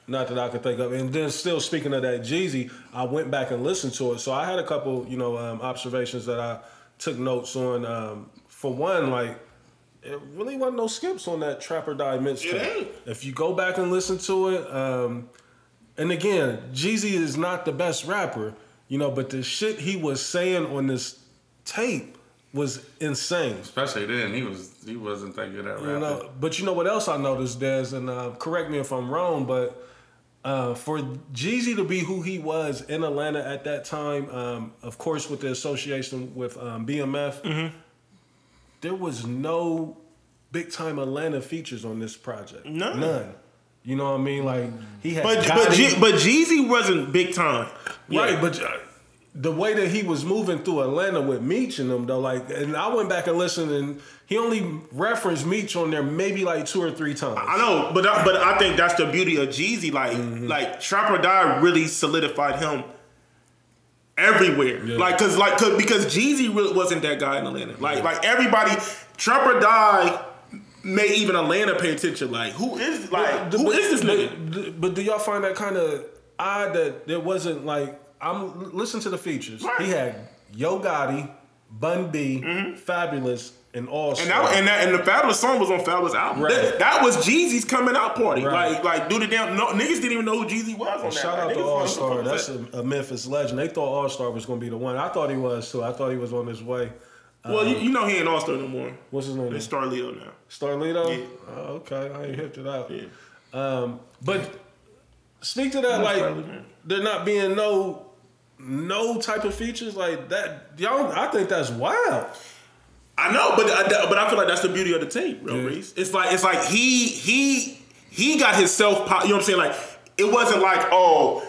Not that I could think of. And then still speaking of that Jeezy, I went back and listened to it. So I had a couple, you know, um, observations that I took notes on. Um, for one, like it really wasn't no skips on that Trap or Die It mixtape. ain't. If you go back and listen to it, um, and again, Jeezy is not the best rapper, you know, but the shit he was saying on this tape was insane. Especially then, he was he wasn't that good at rapping. You know, but you know what else I noticed, Des, and uh, correct me if I'm wrong, but uh, for Jeezy to be who he was in Atlanta at that time, um, of course, with the association with um, BMF, Mm-hmm. There was no big time Atlanta features on this project. None. None. You know what I mean? Like he had, But but G, but Jeezy wasn't big time. Right, but uh, the way that he was moving through Atlanta with Meech and them though, like, and I went back and listened, and he only referenced Meech on there maybe like two or three times. I know, but I, but I think that's the beauty of Jeezy. Like Mm-hmm. like Trap or Die really solidified him everywhere. Like cause like cause, because Jeezy really wasn't that guy in Atlanta. Like like everybody, Trap or Die made even Atlanta pay attention. Like who is like who but, is this nigga? But, but do y'all find that kind of odd that there wasn't like I'm listen to the features. Right. He had Yo Gotti, Bun B, mm-hmm. Fabolous, and All. And that, and that and the Fabolous song was on Fabolous album. Right. That, that was Jeezy's coming out party. Right. Like like do the damn no niggas didn't even know who Jeezy was on that. Shout out Like, to All Star. That's a, a Memphis legend. They thought All Star was going to be the one. I thought he was too. I thought he was on his way. well, you, you know he ain't All Star no more. What's his name? It's Starlito now. Starlito? Yeah. Oh, okay, I ain't hipped it out. Yeah. Um, but speak to that, like Starlito. there not being no no type of features like that. Y'all, I think that's wild. I know, but I, but I feel like that's the beauty of the tape, bro. Yeah. Reese. It's like it's like he he he got his self. You know what I'm saying? Like it wasn't like oh.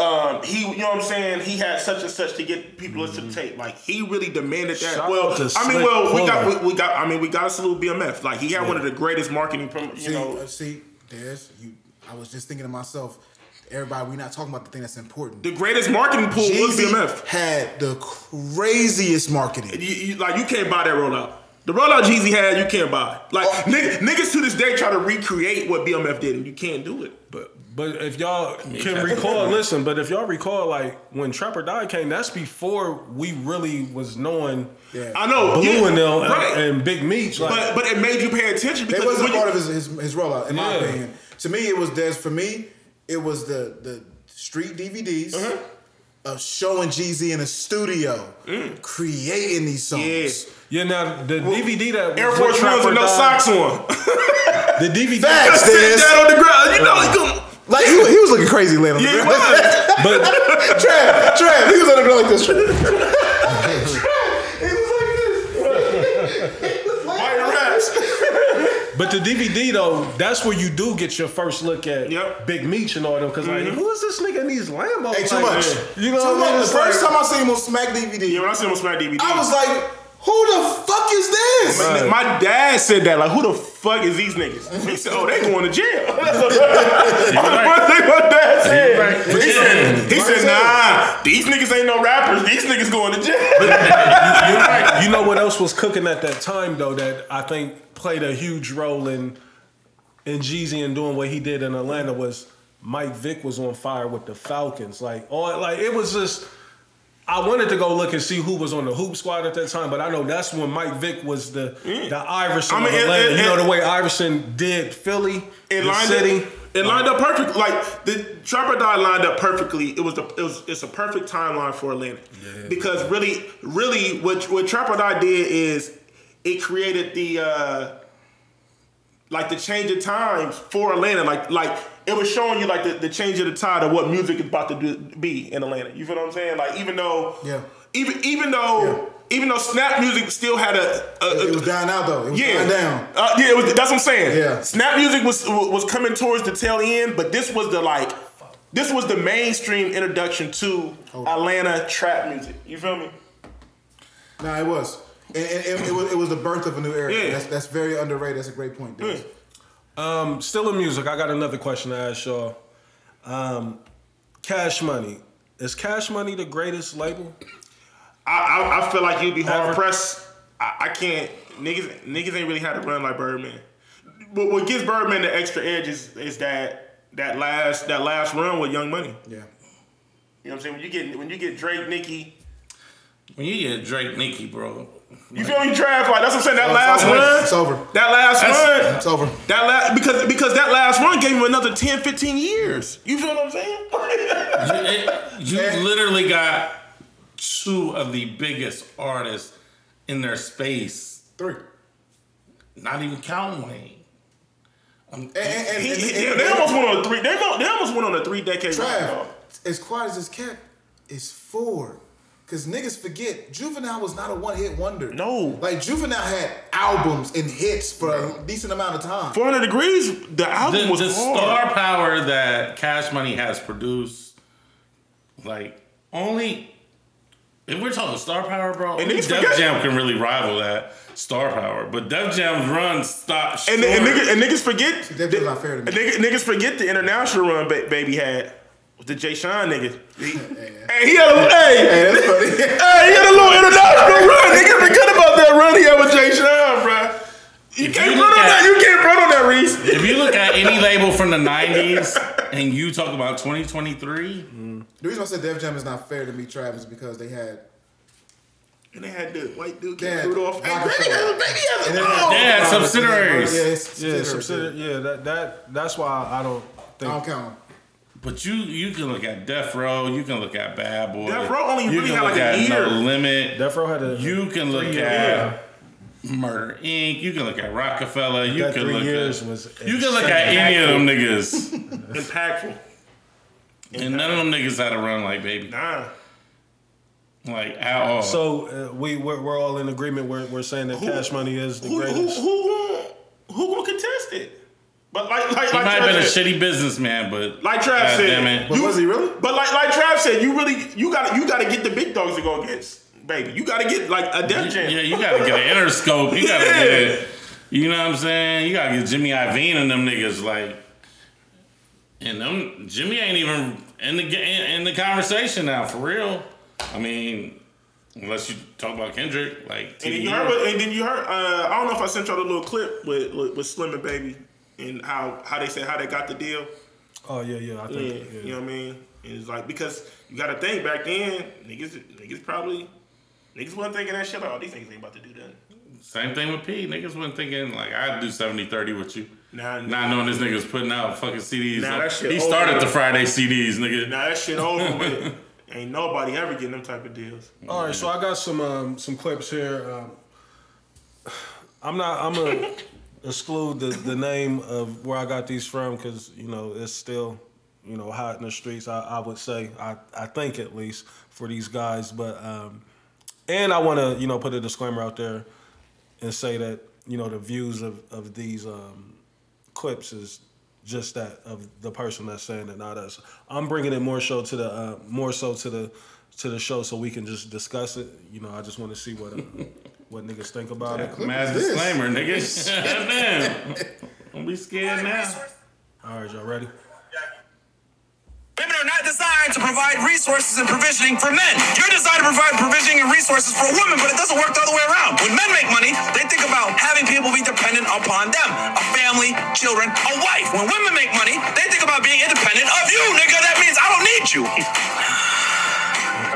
Um, he, you know what I'm saying? He had such and such to get people to listen to the tape. Like he really demanded that. Shout well, I mean, well, we got we, we got. I mean, we got to salute BMF. Like he had one of the greatest marketing, prom- you See, know. uh, see, Des, you. I was just thinking to myself, everybody, we're not talking about the thing that's important. The greatest marketing pool was Jeezy BMF. had the craziest marketing. You, you- like you can't buy that rollout. The rollout Jeezy had, you can't buy. Like Oh. niggas, niggas to this day try to recreate what BMF did, and you can't do it. But but if y'all can recall, listen. But if y'all recall, like when Trap or Die came, that's before we really was knowing Yeah. I know, Blue yeah, and them right. and, and Big Meech. Like, but but it made you pay attention It wasn't when you- part of his, his his rollout, in my opinion. To me, it was Des. For me, it was the the street DVDs Uh-huh. of showing Jeezy in a studio, creating these songs. Mm. Yeah. yeah, now the DVD that Air Force Ones with no Die- socks on. The DVD, Facts, Sit Des. down on the ground. You know, you come. Like he, was- he was looking crazy laying on the Yeah, he ground. was. but Trav, Trav, he was on the ground like this. he was like this. White raps. But the DVD though, that's where you do get your first look at Yep. Mm-hmm. Big Meech and all them. Because like, who is this nigga in these Lambos? Hey, too Like, much. You know too what I mean? The first like- time I seen him on Smack DVD, Yeah, when I see him on Smack DVD, I was like, "Who the fuck is this?" Right. My dad said that. Like, who the fuck is these niggas? He said, "Oh, they going to jail." That's the first thing my dad said. He said, he said, "Nah, these niggas ain't no rappers. These niggas going to jail." You're right. You know what else was cooking at that time though that I think played a huge role in in Jeezy and doing what he did in Atlanta was Mike Vick was on fire with the Falcons. Like all like it was just I wanted to go look and see who was on the hoop squad at that time, but I know that's when Mike Vick was the the Iverson I mean, of it- Atlanta. it- you know the way Iverson did Philly, It the lined city. up. It lined up perfect. Like the Trap or Die lined up perfectly. It was the it was it's a perfect timeline for Atlanta. Because really, really, what what Trap or Die did is it created the uh like the change of times for Atlanta. Like like it was showing you like the, the change of the tide of what music is about to do, be in Atlanta. You feel what I'm saying? Like even though Yeah. even even though even though snap music still had a, a, It was down out though. It was yeah, down. Uh, yeah, it was, that's what I'm saying. Yeah. Snap music was was coming towards the tail end, but this was the like, this was the mainstream introduction to Atlanta trap music. You feel me? Nah, it was. And, and, and it was it was the birth of a new era. Yeah. That's that's very underrated. That's a great point, Des. Um, still in music, I got another question to ask y'all. Um, Cash Money. Is Cash Money the greatest label? I I, I feel like you'd be hard Ever? pressed. I, I can't niggas niggas ain't really had to run like Birdman. what, what gives Birdman the extra edge is, is that that last that last run with Young Money. Yeah. You know what I'm saying? When you get when you get Drake, Nicki, When you get Drake, Nicki, bro. You feel me, Trav? Like that's what I'm saying. That last it's over. run, It's over. That last That's- run, It's over. That last because because that last run gave him another 10, 15 years. You feel what I'm saying? It- you literally got two of the biggest artists in their space. Three. Not even counting Wayne. Um, and, and, and, He- and- he- and- they almost went on a three. They, they almost went on a three decade. run. Trav, as quiet as it's kept, it's four. Cause niggas forget Juvenile was not a one hit wonder. No. Like Juvenile had albums and hits for a decent amount of time. 400 degrees. The album The, was the hard. star power that Cash Money has produced, like only if we're talking star power, bro, And only Def forget- Jam can really rival that star power. But Def Jam's run stopped And, short. and, niggas, and niggas forget. Def Jam's not fair to me. niggas, niggas forget the international run ba- baby had with the Jay Sean niggas. He, hey, he had a hey, Hey, that's funny. hey, he had a little international run. Niggas forget about that run he had with Jay Sean, bro. You If can't you front look on at- that. You can't front on that, Reese. if you look at any label from the '90s and you talk about 2023, The reason I said Def Jam is not fair to me, Travis, because they had And they had the white dude Yeah, get Rudolph. Hey, baby, has- baby has a then they had- dog. they subsidiaries. Yeah, it's Yeah, subsidiaries, subsidi- yeah, that that that's why I don't think. I don't count them. But you you can look at Death Row, you can look at Bad Boy. Death Row only you really can had look like a at year. No Limit. Death Row had a You can look three-year- at Murder Inc. You can look at Rockefeller. You That can three look years at was you can look at any of them niggas, Impactful. and none of them niggas had a run like Baby, Nah. like at all. So uh, we we're, we're all in agreement. We're, we're saying that Cash Money is the Who, who, greatest. who, who, who gonna contest it? But like, like, he like might have Trav been a shitty businessman, but Like Trav God said, damn it. But was he really? But like like Trav said, you really you got to you got to get the big dogs to go against, baby. You got to get like a Def Jam. Yeah, you gotta get an Interscope. You gotta Yeah. get, you know what I'm saying? You gotta get Jimmy Iovine and them niggas like, and them Jimmy ain't even in the in, in the conversation now for real. I mean, unless you talk about Kendrick, like And then you heard, and then you heard. Uh, I don't know if I sent y'all the little clip with with, with Slim and Baby and how how they said how they got the deal. Oh yeah, yeah. I Yeah, think. you know what I mean. And it's like because you got to think back then, niggas niggas probably niggas wasn't thinking that shit. Like, oh, these niggas ain't about to do that. Same thing with P. Niggas wasn't thinking like I'd do 70-30 with you. Nah, Not knowing this nigga's putting out fucking CDs. Nah, that shit he started over. the Friday CDs, nigga. Now that shit over with. Ain't nobody ever getting them type of deals. All right, so I got some um, some clips here. Um, I'm not. I'm gonna exclude the, the name of where I got these from because you know it's still you know hot in the streets. I, I would say I I think at least for these guys, but um, and I want to you know put a disclaimer out there and say that you know the views of of these um, clips is just that of the person that's saying it, not us. I'm bringing it more so to the uh, more so to the to the show so we can just discuss it. You know, I just want to see what uh, what niggas think about it. Mad is this? disclaimer, nigga. Damn. Don't be scared now. All right, y'all ready? Women are not designed to provide resources and provisioning for men. You're designed to provide provisioning and resources for women, but it doesn't work the other way around. When men make money, they think about having people be dependent upon them a family, children, a wife. When women make money, they think about being independent of you, nigga. That means I don't need you.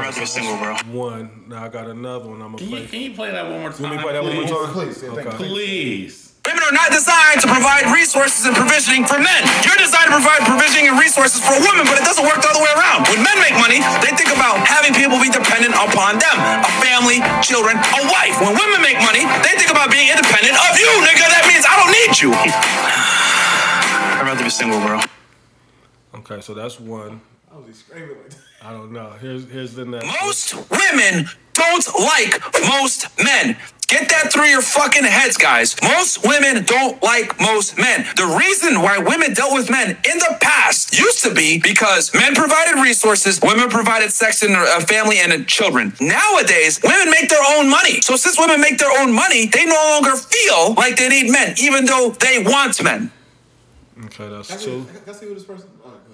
I'd rather be single, bro. One. Now I got another one. I'm gonna Can you, play. can you play that one more time? Let me play that one more time. Please, yeah, thank you. Please. Women are not designed to provide resources and provisioning for men. You're designed to provide provisioning and resources for women, but it doesn't work the other way around. When men make money, they think about having people be dependent upon them a family, children, a wife. When women make money, they think about being independent of you, nigga. That means I don't need you. I'd rather be single, bro. Okay, so that's one. I was screaming like that. I don't know. Here's here's the next. Most women don't like most men. Get that through your fucking heads, guys. Most women don't like most men. The reason why women dealt with men in the past used to be because men provided resources, women provided sex and a family and uh, children. Nowadays, women make their own money. So since women make their own money, they no longer feel like they need men, even though they want men. Okay, that's Can I two. can I see who this person?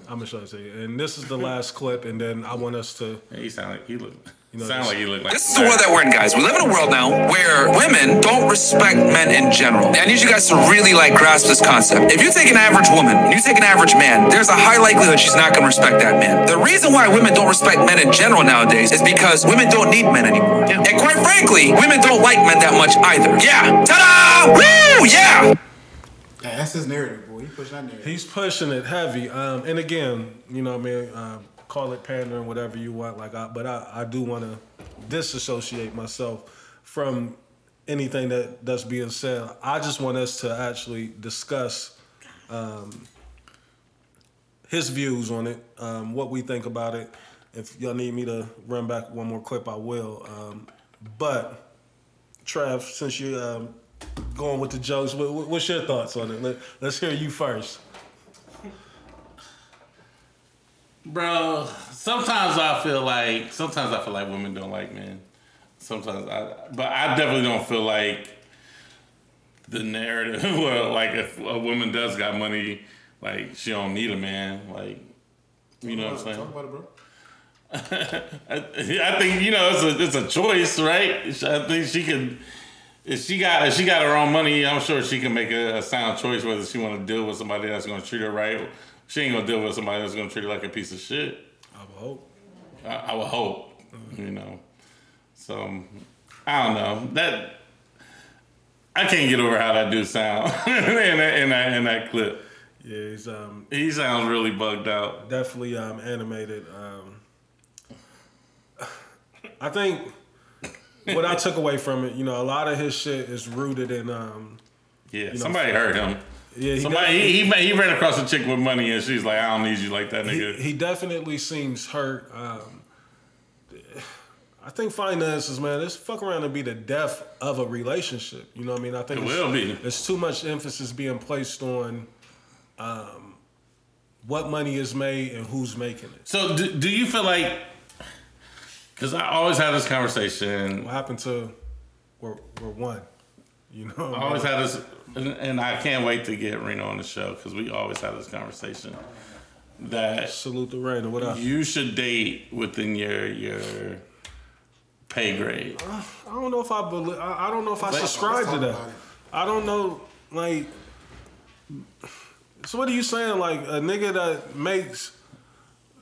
Go ahead. I'm gonna show it to you. And this is the last clip, and then I want us to. He sound like he look. You know, Sound like you look like. This is the world that we're in, guys. We live in a world now where women don't respect men in general. I need you guys to really like grasp this concept. If you take an average woman and you take an average man, there's a high likelihood she's not gonna respect that man. The reason why women don't respect men in general nowadays is because women don't need men anymore. And quite frankly, women don't like men that much either. Yeah. Ta-da! Woo! Yeah! Yeah, that's his narrative, boy. He pushing that narrative. He's pushing it heavy. Um, and again, you know, I mean, um, call it pandering, whatever you want. Like, I, but I, I do want to disassociate myself from anything that that's being said. I just want us to actually discuss um, his views on it, um, what we think about it. If y'all need me to run back one more clip, I will. Um, but Trav, since you're um, going with the jokes, what, what- what's your thoughts on it? Let, let's hear you first. Bro, sometimes I feel like sometimes I feel like women don't like men. Sometimes I, but I definitely don't feel like the narrative. Well, like if a woman does got money, like she don't need a man. Like, you know what I'm saying? Talk about it, bro. I, I think you know it's a it's a choice, right? I think she can. If she got if she got her own money, I'm sure she can make a, a sound choice whether she want to deal with somebody that's going to treat her right. She ain't gonna deal with somebody that's gonna treat her like a piece of shit. I would hope. I, I would hope, you know. So I don't know that. I can't get over how that dude sound in that in that in that clip. Yeah, he's um, He sounds really bugged out. definitely um, animated. Um, I think what I took away from it, you know, a lot of his shit is rooted in. Um, Yeah, know, somebody heard him. yeah, he, Somebody he, he he ran across a chick with money and she's like, I don't need you like that nigga. he definitely seems hurt. Um, I think finances, man, this fuck around and be the death of a relationship. You know what I mean? I think It it's- will be. There's too much emphasis being placed on um, what money is made and who's making it. So do, do you feel like? Because I always have this conversation. What happened to we're, we're one? You know, I always have this, and, and I can't wait to get Reno on the show because we always have this conversation that salute the rain or whatever. you should date within your your pay grade. Uh, I don't know if I believe. I, I don't know if I subscribe to that. I don't know, like. So what are you saying? Like a nigga that makes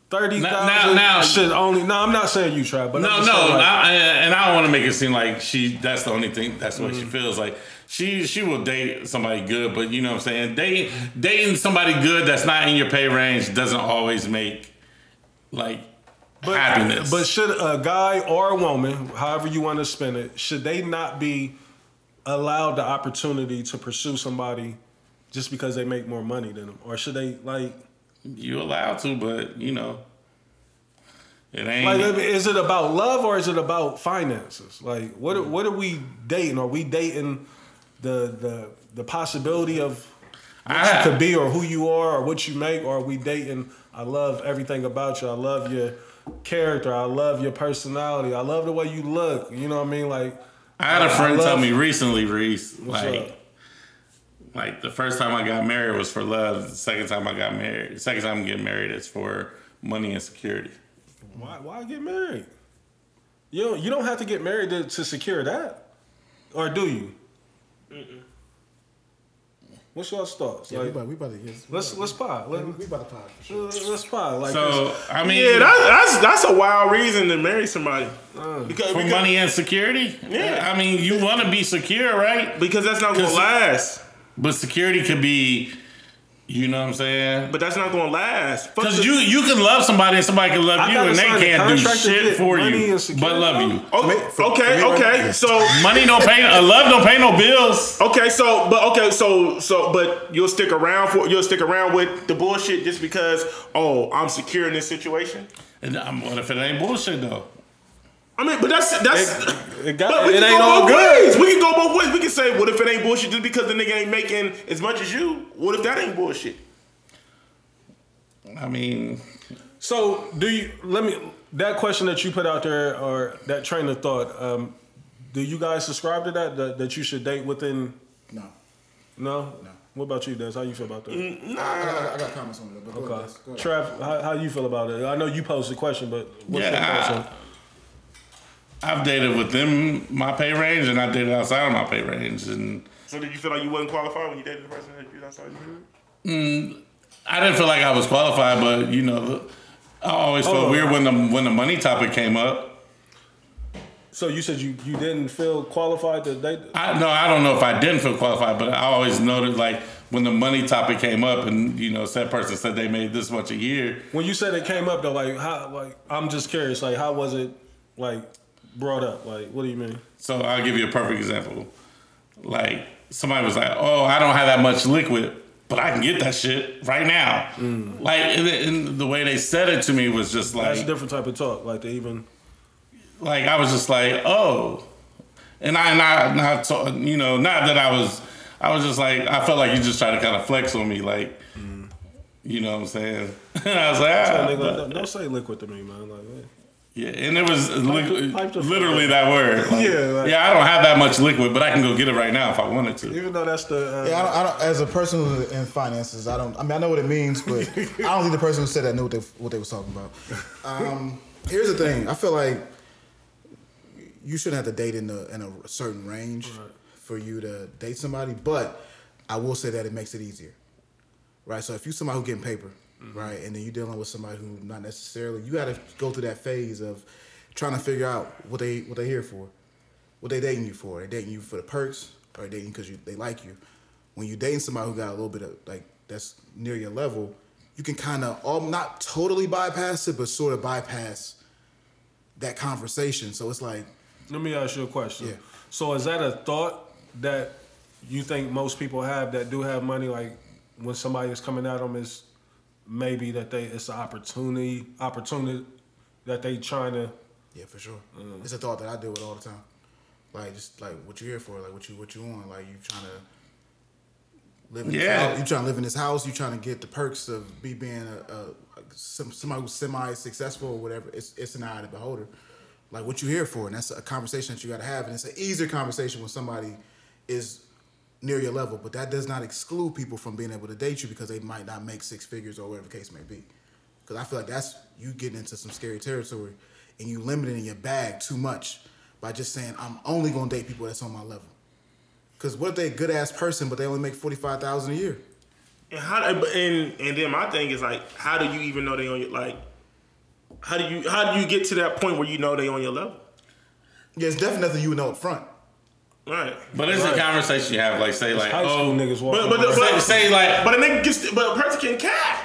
thirty Now- now- now- should only. No, I'm not saying you try, but No, no, saying, like, I, and I don't want to make it seem like she. That's the only thing. That's what she Mm-hmm. feels like. She she will date somebody good, but you know what I'm saying. Date, dating somebody good that's not in your pay range doesn't always make like but, happiness. But should a guy or a woman, however you want to spin it, should they not be allowed the opportunity to pursue somebody just because they make more money than them, or should they like? You allowed to, but you know, it ain't. Like, is it about love or is it about finances? Like, what are, what are we dating? Are we dating the the the possibility of what I- you could be or who you are or what you make, or are we dating? I love everything about you. I love your character. I love your personality. I love the way you look. You know what I mean? Like, I had a friend tell me recently, Reese, like, up? Like the first time I got married was for love. The second time I got married, the second time I get married is for money and security. why why get married? You don't you don't have to get married to, to secure that, or do you? What's your thoughts? Yeah, we Like, about, we about to get. let's let's pod. Let, we, we about to pod for sure. let's pod. Like, So I mean, Yeah, that's, that's that's a wild reason to marry somebody. Uh, Because, for because, money and security. Yeah. I mean, you want to be secure, right? because that's not gonna last. But security could be, you know what I'm saying? But that's not gonna last. Because you you can love somebody and somebody can love I you and they can't do shit for you, but love you. Okay, okay, okay. So Money don't pay. A love don't pay no bills. okay, so but okay, so so but you'll stick around for you'll stick around with the bullshit just because oh I'm secure in this situation. And um, what if it ain't bullshit though? I mean, but that's that's. it, got, but we it can ain't go all both good. ways. We can go both ways. We can say, what if it ain't bullshit just because the nigga ain't making as much as you? What if that ain't bullshit? I mean, So, do you let me that question that you put out there or that train of thought? Um, do you guys subscribe to that, that? That you should date within? No. No. No. What about you, Des? How you feel about that? I got, I got comments on that, but go Okay. ahead. Go ahead. Trav, how, how you feel about it? I know you posed the question, but what's your Yeah, thoughts on it? I've dated within my pay range, and I dated outside of my pay range, and So did you feel like you wasn't qualified when you dated the person that you outside your you? Mm, I didn't feel like I was qualified. But you know, I always felt Oh. weird when the when the money topic came up. So you said you, you didn't feel qualified to date? I no, I don't know if I didn't feel qualified, but I always noted like when the money topic came up, and you know, said person said they made this much a year. When you said it came up though, like how like I'm just curious, like how was it like brought up? Like what do you mean? So I'll give you a perfect example. Like somebody was like, "Oh, I don't have that much liquid, but I can get that shit right now." Like and, and the way they said it to me was just like That's a different type of talk. Like they even like I was just like, "Oh," and I not not to, you know not that I was. I was just like I felt like you just tried to kind of flex on me, like you know what I'm saying. I was like, ah, nigga, but- don't, don't say liquid to me, man. Like. Yeah, and it was li- pipe the- literally that word. Like, Yeah, like- yeah, I don't have that much liquid, but I can go get it right now if I wanted to. even though that's the uh, Yeah, I don't, I don't, as a person who's in finances, I don't. I mean, I know what it means, but I don't think the person who said that knew what they what they was talking about. Um, here's the thing: I feel like you shouldn't have to date in a in a certain range for you to date somebody, but I will say that it makes it easier, right? So if you somebody who getting paper, right, and then you're dealing with somebody who not necessarily, you got to go through that phase of trying to figure out what they what they here for what they dating you for. They dating you for the perks, or they dating because they like you. When you dating somebody who got a little bit of like that's near your level, you can kind of all not totally bypass it, but sort of bypass that conversation. So it's like Let me ask you a question. Yeah. So is that a thought that you think most people have that do have money? Like when somebody is coming at them, is maybe that they it's an opportunity opportunity that they trying to. yeah, for sure. It's a thought that I deal with all the time. Like just like what you here for, like what you what you want, like you trying to live. In Yeah. this house, you trying to live in this house. You trying to get the perks of be being a, a, a somebody who's semi successful or whatever. It's it's an eye of the beholder. Like what you here for, and that's a conversation that you got to have, and it's an easier conversation when somebody is near your level. But that does not exclude people from being able to date you because they might not make six figures or whatever the case may be. Because I feel like that's you getting into some scary territory, and you limiting your bag too much by just saying I'm only gonna date people that's on my level. Because what if they a good ass person, but they only make forty five thousand a year? And how and and then my thing is like, how do you even know they on your like? How do you how do you get to that point where you know they on your level? Yeah, it's definitely nothing you would know up front. Right. But it's a conversation you have, like say like, High school oh, niggas walking. But but, the, around. but say, say like, but a nigga gets but a person can cap.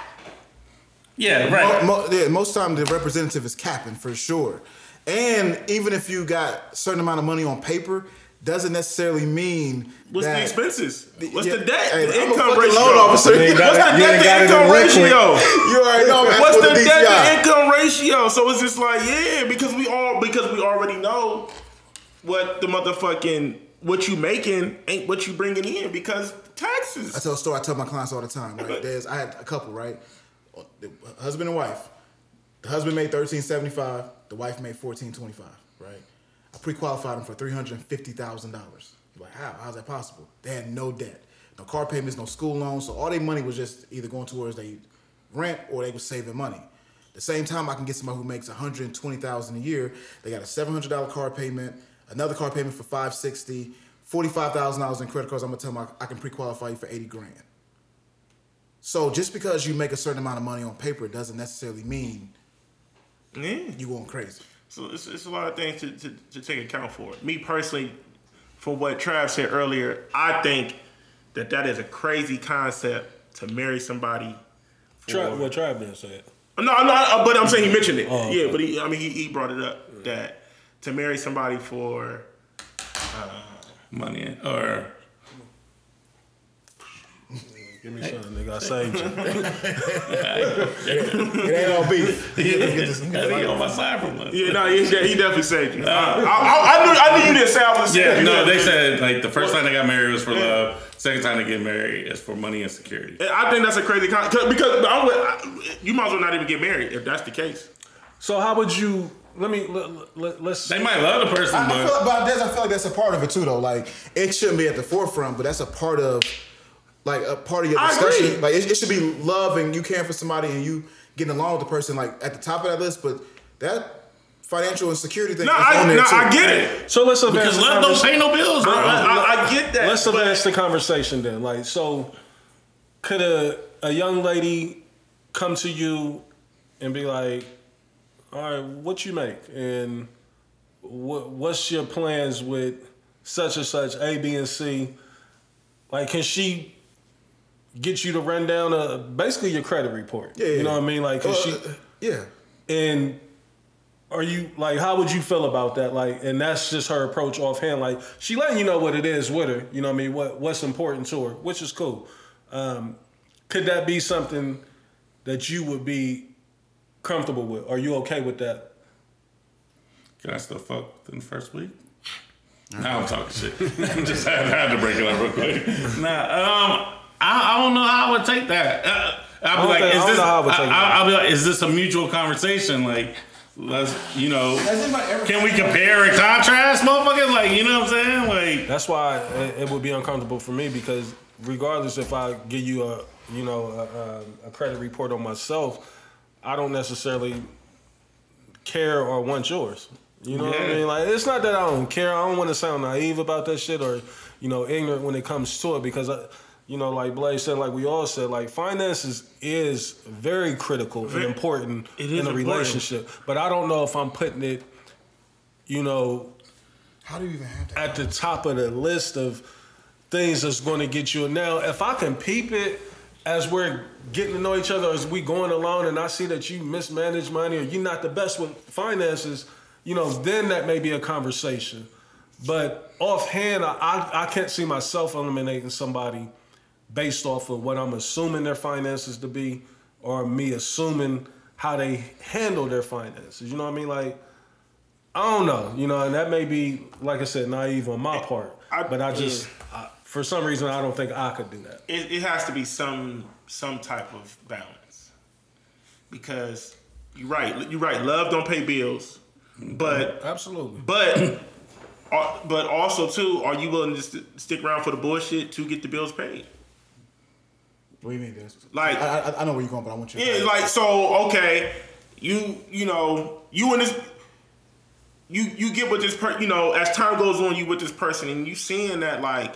yeah, right. Mo- mo- yeah, most time the representative is capping for sure. And even if you got a certain amount of money on paper, doesn't necessarily mean What's that the expenses? What's Yeah. the debt? Hey, the I'm income fucking ratio. loan officer. You got What's it- that you ain't debt to income ratio? You already know. What's the DCI. debt to income ratio? So it's just like, yeah, because we all because we already know what the motherfucking what you making ain't what you bringing in because taxes. I tell a story. I tell my clients all the time. Right? There's I had a couple. Right, husband and wife. The husband made thirteen seventy five. The wife made fourteen twenty five. Right. I pre-qualified them for three hundred fifty thousand dollars. Like how? How's that possible? They had no debt, no car payments, no school loans. So all their money was just either going towards they rent or they was saving money. The same time, I can get somebody who makes one hundred twenty thousand a year. They got a seven hundred dollar car payment, another car payment for five sixty, forty five thousand dollars in credit cards. I'm gonna tell them I, I can pre-qualify you for eighty grand. So just because you make a certain amount of money on paper doesn't necessarily mean Yeah. you going crazy. So it's, it's a lot of things to, to, to take account for. Me personally, for what Trav said earlier, I think that that is a crazy concept to marry somebody. For, Tri- what tribe didn't say it? No, no, uh, but I'm saying he mentioned it. Oh, Yeah, but he, I mean, he, he brought it up that to marry somebody for Money or Give me something, nigga. I saved you. It ain't all beef. he on my side for money. yeah, no, he, he definitely saved you. Uh, I, I, I knew I knew you didn't say I was. Yeah, no, they said like the first time they got married was for love. Second time they get married is for money and security. I think that's a crazy con- 'cause- because I would, I, you might as well not even get married if that's the case. So how would you? Let me let, let, let's. They might love the person, I, I but feel, but that's, I feel like that's a part of it too, though. Like it shouldn't be at the forefront, but that's a part of, like a part of your I discussion. agree. Like it, it should be love and you caring for somebody and you getting along with the person, like at the top of that list. But that financial insecurity thing No, is on I, there no, too. I get it. So let's advance Because the love don't conversation. pay no bills, bro. I, I, I get that. Let's but- advance the conversation then. Like, so could a a young lady come to you and be like, "All right, what you make, and what what's your plans with such and such A, B, and C?" Like, can she get you to run down a basically your credit report? Yeah, you yeah. know what I mean. Like, can Uh, she? yeah. And are you like how would you feel about that? Like, and that's just her approach offhand. Like, she letting you know what it is with her. You know what I mean? What what's important to her, which is cool. Um, could that be something that you would be comfortable with? Are you okay with that? Can I still fuck within the first week? Now I'm talking shit. I just had, had to break it up real quick. Nah, um, I, I don't know how I would take that. Uh, I'll be like, think- is this? know how I I, will be like, is this a mutual conversation? Like, let's, you know, Has anybody ever- can we compare and contrast, motherfuckers? Like, you know what I'm saying? Like, That's why it, it would be uncomfortable for me because regardless if I give you a you know a, a, a credit report on myself, I don't necessarily care or want yours. You know what I mean? Like it's not that I don't care. I don't want to sound naive about that shit or you know ignorant when it comes to it because I, you know like Blaze said, like we all said, like finances is very critical and important It is in a important. relationship. But I don't know if I'm putting it, you know, How do you even have that? at the top of the list of things that's going to get you. Now, if I can peep it as we're getting to know each other, as we going along, and I see that you mismanage money or you're not the best with finances, you know, then that may be a conversation. But offhand, I, I, I can't see myself eliminating somebody based off of what I'm assuming their finances to be, or me assuming how they handle their finances. You know what I mean? Like, I don't know, you know, and that may be, like I said, naive on my part. I- but I just, I, for some reason, I don't think I could do that. it, it has to be some some type of balance because you're right you're right love don't pay bills but Absolutely. but uh, but also too are you willing to st- stick around for the bullshit to get the bills paid What do you mean, this? Like- I, I, I know where you're going, but I want you. to yeah like so okay you you know you and this you you get with this per you know as time goes on you with this person and you seeing that like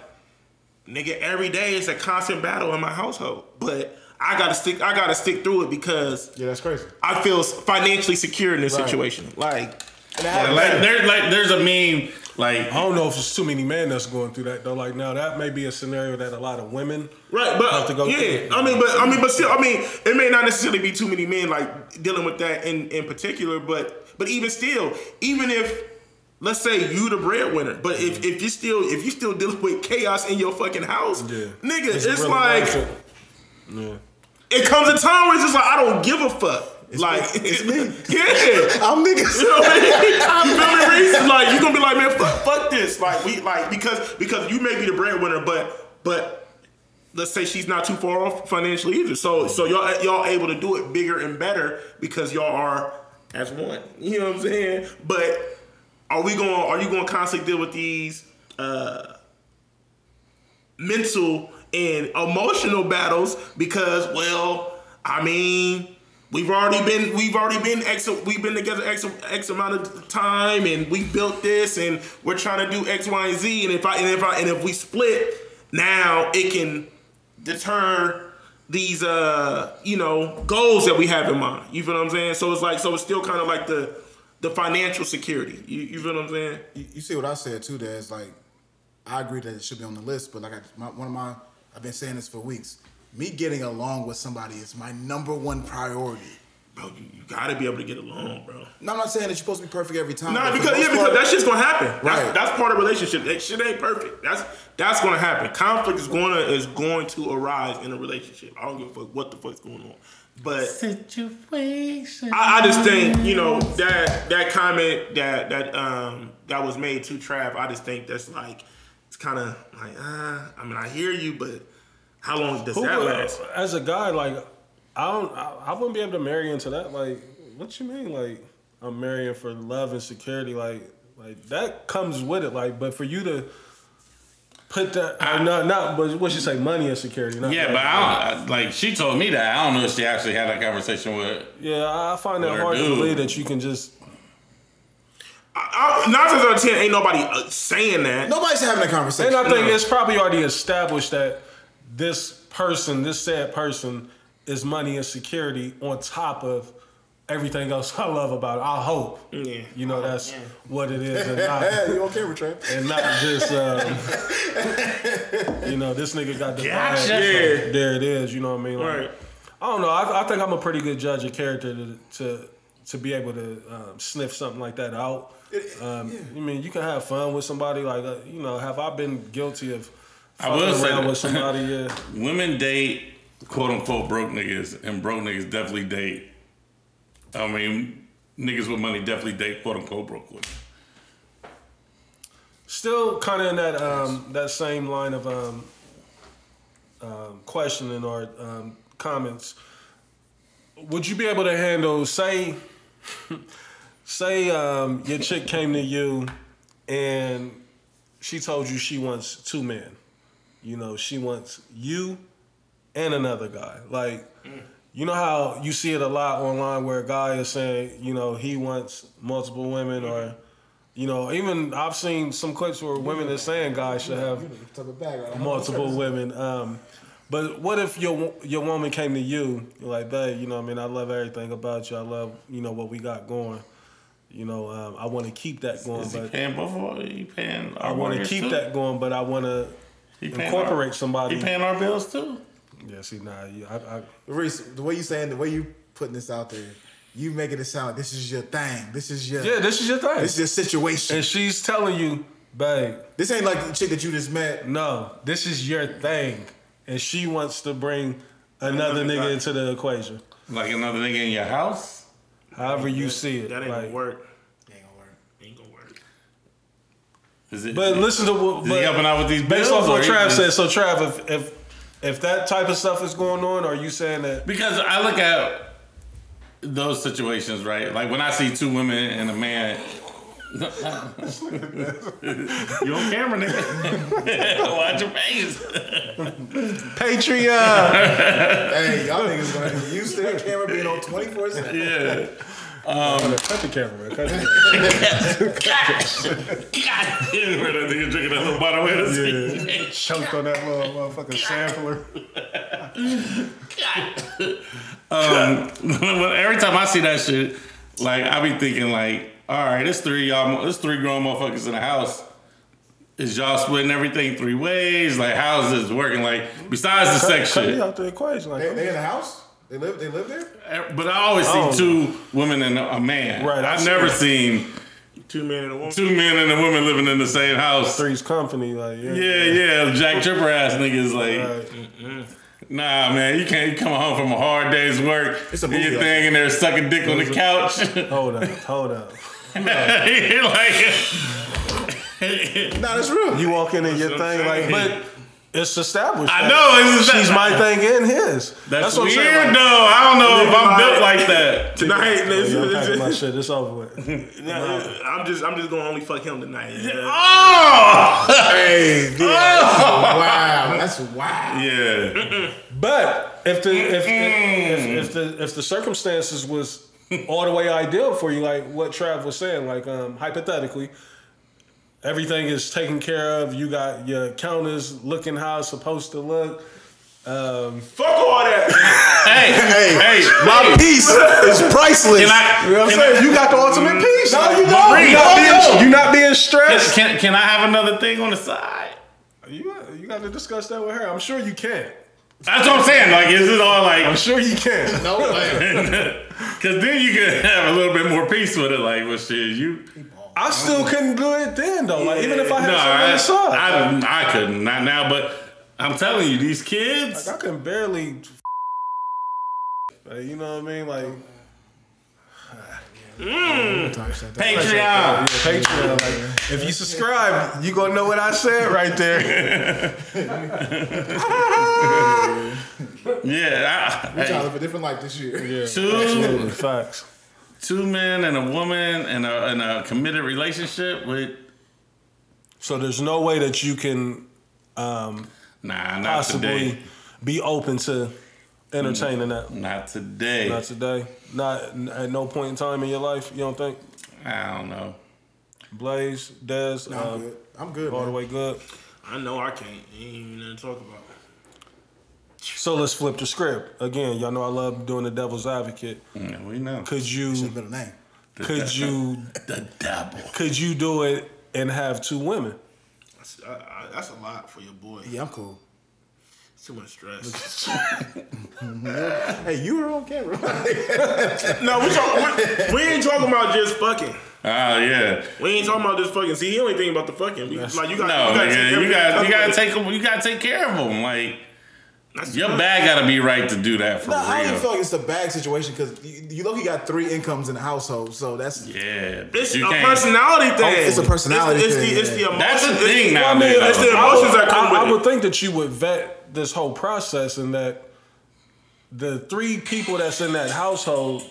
nigga every day is a constant battle in my household but I gotta stick I gotta stick through it because Yeah, that's crazy. I feel financially secure in this Right. situation. Like, And that happens. like there, like there's a meme. Like, I don't know if it's too many men that's going through that though. Like now, that may be a scenario that a lot of women right, but have to go. yeah, through. I mean, but I mean, but still, I mean, it may not necessarily be too many men like dealing with that in in particular, but but even still, even if let's say you the breadwinner, but if mm-hmm. if you still if you still dealing with chaos in your fucking house, Yeah. nigga, it's, really like it. Yeah. it comes a time where it's just like I don't give a fuck. like me. It's me. yeah. I'm niggas. You know what I mean? Feel me, Reese? Like you gonna be like, man, fuck, fuck this. Like we like because because you may be the breadwinner, but but let's say she's not too far off financially either. So mm-hmm. so y'all y'all able to do it bigger and better because y'all are as one. You know what I'm saying? But are we going? Are you going to constantly deal with these uh, mental and emotional battles because well, I mean. We've already been we've already been X we've been together X, X amount of time and we built this and we're trying to do X, Y, and Z and if I and if I and if we split, now it can deter these uh you know goals that we have in mind. You feel what I'm saying? So it's like so it's still kind of like the the financial security. You, you feel what I'm saying? you, you see what I said too. That it's like I agree that it should be on the list, but like I, my, one of my I've been saying this for weeks. Me getting along with somebody is my number one priority. Bro, you, you gotta be able to get along, bro. No, I'm not saying that you're supposed to be perfect every time. Nah, because yeah, because part- that's just gonna happen. That's, Right. that's part of relationship. That shit ain't perfect. That's that's gonna happen. Conflict is gonna is going to arise in a relationship. I don't give a fuck what the fuck's going on. But situation. I, I just think you know that that comment that that um that was made to Trav. I just think that's like it's kind of like ah. I mean, I hear you, but how long does Who that would- last? As a guy, like I don't, I, I wouldn't be able to marry into that. Like, what you mean? Like, I'm marrying for love and security. Like, like that comes with it. Like, but for you to put that, or not, not, but what she say, money and security. Not Yeah, but I don't. Like she told me that. I don't know if she actually had that conversation with. Yeah, I find that Or hard to believe that you can just I, I, nine times out of ten, ain't nobody uh, saying that. Nobody's having a conversation. And I think it's probably already established that this person, this sad person, is money and security on top of everything else I love about it. I hope. Yeah. You know, that's what it is. And not, Hey, you on camera, Trey? and not just, um, you know, this nigga got the bag. Gotcha. so Yeah. There it is. You know what I mean? Like, Right. I don't know. I, I think I'm a pretty good judge of character to to, to be able to um, sniff something like that out. Um, I mean, you can have fun with somebody. Like, uh, you know, have I been guilty of I will say that. with somebody? Yeah. Women date quote unquote broke niggas, and broke niggas definitely date. I mean, niggas with money definitely date quote unquote broke women. Still kind of in that um, that same line of um, um, questioning or um, comments. Would you be able to handle, say, say um, your chick came to you and she told you she wants two men. You know, she wants you and another guy. Like, you know how you see it a lot online where a guy is saying, you know, he wants multiple women or, you know, even I've seen some clips where women are saying guys should have bag, multiple women. Um, but what if your your woman came to you like, babe, you know, I mean, I love everything about you. I love, you know, what we got going. You know, um, I want to keep that going, Is he but paying both of us? He paying our I want to keep too? that going, but I want to incorporate our, somebody. He paying our bills too. Yeah, see, nah, you, I, I, Reese, the way you saying, the way you putting this out there, you making it sound like this is your thing. This is your. yeah, this is your thing. This is your situation. and she's telling you, babe, This ain't like the chick that you just met. no, this is your thing, and she wants to bring another Another nigga guy. into the equation. Like another nigga in your house. However you see it, That ain't like- gonna work. Ain't gonna work. Ain't gonna work. Is it? But listen to what. is but he helping out with these? Based off what Trav said, so Trav, if, if if that type of stuff is going on, are you saying that? Because I look at those situations, right? Like when I see two women and a man. you on camera, nigga? Watch your face. Patreon. Hey, y'all niggas gonna get used to that camera being on 24 7. Yeah. Cut the camera, man. Cut the camera. God damn, where that nigga drinking that little bottle of Hennessy. Choked on that little motherfucking sampler. Um, every time I see that shit, like I be thinking like, all right, it's three y'all, it's three grown motherfuckers in the house. Is y'all splitting everything three ways? Like, how's this working? Like, besides the sex Cut shit, out the equation. Like, They, they in the house? They live They live there? Eh, but I always see Oh. two women and a man. Right, I I've see never that. seen Two men and a woman. two men and a woman living in the same house. Three's company. Like, yeah. Yeah, yeah, Jack Tripper ass niggas like. Right. Nah, man, you can't come home from a hard day's work. It's a do movie your like thing and they're sucking dick on the couch. Hold up. Hold up. You're like, Nah, that's real. You walk in and your thing, like, but it's established. I know, it's She's my thing and his. That's, what I'm weird saying. Like, though. I don't know if I'm built like that. Tonight, yeah, listen, I'm my shit. It's over with. Nah, I'm just, I'm just gonna only fuck him tonight. Yeah. Oh! Hey, yeah, that's wow. That's wow. Yeah. But if the if, if, if the if the circumstances was all the way ideal for you, like what Trav was saying, like um, hypothetically, everything is taken care of. You got your counters looking how it's supposed to look. Um, Fuck all that. Hey, hey, My piece is priceless. Can I? you know what I'm saying? I- You got the ultimate piece. No, you don't. You're not, don't. being, you're not being stressed. Can, can I have another thing on the side? You, you got to discuss that with her. I'm sure you can. That's what I'm saying. Like, is it all like? I'm sure you can. no way. Because then you can have a little bit more peace with it. Like, well, shit, you. I still uh-huh. couldn't do it then though. Like even if I had No, something on the side. I, I, I couldn't. Not now, but I'm telling you, these kids. Like I can barely. Like, you know what I mean? Like mm. Patreon. yeah, Patreon. Like if you subscribe, you gonna know what I said right there. Yeah. I, We trying to hey, live a different life this year. Yeah. two, Facts. Two men and a woman in a, in a committed relationship with. So there's no way that you can um, Nah, not possibly today. be open to entertaining that. Not today. Not today. Not at no point in time in your life. You don't think? I don't know. Blaze, Dez, No, I'm uh, good. I'm good. all the way good. I know I can't. Ain't even nothing to talk about. So let's flip the script again. Y'all know I love doing the devil's advocate. Yeah, we know. Could It's you? his middle name. Could you? The devil. Could you do it and have two women? That's, I, I, that's a lot for your boy. Yeah, I'm cool. It's too much stress. Hey, you were on camera. no, we, talk, we, we ain't talking about just fucking. Oh yeah. We ain't talking about just fucking. See, he only think about the fucking. We, like you got, No, you got, nigga, you got you gotta take you gotta take care of them. Like your bag gotta be right to do that for no, I don't even real. feel like it's a bag situation because you, you look, you got three incomes in the household, so that's Yeah, It's a can't. personality thing. it's a personality It's, it's thing, the it's yeah. the emotion. That's the it's thing the- nowadays, It's the though. emotions that come I, with I it. would think that you would vet this whole process and that the three people that's in that household,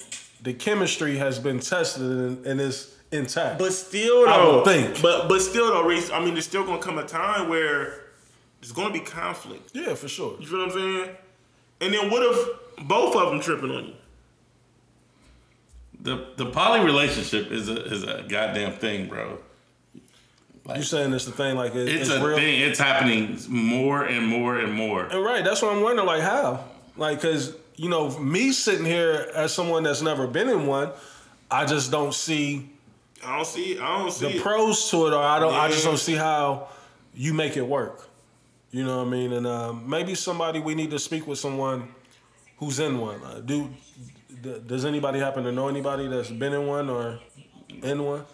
the chemistry has been tested and, and is intact. But still, I though, would think. But but still, though, Reese. I mean, there's still gonna come a time where there's gonna be conflict. yeah, for sure. You feel what I'm saying? And then what if both of them tripping on you? The the poly relationship is a is a goddamn thing, bro. You're saying it's the thing like it, It's, it's, a real? thing. It's happening more and more and more. And right, that's what I'm wondering, like how, like, cause you know, me sitting here as someone that's never been in one, I just don't see I don't see. I don't see. the it. pros to it, or I don't, I just don't see how you make it work. You know what I mean? And um, maybe somebody we need to speak with someone who's in one. Uh, do d- does anybody happen to know anybody that's been in one or in one?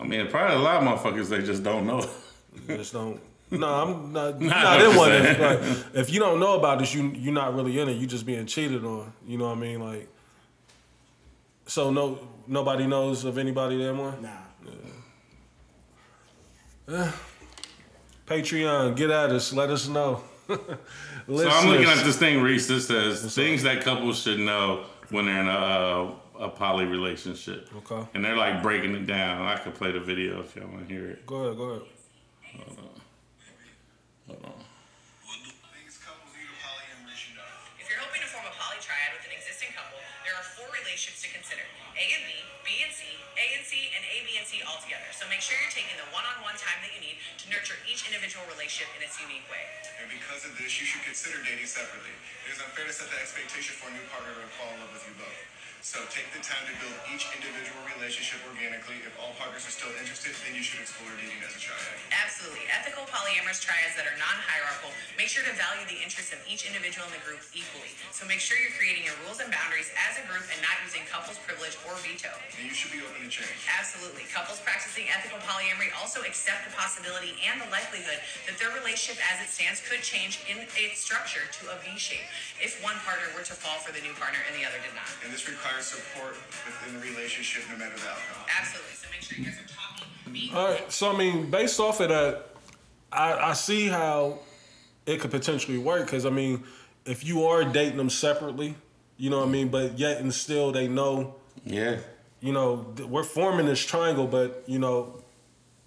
I mean, probably a lot of motherfuckers they just don't know. Just don't. No, I'm not. Nah, not I'm in one. If, like, if you don't know about this, you you're not really in it. You just being cheated on. You know what I mean? Like, so no, nobody knows of anybody in one. nah. Patreon, get at us. Let us know. So I'm looking at this thing, Reese. This says things that couples should know when they're in a, uh, a poly relationship. Okay. And they're like breaking it down. I could play the video if y'all want to hear it. Go ahead. Go ahead. Things individual relationship in its unique way. And because of this, you should consider dating separately. It is unfair to set the expectation for a new partner to fall in love with you both. So take the time to build each individual relationship organically. If all partners are still interested, then you should explore dating as a triad. Absolutely. Ethical polyamorous triads that are non hierarchical make sure to value the interests of each individual in the group equally. So make sure you're creating your rules and boundaries as a group and not using couples privilege or veto. And you should be open to change. Absolutely. Couples practicing ethical polyamory also accept the possibility and the likelihood that their relationship as it stands could change in its structure to a V shape if one partner were to fall for the new partner and the other did not. And this requires support within the relationship no matter the outcome. Absolutely. So make sure you guys are talking, being All right. So I mean, based off of that, I, I see how it could potentially work. Because I mean, if you are dating them separately, you know what I mean, but yet and still they know, Yeah. you know, we're forming this triangle, but you know,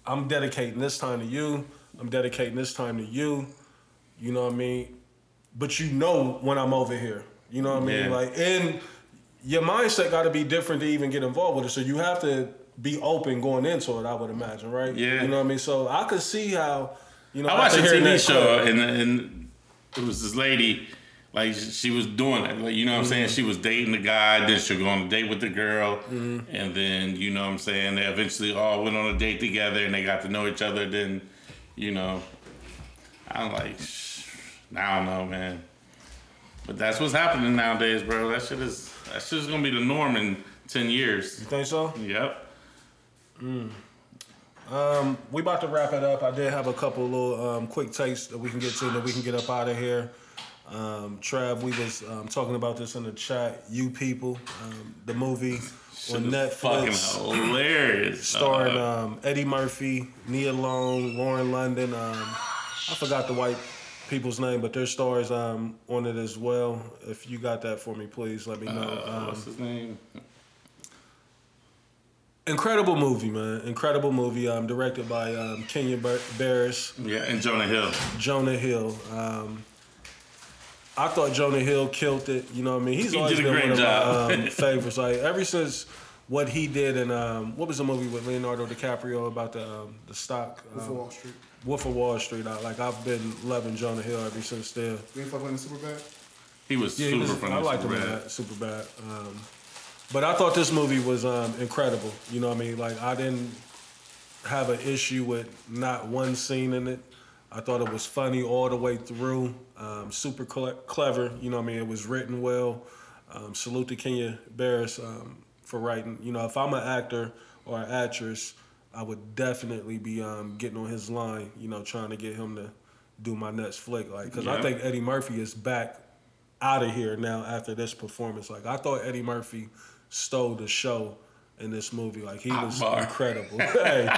I'm dedicating this time to you. I'm dedicating this time to you. You know what I mean? But you know when I'm over here. You know what I mean? Yeah. Like, and your mindset got to be different to even get involved with it. So you have to be open going into it. I would imagine, right? Yeah. You know what I mean? So I could see how, you know, I watched a TV show and and it was this lady, like she was doing it. Like you know what I'm saying? Mm-hmm. She was dating the guy, then she'll go on a date with the girl, and then you know what I'm saying? They eventually all went on a date together and they got to know each other. Then, you know, I'm like, "Shh, I don't know, man. But that's what's happening nowadays, bro. That shit is that just gonna be the norm in ten years. You think so? Yep. we about to wrap it up. I did have a couple little um, quick takes that we can get to, that we can get up out of here. Um, Trav, we was um, talking about this in the chat. You people, um, the movie on is fucking Netflix, hilarious. starring um, Eddie Murphy, Nia Long, Lauren London. Um, I forgot the white people's name, but their stars um, on it as well. If you got that for me, please let me know. Uh, Um, what's his name? incredible movie, man. Incredible movie. Um, directed by um, Kenya Bar- Barris. Yeah, and Jonah Hill. Jonah Hill. Um, I thought Jonah Hill killed it. You know what I mean? He's He always did a been great one of job. my um, favorites. Like ever since what he did in um, what was the movie with Leonardo DiCaprio about the um, the stock? Wolf of um, Wall Street. Wolf of Wall Street. I, like I've been loving Jonah Hill ever since then. You ain't fuck with him super bad? He was Yeah, he super was, funny. I liked him super in bad. that Superbad. Um, but I thought this movie was um, incredible. You know what I mean? Like I didn't have an issue with not one scene in it. I thought it was funny all the way through. Um, super cle- clever. You know what I mean? It was written well. Um, salute to Kenya Barris um, for writing. You know, if I'm an actor or an actress, I would definitely be um, getting on his line. You know, trying to get him to do my next flick. Like, because I think Eddie Murphy is back out of here now after this performance. Like I thought Eddie Murphy stole the show in this movie. Like he was bar. incredible. hey,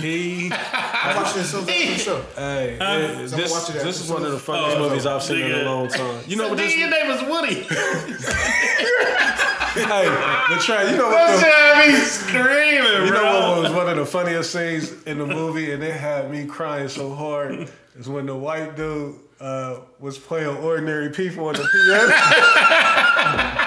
he, I'm watching this so the show. hey, it- So this, this is one of the funniest Oh, movies I've seen in a long time. You know what this? Nigga, your name was Woody. Hey, the train. You know what? That The, shit had me screaming, you bro. know what was one of the funniest scenes in the movie, and it had me crying so hard. Is when the white dude uh, was playing ordinary people on the piano.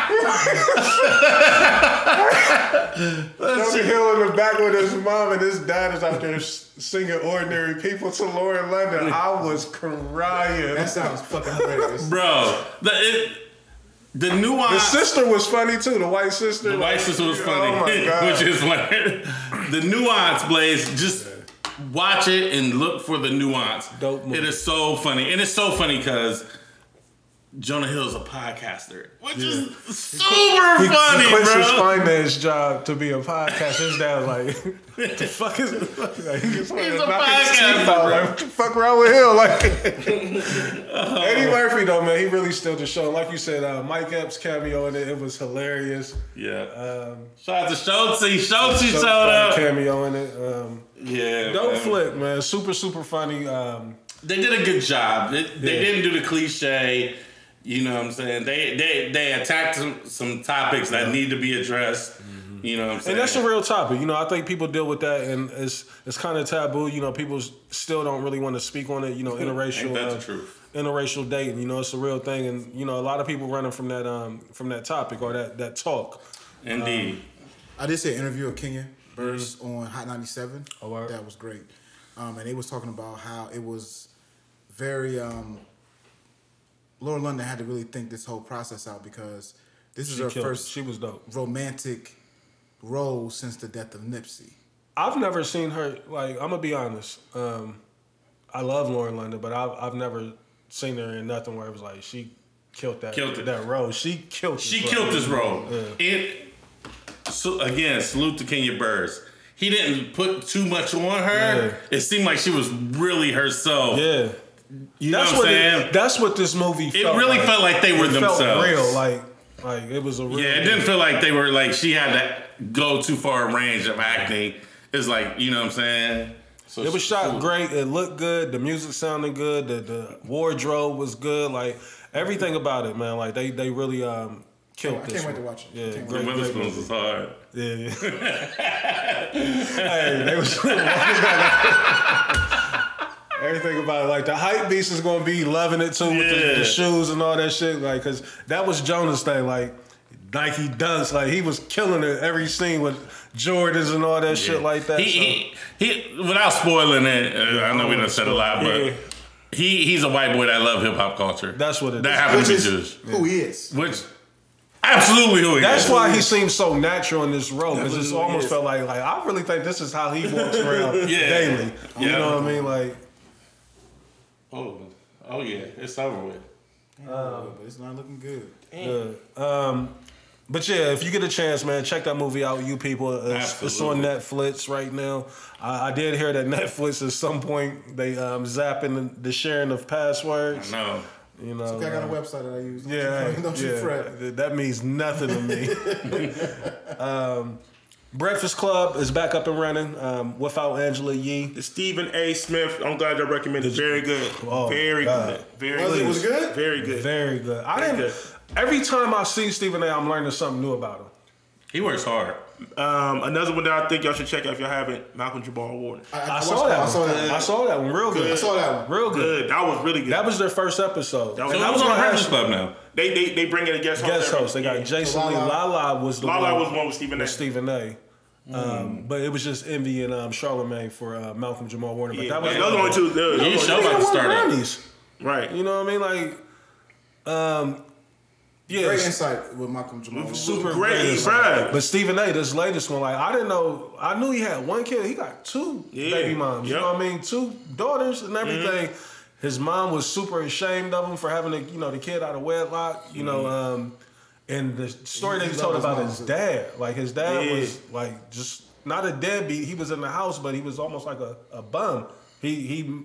Jonah Hill in the back with his mom, and his dad is out there singing "Ordinary People" to Lauren London. I was crying. That sounds fucking hilarious. Bro, the it, the nuance. The sister was funny too. The white sister. The white sister was funny, Oh my god! which is like the nuance, Blaze. Just watch it and look for the nuance. Dope movie. It is so funny, and it's so funny because Jonah Hill is a podcaster, which is super he, funny, he quits his bro. finance job to be a podcast. His dad was like, "What the fuck is?" Like, he just wanted He's a his podcaster, bro. Like, what the fuck wrong with him? Like Eddie Murphy, though, man, he really stole the show. Like you said, uh, Mike Epps cameo in it. It was hilarious. Yeah. Um, Shout out to Schultz. Schultz showed up. cameo in it. Um, Yeah. dope man. flick, man. Super, super funny. Um, They did a good job. They, they Yeah. didn't do the cliche. You know what I'm saying? They they they attacked some, some topics that need to be addressed. You know what I'm saying? And that's a real topic. You know, I think people deal with that, and it's it's kind of taboo. You know, people still don't really want to speak on it. You know, interracial, Ain't that the uh, truth? interracial dating. You know, it's a real thing, and you know, a lot of people running from that um from that topic or that that talk. Indeed. I did see an interview of Kenya Barris on Hot 97. Oh, word. that was great. Um, and they was talking about how it was very um, Lauren London had to really think this whole process out because this is her killed it. first She was dope. romantic role since the death of Nipsey. I've never seen her like. I'm gonna be honest. Um, I love Lauren London, but I've I've never seen her in nothing where it was like she killed that Killed it. that role. She killed. She this killed role. this role. Yeah. It so again, salute to Kenya Barris. He didn't put too much on her. Yeah. It seemed like she was really herself. Yeah. You know That's what what I'm saying? it, that's what this movie felt. it felt really like. felt like they were it themselves. felt real, like like it was a real. yeah, it didn't feel like they were like she had to go too far a range of acting. It's like, you know what I'm saying? So It was she- shot great. It looked good. The music sounded good. The the wardrobe was good. Like everything about it, man. Like they they really um killed I this. can't wait to watch it. Yeah, Can't The great, great Witherspoons movie. was hard. Yeah, yeah. hey, they was everything about it. Like the hype beast is gonna be loving it too with the, Yeah. the shoes and all that shit. Like, cause that was Jonah's thing. Like Nike dunks. Like he was killing it every scene with Jordans and all that shit like that. He, so- he, he, without spoiling it, uh, I know we done said a lot, but Yeah. he he's a white boy that love hip hop culture. That's what it that is. happened Which to be is Jewish. who he is. Which absolutely who he That's is. why he seems so natural in this role because That's it's it almost felt like like I really think this is how he walks around Yeah. daily. You Yeah. know what I mean? Like Oh, oh yeah, it's over with. but it's not looking good. Yeah. Um, but yeah, if you get a chance, man, check that movie out, you people. It's, it's on Netflix right now. I, I did hear that Netflix at some point they um, zapping the, the sharing of passwords. No, You know, Okay, I got a website that I use. Don't yeah, you, don't you yeah, fret. That means nothing to me. um, Breakfast Club is back up and running um, without Angela Yee. The Stephen A. Smith. I'm glad they recommended. Very good. Oh, very God. good. Very Was it- good. was it good? Very good. Very good. I Very didn't. good. Every time I see Stephen A, I'm learning something new about him. he works hard. Um, another one that I think y'all should check out if y'all haven't. Malcolm Jamal Warner. I, I, watched- saw that. I saw that. I saw that one. Real good. I saw that one. Real good. Good. That was really good. That was their first episode. That was- So that was on gonna Breakfast ask- Club now. They they they bring in a guest host. guest every- host. They got yeah. Jason Lee. Lala- Lala was the Lala one was one with Stephen A. with Stephen A. Um, but it was just Envy and um, Charlemagne for uh, Malcolm Jamal Warner. But Yeah, that was those are only two. those- You those show are- about to start up. Grammys. Right. You know what I mean? Like, um, yeah, Great insight with Malcolm Jamal. super Great, great. bruh. But Stephen A. This latest one, like, I didn't know. I knew he had one kid. He got two Yeah. baby moms. You know what I mean? Two daughters and everything. Mm-hmm. His mom was super ashamed of him for having the, you know, the kid out of wedlock. You know, Mm-hmm. um, and the story that He he told loved his about his dad, like his dad Yeah. was like just not a deadbeat. He was in the house, but he was almost like a, a bum. He he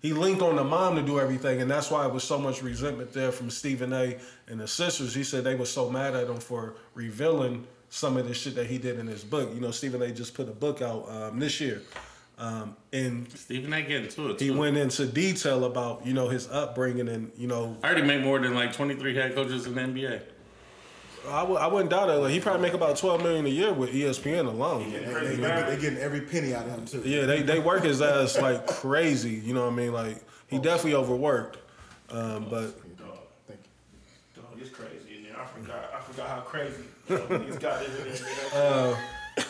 he linked on the mom to do everything, and that's why it was so much resentment there from Stephen A. and the sisters. He said they were so mad at him for revealing some of the shit that he did in his book. You know, Stephen A. just put a book out um, this year, um, and Stephen A. get into it. he too. went into detail about you know his upbringing and you know I already made more than like 23 head coaches in the NBA. I w- I wouldn't doubt it. Like, he probably make about twelve million a year with ESPN alone. They, they, they getting every penny out of him too. Yeah, they, they work his ass like crazy. You know what I mean? Like he definitely overworked. Um, but Dog, Thank you. dog, it's crazy in there. I forgot. I forgot how crazy niggas got it in there.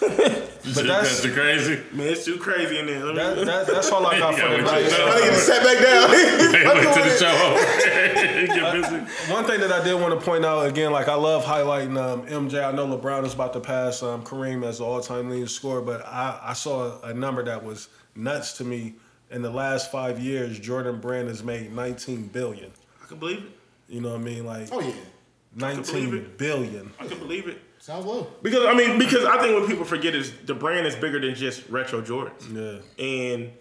But that's too crazy. Man, it's too crazy in there. That, that, that's all I got for Yeah, the but night. you- I think he sat back down. Hey, wait to the show. Get busy. One thing that I did want to point out again, like I love highlighting um, MJ. I know LeBron is about to pass um, Kareem as the all-time leading scorer, but I, I saw a number that was nuts to me. In the last five years, Jordan Brand has made 19 billion. I can believe it. You know what I mean? Like Oh yeah, believe 19 it. billion. I can believe it. Sounds low. Because I mean, because I think what people forget is the brand is bigger than just retro Jordans. Yeah. And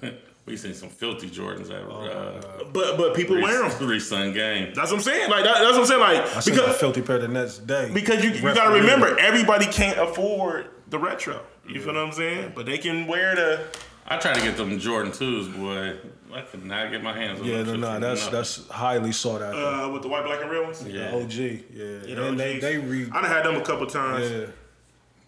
We seen some filthy Jordans at uh, but but people wear them. Reese Sun game. That's what I'm saying. Like that, that's what I'm saying. Like I seen a because filthy pair the next day. because you you gotta remember everybody can't afford the retro. You feel what I'm saying? But they can wear the. I try to get them Jordan 2s, boy. I could not get my hands on Yeah, them. no, no, that's nothing. that's highly sought after. Uh, with the white, black, and red ones. Yeah. OG, yeah, You know, and they they re I done had them a couple times. yeah,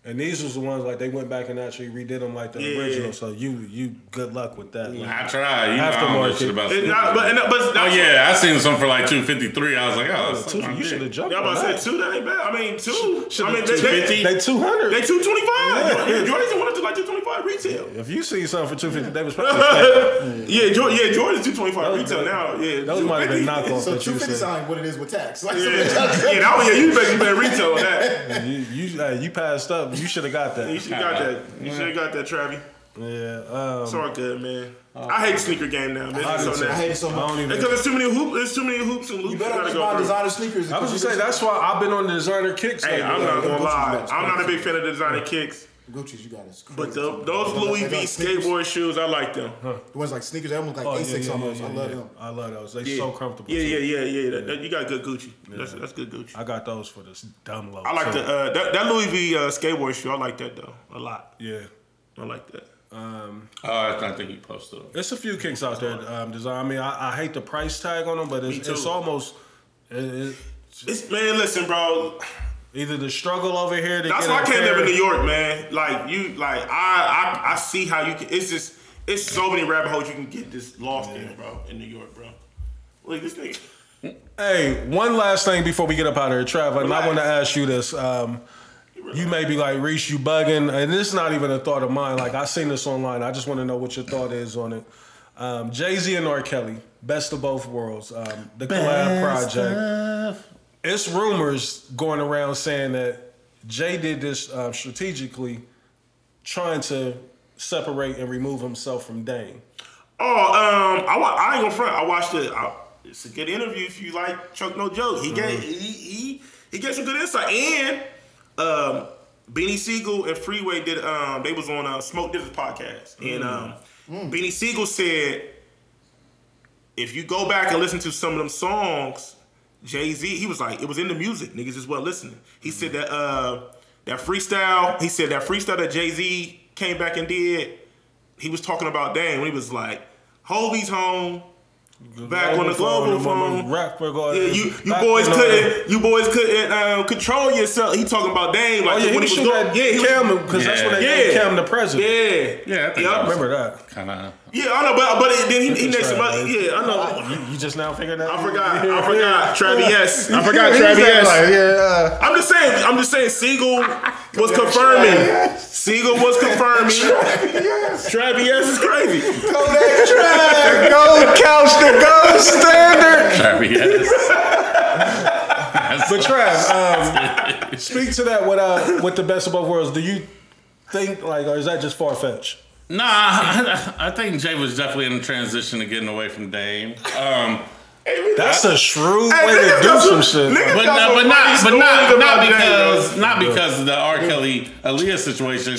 and these was the ones like they went back and actually redid them like the Yeah. original. So you you good luck with that. Like, I tried. You know, I don't know Aftermarket. shit about It sneakers. not, but, and, but Oh that's yeah, I seen some for like 253. I was like, oh, two- suck my you should have jumped Yeah, I'm on about to that. say two. That ain't bad. I mean, two. Should've I mean, they, 250. they, They two hundred. they two twenty five. Jordan's went up to like two twenty five retail. If you see something for two fifty, they was probably Yeah, Jordan. Yeah, Jordan's two twenty five Those- retail now. Yeah, those might have been 250. knockoff So that two you fifty what it is with tax. Like, Yeah, yeah, that one, yeah, you basically paying retail on that. You you, you passed up. You should have got that. You that. should have got that. You should have got that, Travi. Yeah. Um, It's all good, man. I hate sneaker game now, man. I It's so too. I hate it so I much. don't even. Because there's too many hoops. There's too many hoops and loops You you better gotta just go buy through. designer sneakers. I was because gonna say that's why I've been on the designer kicks. Hey, lately. I'm not Yeah, gonna lie. I'm not a big fan of the designer kicks, Gucci's, you got it. but the, those Louis V skateboard shoes, I like them. The ones like sneakers, they almost like Oh, yeah, Asics yeah, almost. yeah, I love yeah. them. I love those. They Yeah. so comfortable. Yeah, too. yeah, yeah, yeah. That- that- you got good Gucci. That's that's good Gucci. I got those for this dumb low. I like too. the uh, that, that Louis V uh, skateboard shoe. I like that though a lot. Yeah. I like that. Um, Oh, I think he posted them. There's a few kicks out there. Um, design. I mean, I, I hate the price tag on them, but it's, it's almost it, it, It's, man, listen, bro. Either the struggle over here to That's get why I can't live in New York, man. Like you, like I, I, I see how you can. It's just, it's so many rabbit holes you can get this lost in, bro. In New York, bro. Like this nigga. Hey, one last thing before we get up out of here, Trav, and I Relax. want to ask you this. Um, you may be like, Reese, you bugging, and this is not even a thought of mine. Like I seen this online. I just want to know what your thought is on it. Um, Jay Z and R. Kelly, best of both worlds. Um, the collab project. It's rumors going around saying that Jay did this um, strategically, trying to separate and remove himself from Dame. Oh, um, I, wa- I ain't gonna front. I watched it. I, it's a good interview if you like Choke No Joke. He gave he, he he gave some good insight. And um, Beanie Sigel and Freeway did um they was on uh, Smoke Dizz's podcast, and um, Beanie Sigel said if you go back and listen to some of them songs, Jay Z, he was like, it was in the music. Niggas just wasn't listening. He said that uh that freestyle, he said that freestyle that Jay Z came back and did, he was talking about Dame when he was like, Hovey's home, back on the global phone. Rap for God. Yeah, you you boys couldn't you boys couldn't uh, control yourself. He talking about Dame like Oh yeah, when he was going. Yeah, he was- Cam because that's when they Yeah. gave Cam the president. yeah, Yeah, I think Yeah, I remember that. kind of. Yeah. I know, but but then he, he next. right, But yeah, I know. You, you just now figured that? I forgot. I forgot. Travis S. I forgot Travis acting like, S. yeah. I'm just saying. I'm just saying. Sigel was confirming. Sigel was confirming. Travis S is crazy. Kodak track, gold couch the gold standard. Travis. But Trav, um, speak to that What uh, with the best of both worlds. Do you think like, or is that just far fetched? Nah, I, I think Jay was definitely in the transition to getting away from Dame. Um, That's a shrewd Hey, way to do some some- shit. niggas but got not, some but not, but not, not because, though. not because of the R. Kelly Aaliyah situation.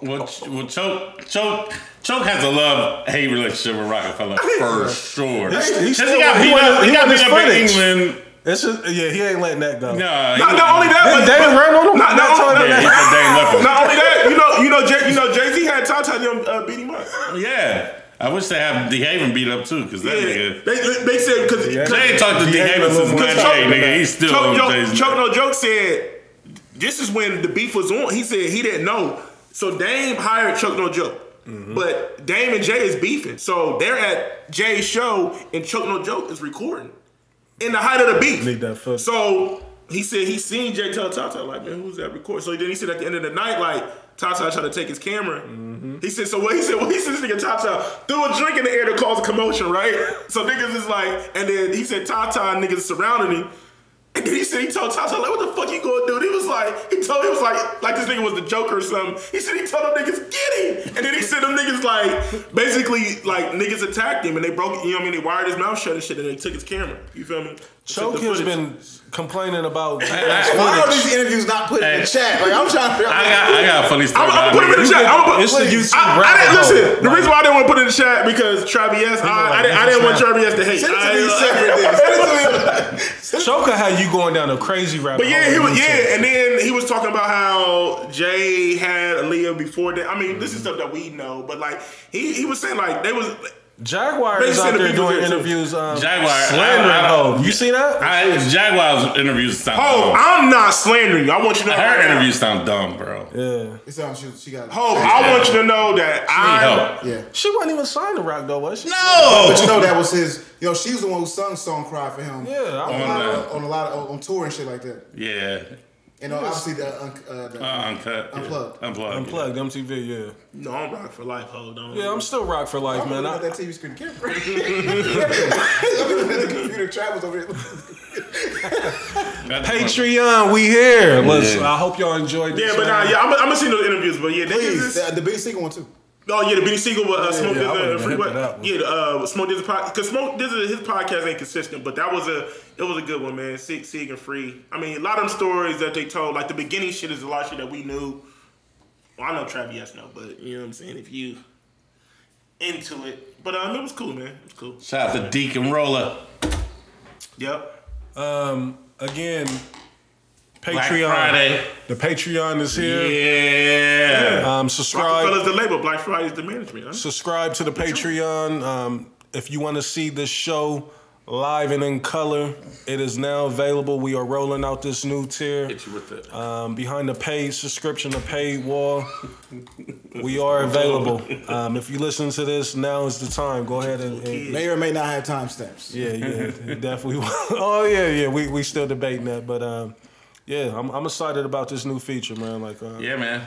Well, Ch- well, Choke, Choke, Choke has a love hate relationship with Rockefeller for sure. He's- he's 'Cause still- he got he beat won- up. he He got won beat up in footage. England. It's just, yeah, he ain't letting that go. Nah, Not, not only that, but, Dame but run on him? Not, not, Not only, telling Yeah, he that, said Dame left him. not only that, you know, you know, Jay, you know, Jay Z had Tata them uh, beat him up. Yeah. I wish they have DeHaven beat up too, because that Yeah, nigga. they, they, they said because They ain't talked to D D Haven Haven since a little 98, nigga. He's still Chuck, on Joke, Choke No Joke said this is when the beef was on. He said he didn't know. So Dame hired Choke No Joke. Mm-hmm. But Dame and Jay is beefing. So they're at Jay's show and Choke No Joke is recording. In the height of the beef. Need that footage. So he said he seen Jay tell Tata, like, man, who's that record? So then he said at the end of the night, like, Tata tried to take his camera. Mm-hmm. He said, so what he said, well, he said this nigga Tata threw a drink in the air to cause a commotion, right? So niggas is like, and then he said Tata and niggas surrounding him. And then he said he told Tata like, what the fuck you gonna do? And he was like, he told he was like, like this nigga was the Joker or something. He said he told them niggas get him. And then he said them niggas like, basically like niggas attacked him and they broke, you know what I mean? They wired his mouth shut and shit and they took his camera. You feel me? Choke has footage. been complaining about. Why are these interviews not put in the chat? Like I'm trying to figure I got, I got a funny story. I'm, I'm about gonna put him in the chat. I'm gonna It's put, the YouTube I, I didn't hole. listen. The reason why I didn't want to put it in the chat because Travis S. I, like, I, didn't, I didn't want. Travis to hate. Send it to me separate. then. Send it to me. Choker had you going down a crazy rabbit But yeah, he was YouTube. yeah, and then he was talking about how Jay had Aaliyah before that. I mean, this is stuff that we know, but like he he was saying like they was Jaguar They is said out the there people doing interviews. Um, Jaguar, slandering I- I- Hov. You see that? I, Jaguar's interviews sound Oh, dumb. I'm not slandering you. I want you to know Her interviews sound dumb, bro. yeah. It sounds she, she got. Hope, I want you to know that Need I help. Yeah. She wasn't even signed to Rock though, was she? No, but you know that was his. You know, she was the one who sung "Song Cry" for him. Yeah, I on, a lot of, on a lot of on tour and shit like that. Yeah. And obviously the, un- uh, the Uh, uncut. yeah. Unplugged. Unplugged. Unplugged MTV, yeah. no, I'm rock for life. Hold on. Yeah, I'm still Rock for life, I'm man. looking I, at that TV screen camera. I'm looking at the computer. Travels over here. Patreon, we here. Let's. Yeah. I hope y'all enjoyed this. Yeah, but nah, yeah, I'm, I'm gonna see those interviews. But yeah, Please, is, the, the Beanie Sigel one too. Oh yeah, the Beanie Sigel with uh, Smoke yeah, I and Freeway. that. Yeah, uh, Smoke Dizzy podcast because Smoke Dizzy his podcast ain't consistent, but that was a it was a good one, man. Sig, Sig and Free. I mean, a lot of them stories that they told, like the beginning shit, is a lot of shit that we knew. Well, I know Travis yes know, but you know what I'm saying. If you into it, but um, it was cool, man. It was cool. Shout out to Deacon Roller. Yep. Um, again, Black Patreon. Friday. The Patreon is here. Yeah. Um, subscribe. Rockefeller's the label, Black Friday is the management. Huh? subscribe to the Patreon. Um, if you want to see this show live and in color, it is now available. We are rolling out this new tier. Hit you with the. Um, behind the paid subscription, the paid wall, we are available. Um, if you listen to this, now is the time. Go ahead and, and May or may not have timestamps. yeah, yeah, definitely. oh yeah, yeah. We we still debating that, but um, yeah, I'm I'm excited about this new feature, man. Like, uh, Yeah, man.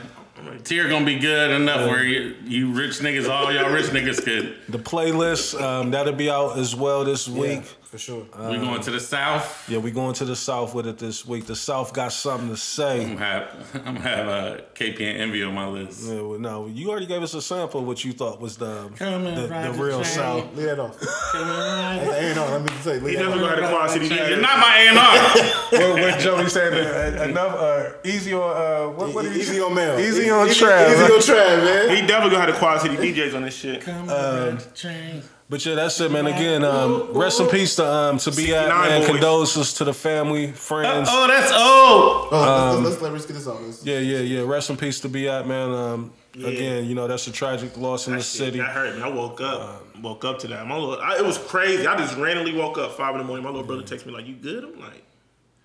Tier gonna be good enough where you, you rich niggas, all y'all rich niggas could. the playlist um, that'll be out as well this week. For sure. we going to the south. Yeah, we going to the South with it this week. The South got something to say. I'm gonna have I'm gonna have uh, KP and Envy on my list. Yeah, well, no, you already gave us a sample of what you thought was the Come the, ride the the real train. South. Leave that off. Hey, ain't on. Let me say. Leave He that definitely off. gonna have the Quad City You're not my A&R. what, what Joey said, uh, enough, uh, easy on, uh, what, what did he Easy say? on mail. Easy on Easy- Trav. Easy on Trav, man. He definitely gonna have the Quad City DJs on this shit. Come and ride the train. But yeah, that's it, man. Again, um, rest in peace to um, to be at 69 man. boys. Condolences to the family, friends. Oh, that's old. Oh, let's, let's, let's get this off. Let's- Yeah, yeah, yeah. Rest in peace to be at man. Um, Again, you know that's a tragic loss in the city. That hurt me. I woke up, woke up to that. My little, I, it was crazy. I just randomly woke up five in the morning. My little brother texted me like, "You good?" I'm like,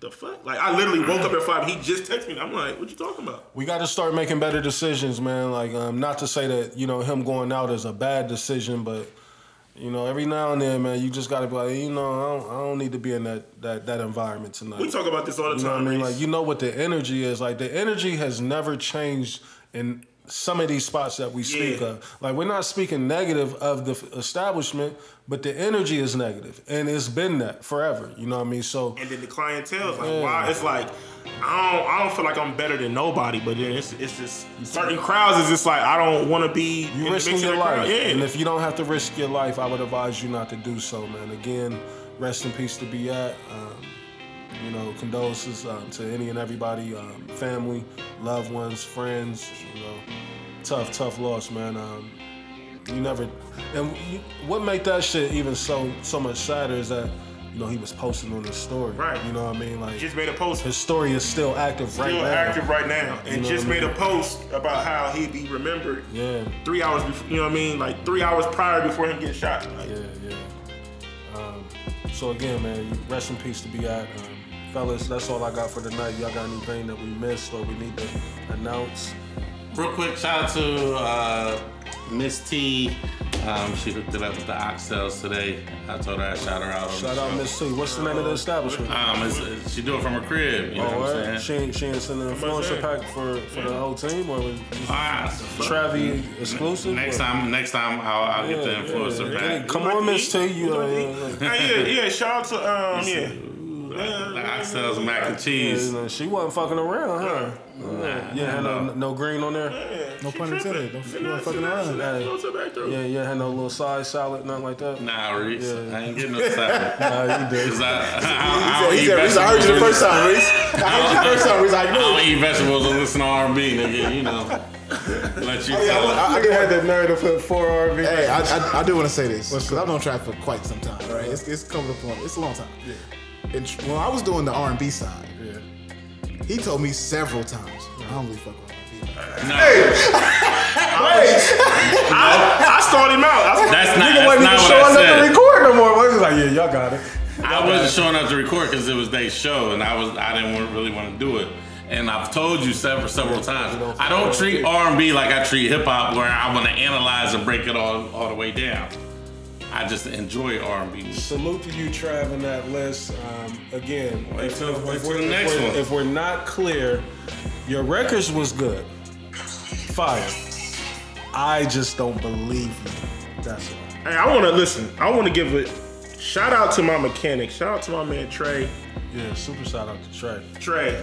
"The fuck?" Like I literally woke up at five. He just texted me. I'm like, "What you talking about?" We got to start making better decisions, man. Like, um, not to say that you know him going out is a bad decision, but you know, every now and then, man, you just got to be like, you know, I don't, I don't need to be in that that that environment tonight. We talk about this all the You know time. I mean? Reese. Like you know what the energy is. Like the energy has never changed in some of these spots that we speak Yeah. of. Like we're not speaking negative of the establishment, but the energy is negative, and it's been that forever. You know what I mean? So and then the clientele is like, Yeah. why? It's like I don't, I don't feel like I'm better than nobody, but then it's, it's just certain crowds is just like I don't want to be. you risking your life, Yeah. and if you don't have to risk your life, I would advise you not to do so, man. Again, rest in peace to be at. Um, you know, condolences um, to any and everybody, um, family, loved ones, friends. You know, tough, tough loss, man. Um, you never, and you, what make that shit even so so much sadder is that you know he was posting on his story. Right. You know what I mean? Like just made a post. his story is still active right now. Still active right now, and know just I made a post about how he'd be remembered Yeah. three hours before. You know what I mean? Like three hours prior before him getting shot. Like, Yeah, yeah. Um, so again, man, rest in peace to be at. Um, fellas, that's all I got for tonight. Y'all got anything that we missed or we need to announce? Real quick, shout out to uh, Miss T. Um, she hooked it up with the oxtails today. I told her I'd shout her out. On Shout the out. Miss T. What's the name of the establishment? Um, it's, it's- she do it from her crib. You know Oh, what. I'm She saying? ain't, she ain't sending an influencer pack for, for the whole team or was Ah, Travi exclusive? Next Or- time, next time I'll, I'll get the influencer yeah. back. Come on, Miss T. You, uh, Hey, yeah, yeah. Shout out to um, yeah. The oxtails and mac and cheese. you know, she wasn't fucking around, huh? Yeah, had no, no green on there. No pun intended. Don't you ain't fucking around. Hey, Go to the back door. yeah, yeah, had no little side salad, nothing like that. Nah, Reese, Yeah. I ain't getting no salad. Nah, you did. 'Cause I, I, I don't He eat said, Reese, I heard you the first time, Reese. I heard you the first time, Reese. I I don't eat vegetables and listen to R&B, nigga. You know, let you Oh, yeah, tell I- it. I- I I had the nerve to put four RV. Hey, I, I, I do want to say this because I've known Trav for quite some time, right? It's, it's coming up on it's a long time. Yeah. And when I was doing the R and B side, he told me several times, I don't really fuck with R&B. No, I, I started him out. I, that's not, Nigga wasn't even that's showing what I up to record no more. Was like, yeah, y'all got it. I wasn't showing up to record because it was their show, and I was I didn't want- really want to do it. And I've told you several several times, I don't treat R&B like I treat hip hop, where I want to analyze and break it all all the way down. I just enjoy R&B. Salute to you, Trav, in that list. Um, again, Wait if, till- if wait till we're, the if we're- one. if we're not clear, your records was good, fire. I just don't believe you. That's all. hey, I want to listen. I want to give a shout out to my mechanic. Shout out to my man Trey. Yeah, super shout out to Trey. Trey,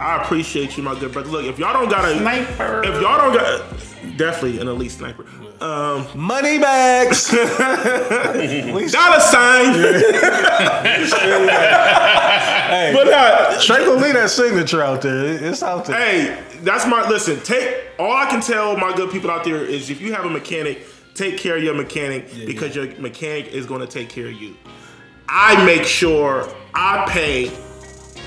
I appreciate you, my good brother. Look, if y'all don't got a Sniper. if y'all don't got definitely an elite sniper. Um, Money bags. dollar sign. hey, but uh, Trey gonna leave that signature out there. It's out there. hey, that's my listen. Take all I can tell my good people out there is if you have a mechanic, take care of your mechanic because your mechanic is going to take care of you. I make sure I pay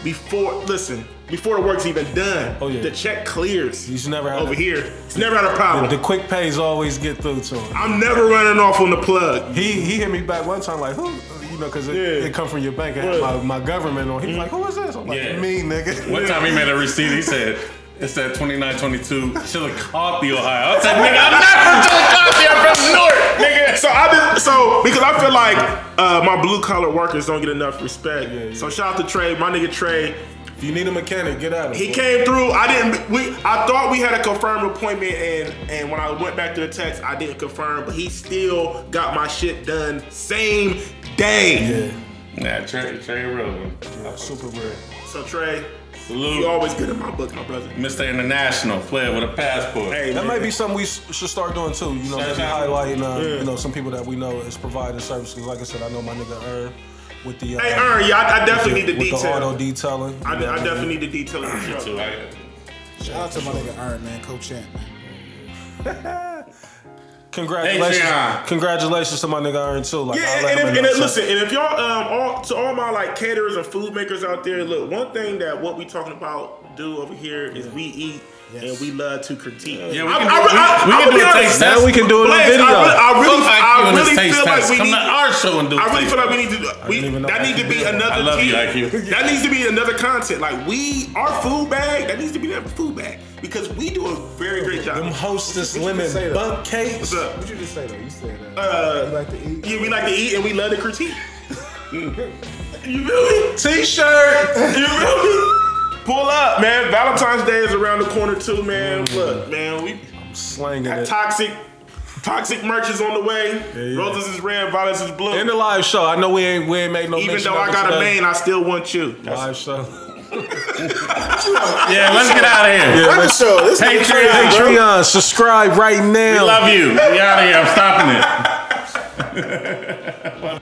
before. Listen, before the work's even done. Oh, yeah. the check clears. He's never have over a- here. It's never had a problem. The quick pays always get through to him. I'm never running off on the plug. He he hit me back one time like who you know because it, Yeah. it come from your bank. It had my, my government on. He was like, mm-hmm. who is this? I'm like, Yeah. me nigga. One time he made a receipt. He said, "It said 2922 Chillicothe, Ohio." I said, "Nigga, I'm not from Chillicothe. I'm from North, nigga." So I did so because I feel like uh, my blue collar workers don't get enough respect. So shout out to Trey, my nigga Trey. If you need a mechanic, get at him. He came through. I didn't. We. I thought we had a confirmed appointment, and and when I went back to the text, I didn't confirm. But he still got my shit done same day. Yeah, Nah, Trey, Trey Rowan. yeah, super rare. So Trey, Salute. you always good in my book, my brother. Mr. International, player with a passport. Hey, That man. might be something we s- should start doing too. You know, maybe Shout highlighting uh, you know some people that we know is providing services. Like I said, I know my nigga Ern with the uh, Hey, Ern, yeah, I, I definitely need the with the auto detail. detailing. I, I what definitely need the detail of the show. Too, I- Shout out to my nigga Ern, man, co-champ, man. Congratulations, Patreon. congratulations to my nigga Ern too. Like, Yeah, I'll and, and, if, and listen, and if y'all, um, all to all my like caterers and food makers out there, look, one thing that what we talking about do over here is we eat and we love to critique. Yeah, we I- can I- do- we- I- we I'm can do a honest. taste Now we can do it on video. I really, I really, I really feel like test. we Come need. to our show and do. a I really feel like we need to. We, didn't even know that needs to be another. I love you, tier. IQ. That needs to be another content. Like we, our food bag. That needs to be that food bag because we do a very great job. Them hostess What you lemon say, though? bundt cakes. What's up? What you just say though? You said uh, Uh, you like to eat. Yeah, we like to eat and we love to critique. you feel me? T-shirt. You feel me? Pull up, man. Valentine's Day is around the corner too, man. Mm. Look, man, we Slanging got it. toxic. Toxic merch is on the way. yeah. Roses is red, violets is blue. In the live show, I know we ain't we ain't made no Even mention though I got a today. main, I still want you. That's- live show. Yeah, let's get out of here. Yeah, What the let's, show? This nigga Patreon. crazy. Patreon, subscribe right now. We love you. We out of here. I'm stopping it.